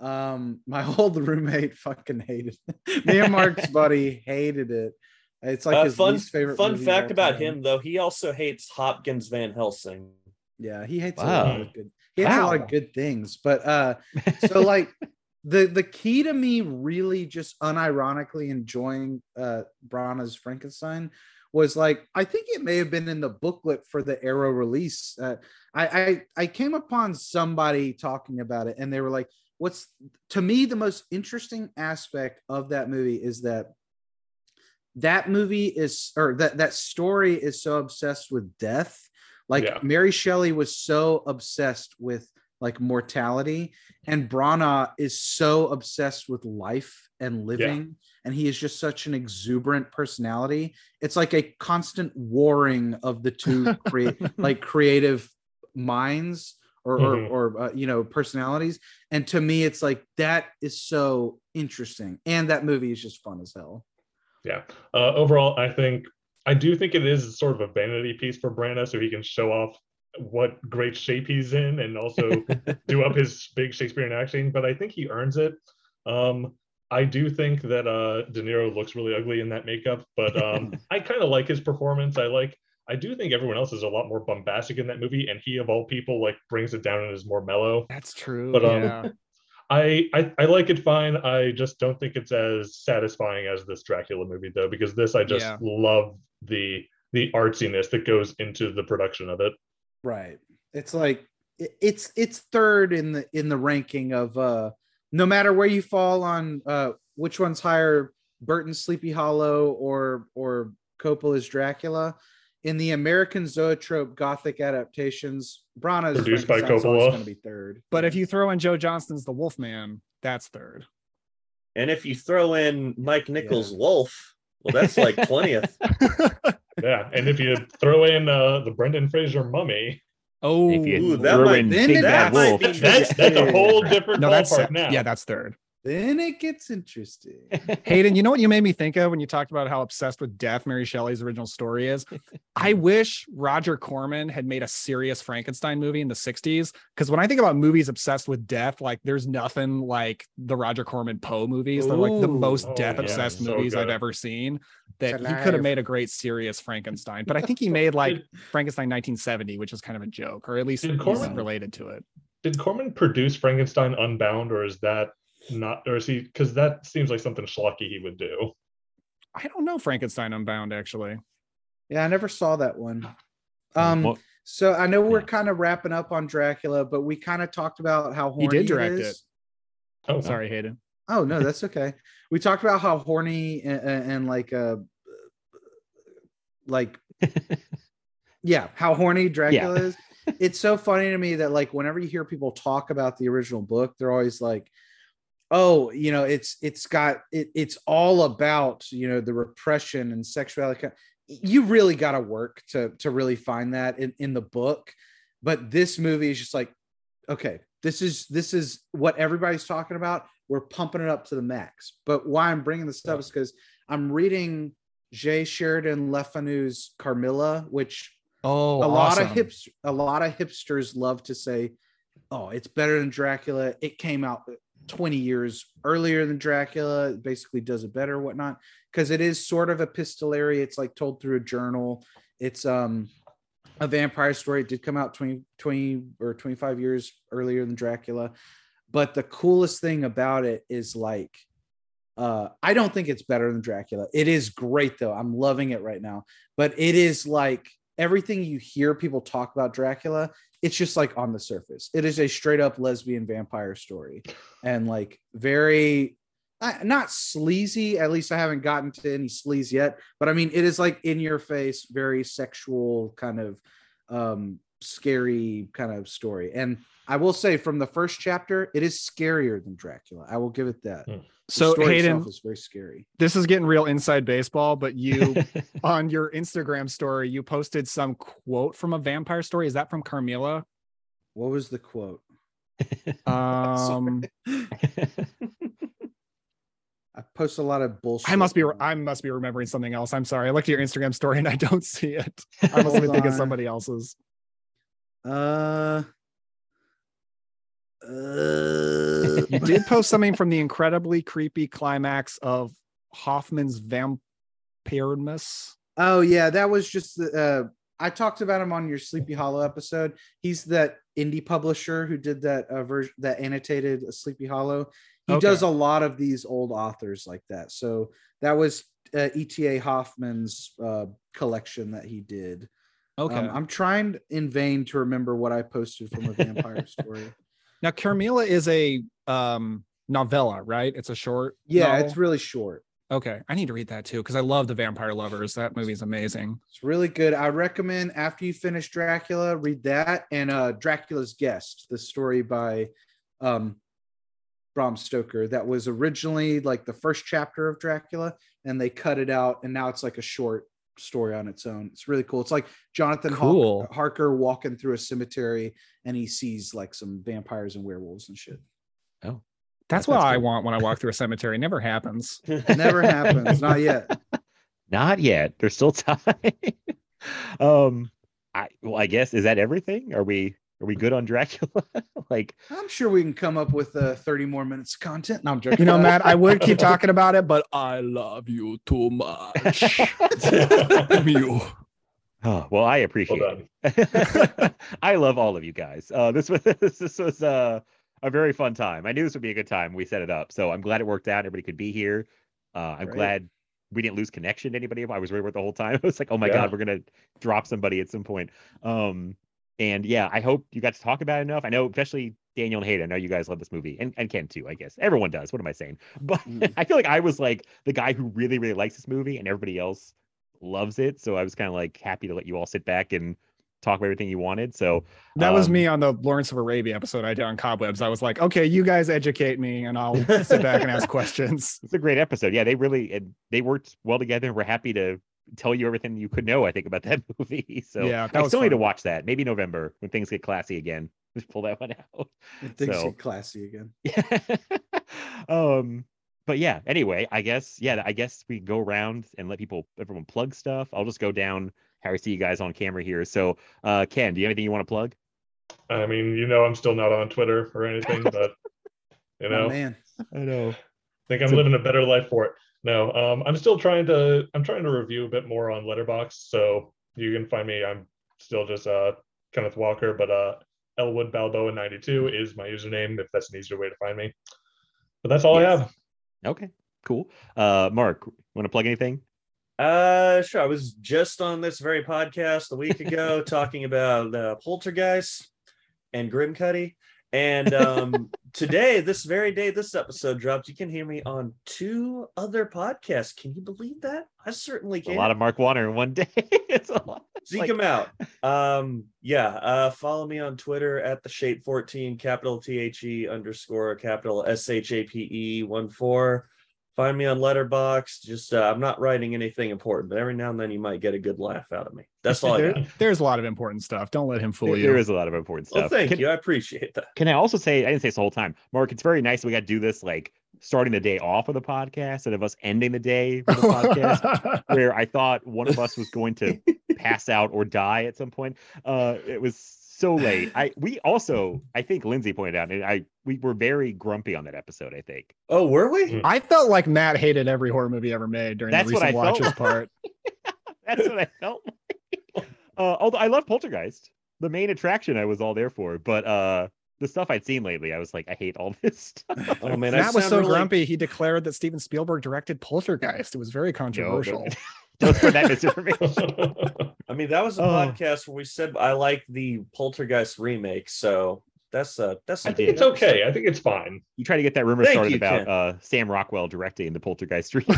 Speaker 5: Um, my old roommate fucking hated it. Me and Mark's buddy hated it. It's like
Speaker 9: Uh,
Speaker 5: his
Speaker 9: fun
Speaker 5: least favorite.
Speaker 9: fun fact about
Speaker 5: time.
Speaker 9: him though, he also hates Hopkins Van Helsing.
Speaker 5: Yeah, he hates a lot of good. He hates a lot of good things, but uh, so like the the key to me really just unironically enjoying uh Branagh's Frankenstein was like I think it may have been in the booklet for the Arrow release. Uh, I, I I came upon somebody talking about it, and they were like, "What's to me the most interesting aspect of that movie is that that movie is or that that story is so obsessed with death." Like
Speaker 7: Yeah.
Speaker 5: Mary Shelley was so obsessed with like mortality, and Branagh is so obsessed with life and living, and he is just such an exuberant personality. It's like a constant warring of the two create like creative minds or
Speaker 7: Mhm.
Speaker 5: or, or uh, you know personalities. And to me, it's like that is so interesting, and that movie is just fun as hell.
Speaker 7: Yeah. Uh, overall, I think I do think it is sort of a vanity piece for Branagh, so he can show off what great shape he's in and also do up his big Shakespearean acting. But I think he earns it. Um, I do think that uh, De Niro looks really ugly in that makeup, but um, I kind of like his performance. I like. I do think everyone else is a lot more bombastic in that movie, and he of all people like brings it down and is more mellow.
Speaker 4: That's true.
Speaker 7: But, um,
Speaker 4: yeah.
Speaker 7: I, I I like it fine. I just don't think it's as satisfying as this Dracula movie though, because this I just
Speaker 4: Yeah.
Speaker 7: love the the artsiness that goes into the production of it.
Speaker 5: Right. It's like it's it's third in the in the ranking of uh no matter where you fall on uh which one's higher, Burton's Sleepy Hollow or or Coppola's Dracula. In the American Zoetrope Gothic adaptations, Branagh's
Speaker 7: Produced by Coppola.
Speaker 5: going to be third.
Speaker 4: But if you throw in Joe Johnston's The Wolfman, that's third.
Speaker 9: And if you throw in Mike Nichols' Wolf, well, that's like twentieth.
Speaker 7: Yeah, and if you throw in uh, the Brendan Fraser Mummy,
Speaker 4: Oh,
Speaker 3: if you
Speaker 9: Ooh, that might-
Speaker 5: then
Speaker 3: Big
Speaker 9: that might be-
Speaker 7: that's that's a whole different
Speaker 4: no, that's
Speaker 7: ballpark now.
Speaker 4: yeah, that's third.
Speaker 5: Then it gets interesting.
Speaker 4: Hayden, you know what you made me think of when you talked about how obsessed with death Mary Shelley's original story is? I wish Roger Corman had made a serious Frankenstein movie in the 60s. Because when I think about movies obsessed with death, like there's nothing like the Roger Corman Poe movies. They're like the most
Speaker 7: Oh,
Speaker 4: death
Speaker 7: yeah,
Speaker 4: obsessed
Speaker 7: so
Speaker 4: movies I've ever seen. That he could have made a great serious Frankenstein. But I think he made like Frankenstein 1970, which is kind of a joke, or at least
Speaker 7: Corman-
Speaker 4: related to it.
Speaker 7: Did Corman produce Frankenstein Unbound, or is that not, or is he? Because that seems like something schlocky he would do.
Speaker 4: I don't know Frankenstein Unbound actually.
Speaker 5: Yeah, I never saw that one. Um,
Speaker 3: Well,
Speaker 5: so I know we're
Speaker 3: Yeah.
Speaker 5: kind of wrapping up on Dracula, but we kind of talked about how horny
Speaker 4: He did direct
Speaker 5: it.
Speaker 4: it.
Speaker 5: is.
Speaker 7: Oh,
Speaker 4: Sorry, Hayden.
Speaker 5: Oh no, that's okay. we talked about how horny and, and like uh like yeah, how horny Dracula is. It's so funny to me that like whenever you hear people talk about the original book, they're always like, "Oh, you know, it's it's got it, it's all about you know the repression and sexuality." You really got to work to to really find that in in the book, but this movie is just like, okay, this is this is what everybody's talking about. We're pumping it up to the max. But why I'm bringing this up is because I'm reading J. Sheridan Le Fanu's Carmilla, which
Speaker 4: Oh,
Speaker 5: a lot of
Speaker 4: awesome.
Speaker 5: hips a lot of hipsters love to say oh it's better than dracula it came out 20 years earlier than dracula basically does it better whatnot because it is sort of epistolary. It's like told through a journal. It's um a vampire story. It did come out 20 20 or 25 years earlier than dracula. But the coolest thing about it is like uh i don't think it's better than dracula. It is great though. I'm loving it right now. But it is like everything you hear people talk about Dracula, it's just like on the surface. It is a straight up lesbian vampire story and like very not sleazy. At least I haven't gotten to any sleaze yet, but I mean, it is like in your face, very sexual kind of um scary kind of story. And I will say from the first chapter, it is scarier than Dracula. I will give it that.
Speaker 7: Hmm.
Speaker 5: The
Speaker 4: So Hayden,
Speaker 5: itself is very scary.
Speaker 4: this is getting real inside baseball, but you on your Instagram story, you posted some quote from a vampire story. Is that from Carmilla?
Speaker 5: What was the quote?
Speaker 4: Um,
Speaker 5: I post a lot of bullshit.
Speaker 4: I must be I must be remembering something else. I'm sorry. I looked at your Instagram story and I don't see it. I must be thinking
Speaker 5: on.
Speaker 4: somebody else's.
Speaker 5: Uh, uh,
Speaker 4: You did post something from the incredibly creepy climax of Hoffmann's Vampirismus.
Speaker 5: oh yeah, that was just the. Uh, I talked about him on your Sleepy Hollow episode. He's that indie publisher who did that uh, version that annotated Sleepy Hollow. He
Speaker 4: Okay.
Speaker 5: does a lot of these old authors like that. So that was uh, E.T.A. Hoffmann's uh, collection that he did.
Speaker 4: Okay.
Speaker 5: Um, I'm trying in vain to remember what I posted from a vampire story.
Speaker 4: Now Carmilla is a um novella, right? It's a short.
Speaker 5: Yeah,
Speaker 4: novel?
Speaker 5: it's really short.
Speaker 4: okay. I need to read that too because I love the Vampire Lovers. That movie's amazing.
Speaker 5: It's really good. I recommend after you finish Dracula, read that and uh Dracula's Guest, the story by um Bram Stoker that was originally like the first chapter of Dracula and they cut it out and now it's like a short story on its own. It's really cool. It's like Jonathan Hawk-
Speaker 4: Cool.
Speaker 5: Harker walking through a cemetery and he sees like some vampires and werewolves and shit.
Speaker 3: oh,
Speaker 4: That's
Speaker 3: That
Speaker 4: what
Speaker 3: sounds
Speaker 4: I
Speaker 3: cool.
Speaker 4: want when I walk through a cemetery. It never happens.
Speaker 5: Never happens, not yet.
Speaker 3: not yet. There's still time. um, I well, I guess is that everything? Are we are we good on Dracula? like,
Speaker 5: I'm sure we can come up with uh, 30 more minutes of content. No, I'm joking.
Speaker 4: You know, Matt, I would keep talking about it, but I love you too much. you.
Speaker 3: oh well, I appreciate
Speaker 7: Well
Speaker 3: it. I love all of you guys. Uh, this was this was uh, a very fun time. I knew this would be a good time. We set it up, so I'm glad it worked out. Everybody could be here. Uh, I'm
Speaker 5: Great.
Speaker 3: glad we didn't lose connection to anybody. I was worried about the whole time. I was like, oh my
Speaker 7: Yeah.
Speaker 3: god, we're gonna drop somebody at some point. Um, and yeah, I hope you got to talk about it enough. I know, especially Daniel and Hayden. I know you guys love this movie, and, and Ken too. I guess everyone does. What am I saying? But
Speaker 5: Mm.
Speaker 3: I feel like I was like the guy who really, really likes this movie, and everybody else loves it. So I was kind of like happy to let you all sit back and talk about everything you wanted. So
Speaker 4: That was
Speaker 3: um,
Speaker 4: me on the Lawrence of Arabia episode I did on Cobwebs. I was like, okay, you guys educate me and I'll sit back and ask questions.
Speaker 3: It's a great episode. Yeah, they really they worked well together. We're happy to tell you everything you could know. I think about that movie. So
Speaker 4: Yeah, that
Speaker 3: I
Speaker 4: was
Speaker 3: still need to watch that. Maybe November when things get classy again. Just pull that one out.
Speaker 5: Things
Speaker 3: So-
Speaker 5: get classy again.
Speaker 3: Yeah. um, but yeah. Anyway, I guess yeah. I guess we go around and let people everyone plug stuff. I'll just go down how I see you guys on camera here. So, uh, Ken, do you have anything you want to plug?
Speaker 7: I mean, you know, I'm still not on Twitter or anything, but you
Speaker 5: My
Speaker 7: know,
Speaker 5: man.
Speaker 3: I know.
Speaker 7: think I'm living a better life for it. No, um, I'm still trying to. I'm trying to review a bit more on Letterboxd, so you can find me. I'm still just uh Kenneth Walker, but uh Elwood Balboa 92 is my username if that's an easier way to find me. But that's all I have.
Speaker 3: Okay, cool. Uh, Mark, want to plug anything?
Speaker 6: Uh, sure. I was just on this very podcast a week ago talking about uh, Poltergeist and Grimcutty. And um, today, this very day this episode dropped, you can hear me on two other podcasts. Can you believe that? I certainly can.
Speaker 3: A lot of Mark Warner in one day. it's a lot.
Speaker 6: Seek
Speaker 3: like-
Speaker 6: him out. Um, yeah. Uh, follow me on Twitter at the Shape 14, capital T H E underscore capital S H A P E one four. Find me on Letterboxd. Just uh, I'm not writing anything important, but every now and then you might get a good laugh out of me. That's all I
Speaker 4: There-
Speaker 6: got.
Speaker 4: there's a lot of important stuff. Don't let him fool
Speaker 3: There-
Speaker 4: you.
Speaker 3: there is a lot of important stuff.
Speaker 6: Well, thank
Speaker 3: Can-
Speaker 6: you. I appreciate that.
Speaker 3: Can I also say, I didn't say this the whole time, Mark, it's very nice that we got to do this like starting the day off of the podcast instead of us ending the day with the podcast, where I thought one of us was going to pass out or die at some point. Uh, it was so late. I we also, I think Lindsay pointed out, and I we were very grumpy on that episode. I think
Speaker 6: Oh, were we?
Speaker 4: I felt like Matt hated every horror movie ever made during
Speaker 3: That's
Speaker 4: the recent
Speaker 3: I felt.
Speaker 4: watches part.
Speaker 3: that's what I felt. Like. Uh, although I love Poltergeist, the main attraction I was all there for, but uh, the stuff I'd seen lately, I was like, I hate all this stuff.
Speaker 6: Oh man, I
Speaker 4: Matt was so
Speaker 6: really-
Speaker 4: grumpy he declared that Steven Spielberg directed Poltergeist. It was very controversial.
Speaker 3: Don't spread that misinformation.
Speaker 6: I mean, that was a
Speaker 3: Oh.
Speaker 6: podcast where we said I like the Poltergeist remake, so that's uh that's
Speaker 7: I
Speaker 6: a
Speaker 7: think
Speaker 6: good
Speaker 7: it's okay. I think it's fine.
Speaker 3: You try to get that rumor
Speaker 6: Thank
Speaker 3: started
Speaker 6: you,
Speaker 3: about
Speaker 6: Ken.
Speaker 3: uh, Sam Rockwell directing the Poltergeist remake.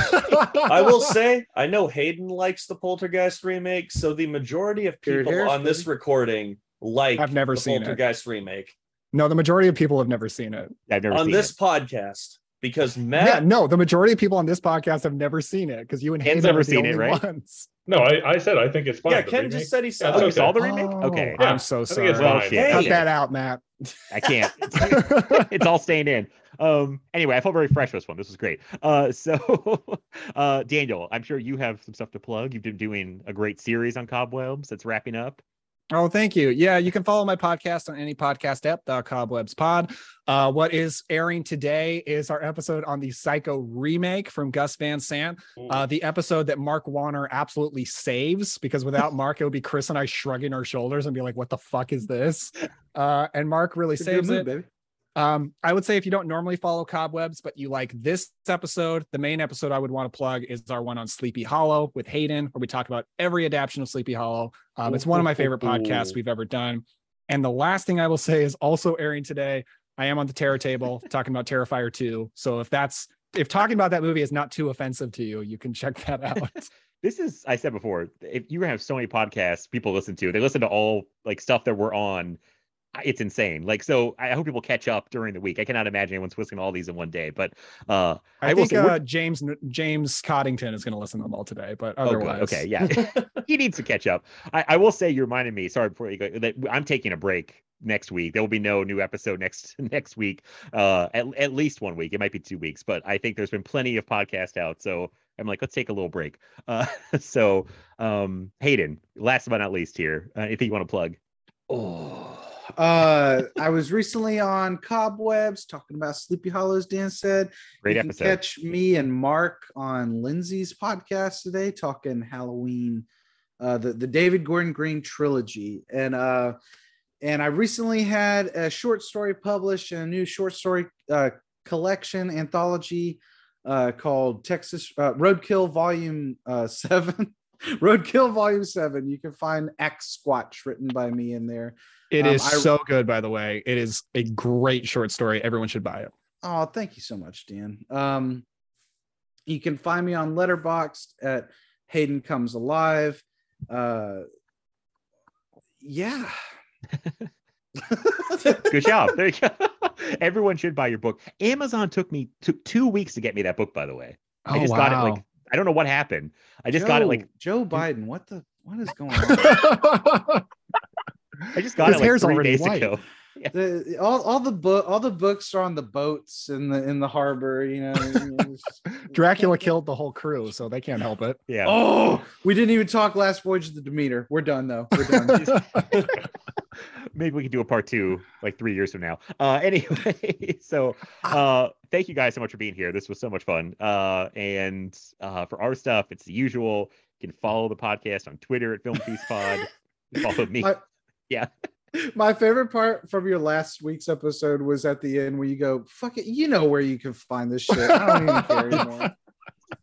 Speaker 6: I will say, I know Hayden likes the Poltergeist remake, so the majority of people
Speaker 5: is,
Speaker 6: on this recording like
Speaker 4: I've never
Speaker 6: the
Speaker 4: seen it.
Speaker 6: Poltergeist remake
Speaker 4: No, the majority of people have never seen it.
Speaker 3: I've never
Speaker 6: on
Speaker 3: seen
Speaker 6: this
Speaker 3: it.
Speaker 6: podcast because Matt.
Speaker 4: Yeah, no, the majority of people on this podcast have never seen it because you and
Speaker 3: Ken's
Speaker 4: Hayden
Speaker 3: never seen it, right?
Speaker 4: ones.
Speaker 7: No, I, I said I think it's fine.
Speaker 6: yeah, Ken
Speaker 7: remake.
Speaker 6: just said he saw.
Speaker 7: Yeah,
Speaker 3: Oh,
Speaker 7: it's
Speaker 3: you
Speaker 6: it.
Speaker 7: okay.
Speaker 3: saw the remake?
Speaker 4: Oh,
Speaker 3: Okay.
Speaker 7: Yeah,
Speaker 4: I'm so sorry.
Speaker 7: it's
Speaker 3: Well,
Speaker 7: fine.
Speaker 3: shit.
Speaker 4: Cut that out, Matt.
Speaker 3: I can't. It's, it's all staying in. Um. Anyway, I felt very fresh with this one. This was great. Uh. So, uh, Daniel, I'm sure you have some stuff to plug. You've been doing a great series on cobwebs that's wrapping up.
Speaker 4: Oh, thank you. Yeah, you can follow my podcast on any podcast app, the Cobwebs Pod. Uh, what is airing today is our episode on the Psycho remake from Gus Van Sant. Uh, the episode that Mark Warner absolutely saves because without Mark, it would be Chris and I shrugging our shoulders and be like, "What the fuck is this?" Uh, and Mark really
Speaker 5: It's
Speaker 4: saves it.
Speaker 5: baby.
Speaker 4: Um, I would say if you don't normally follow Cobwebs, but you like this episode, the main episode I would want to plug is our one on Sleepy Hollow with Hayden, where we talk about every adaptation of Sleepy Hollow. Um, it's one of my favorite podcasts we've ever done. And the last thing I will say is also airing today. I am on the Terror Table talking about Terrifier 2. So if that's if talking about that movie is not too offensive to you, you can check that out.
Speaker 3: This is, I said before, if you have so many podcasts people listen to, they listen to all like stuff that we're on. It's insane. Like, so I hope people catch up during the week. I cannot imagine anyone's listening all these in one day, but uh,
Speaker 4: I,
Speaker 3: I, will
Speaker 4: think
Speaker 3: say
Speaker 4: uh, James James Coddington is going to listen to them all today, but
Speaker 3: Oh, good.
Speaker 4: otherwise,
Speaker 3: Okay, yeah. he needs to catch up. I, I will say you reminded me, sorry before you go, that I'm taking a break next week. There will be no new episode next next week. Uh at, at least one week. It might be two weeks, but I think there's been plenty of podcast out. So I'm like, let's take a little break. Uh so um Hayden, last but not least here, uh, anything you want to plug?
Speaker 5: Oh, uh, I was recently on Cobwebs talking about Sleepy Hollows. Dan said,
Speaker 3: Great
Speaker 5: you can
Speaker 3: episode.
Speaker 5: catch me and Mark on Lindsay's podcast today, talking Halloween, uh, the the David Gordon Green trilogy, and uh, and I recently had a short story published in a new short story uh, collection anthology uh, called Texas uh, Roadkill Volume uh, Seven. Roadkill Volume Seven. You can find X Squatch written by me in there.
Speaker 4: It
Speaker 5: Um,
Speaker 4: is
Speaker 5: I-
Speaker 4: so good, by the way. It is a great short story. Everyone should buy it.
Speaker 5: Oh, thank you so much, Dan. Um, you can find me on Letterboxd at Hayden Comes Alive. Uh, yeah.
Speaker 3: Good job. There you go. Everyone should buy your book. Amazon took me took two weeks to get me that book, by the way. I
Speaker 4: Oh,
Speaker 3: just got it like. I don't know what happened. I just got it like
Speaker 5: Joe Biden. What the what is going on?
Speaker 3: I just got
Speaker 4: His
Speaker 3: it like
Speaker 4: hair's
Speaker 3: three
Speaker 4: already
Speaker 3: days
Speaker 4: white.
Speaker 3: ago.
Speaker 5: the all, all the book all the books are on the boats in the in the harbor. You know, It's-
Speaker 4: Dracula killed the whole crew, so they can't help it.
Speaker 3: Yeah.
Speaker 5: Oh, we didn't even talk last voyage of the Demeter. We're done though. We're done.
Speaker 3: Maybe we could do a part two like three years from now. Uh, anyway, so uh, thank you guys so much for being here. This was so much fun. Uh, and uh, for our stuff, it's the usual. You can follow the podcast on Twitter at Film Feast Pod. follow me.
Speaker 5: I-
Speaker 3: yeah.
Speaker 5: My favorite part from your last week's episode was at the end where you go, "Fuck it, you know where you can find this shit." I don't even care anymore.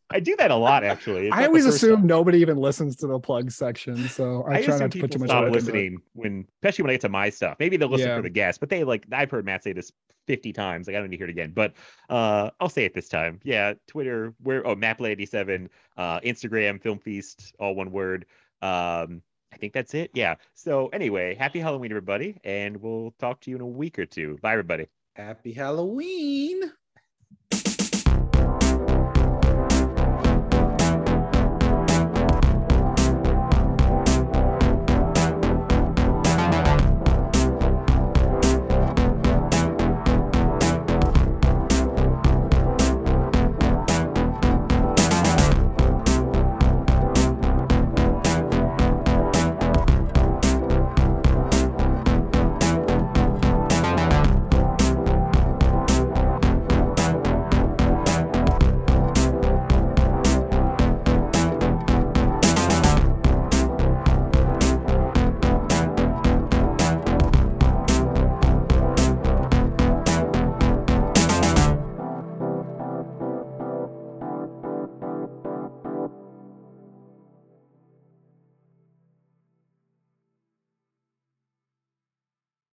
Speaker 3: I do that a lot actually. It's
Speaker 4: I always assume nobody even listens to the plug section, so I,
Speaker 3: I,
Speaker 4: try not to put too much
Speaker 3: stop listening when, especially when I get to my stuff. Maybe they'll listen
Speaker 4: Yeah.
Speaker 3: for the guests, but they like I've heard Matt say this fifty times. Like I don't need to hear it again, but uh, I'll say it this time. Yeah, Twitter, where oh Maplay87, uh, Instagram, Film Feast, all one word. Um, I think that's it. Yeah. So anyway, happy Halloween, everybody, and we'll talk to you in a week or two. Bye, everybody.
Speaker 5: Happy Halloween.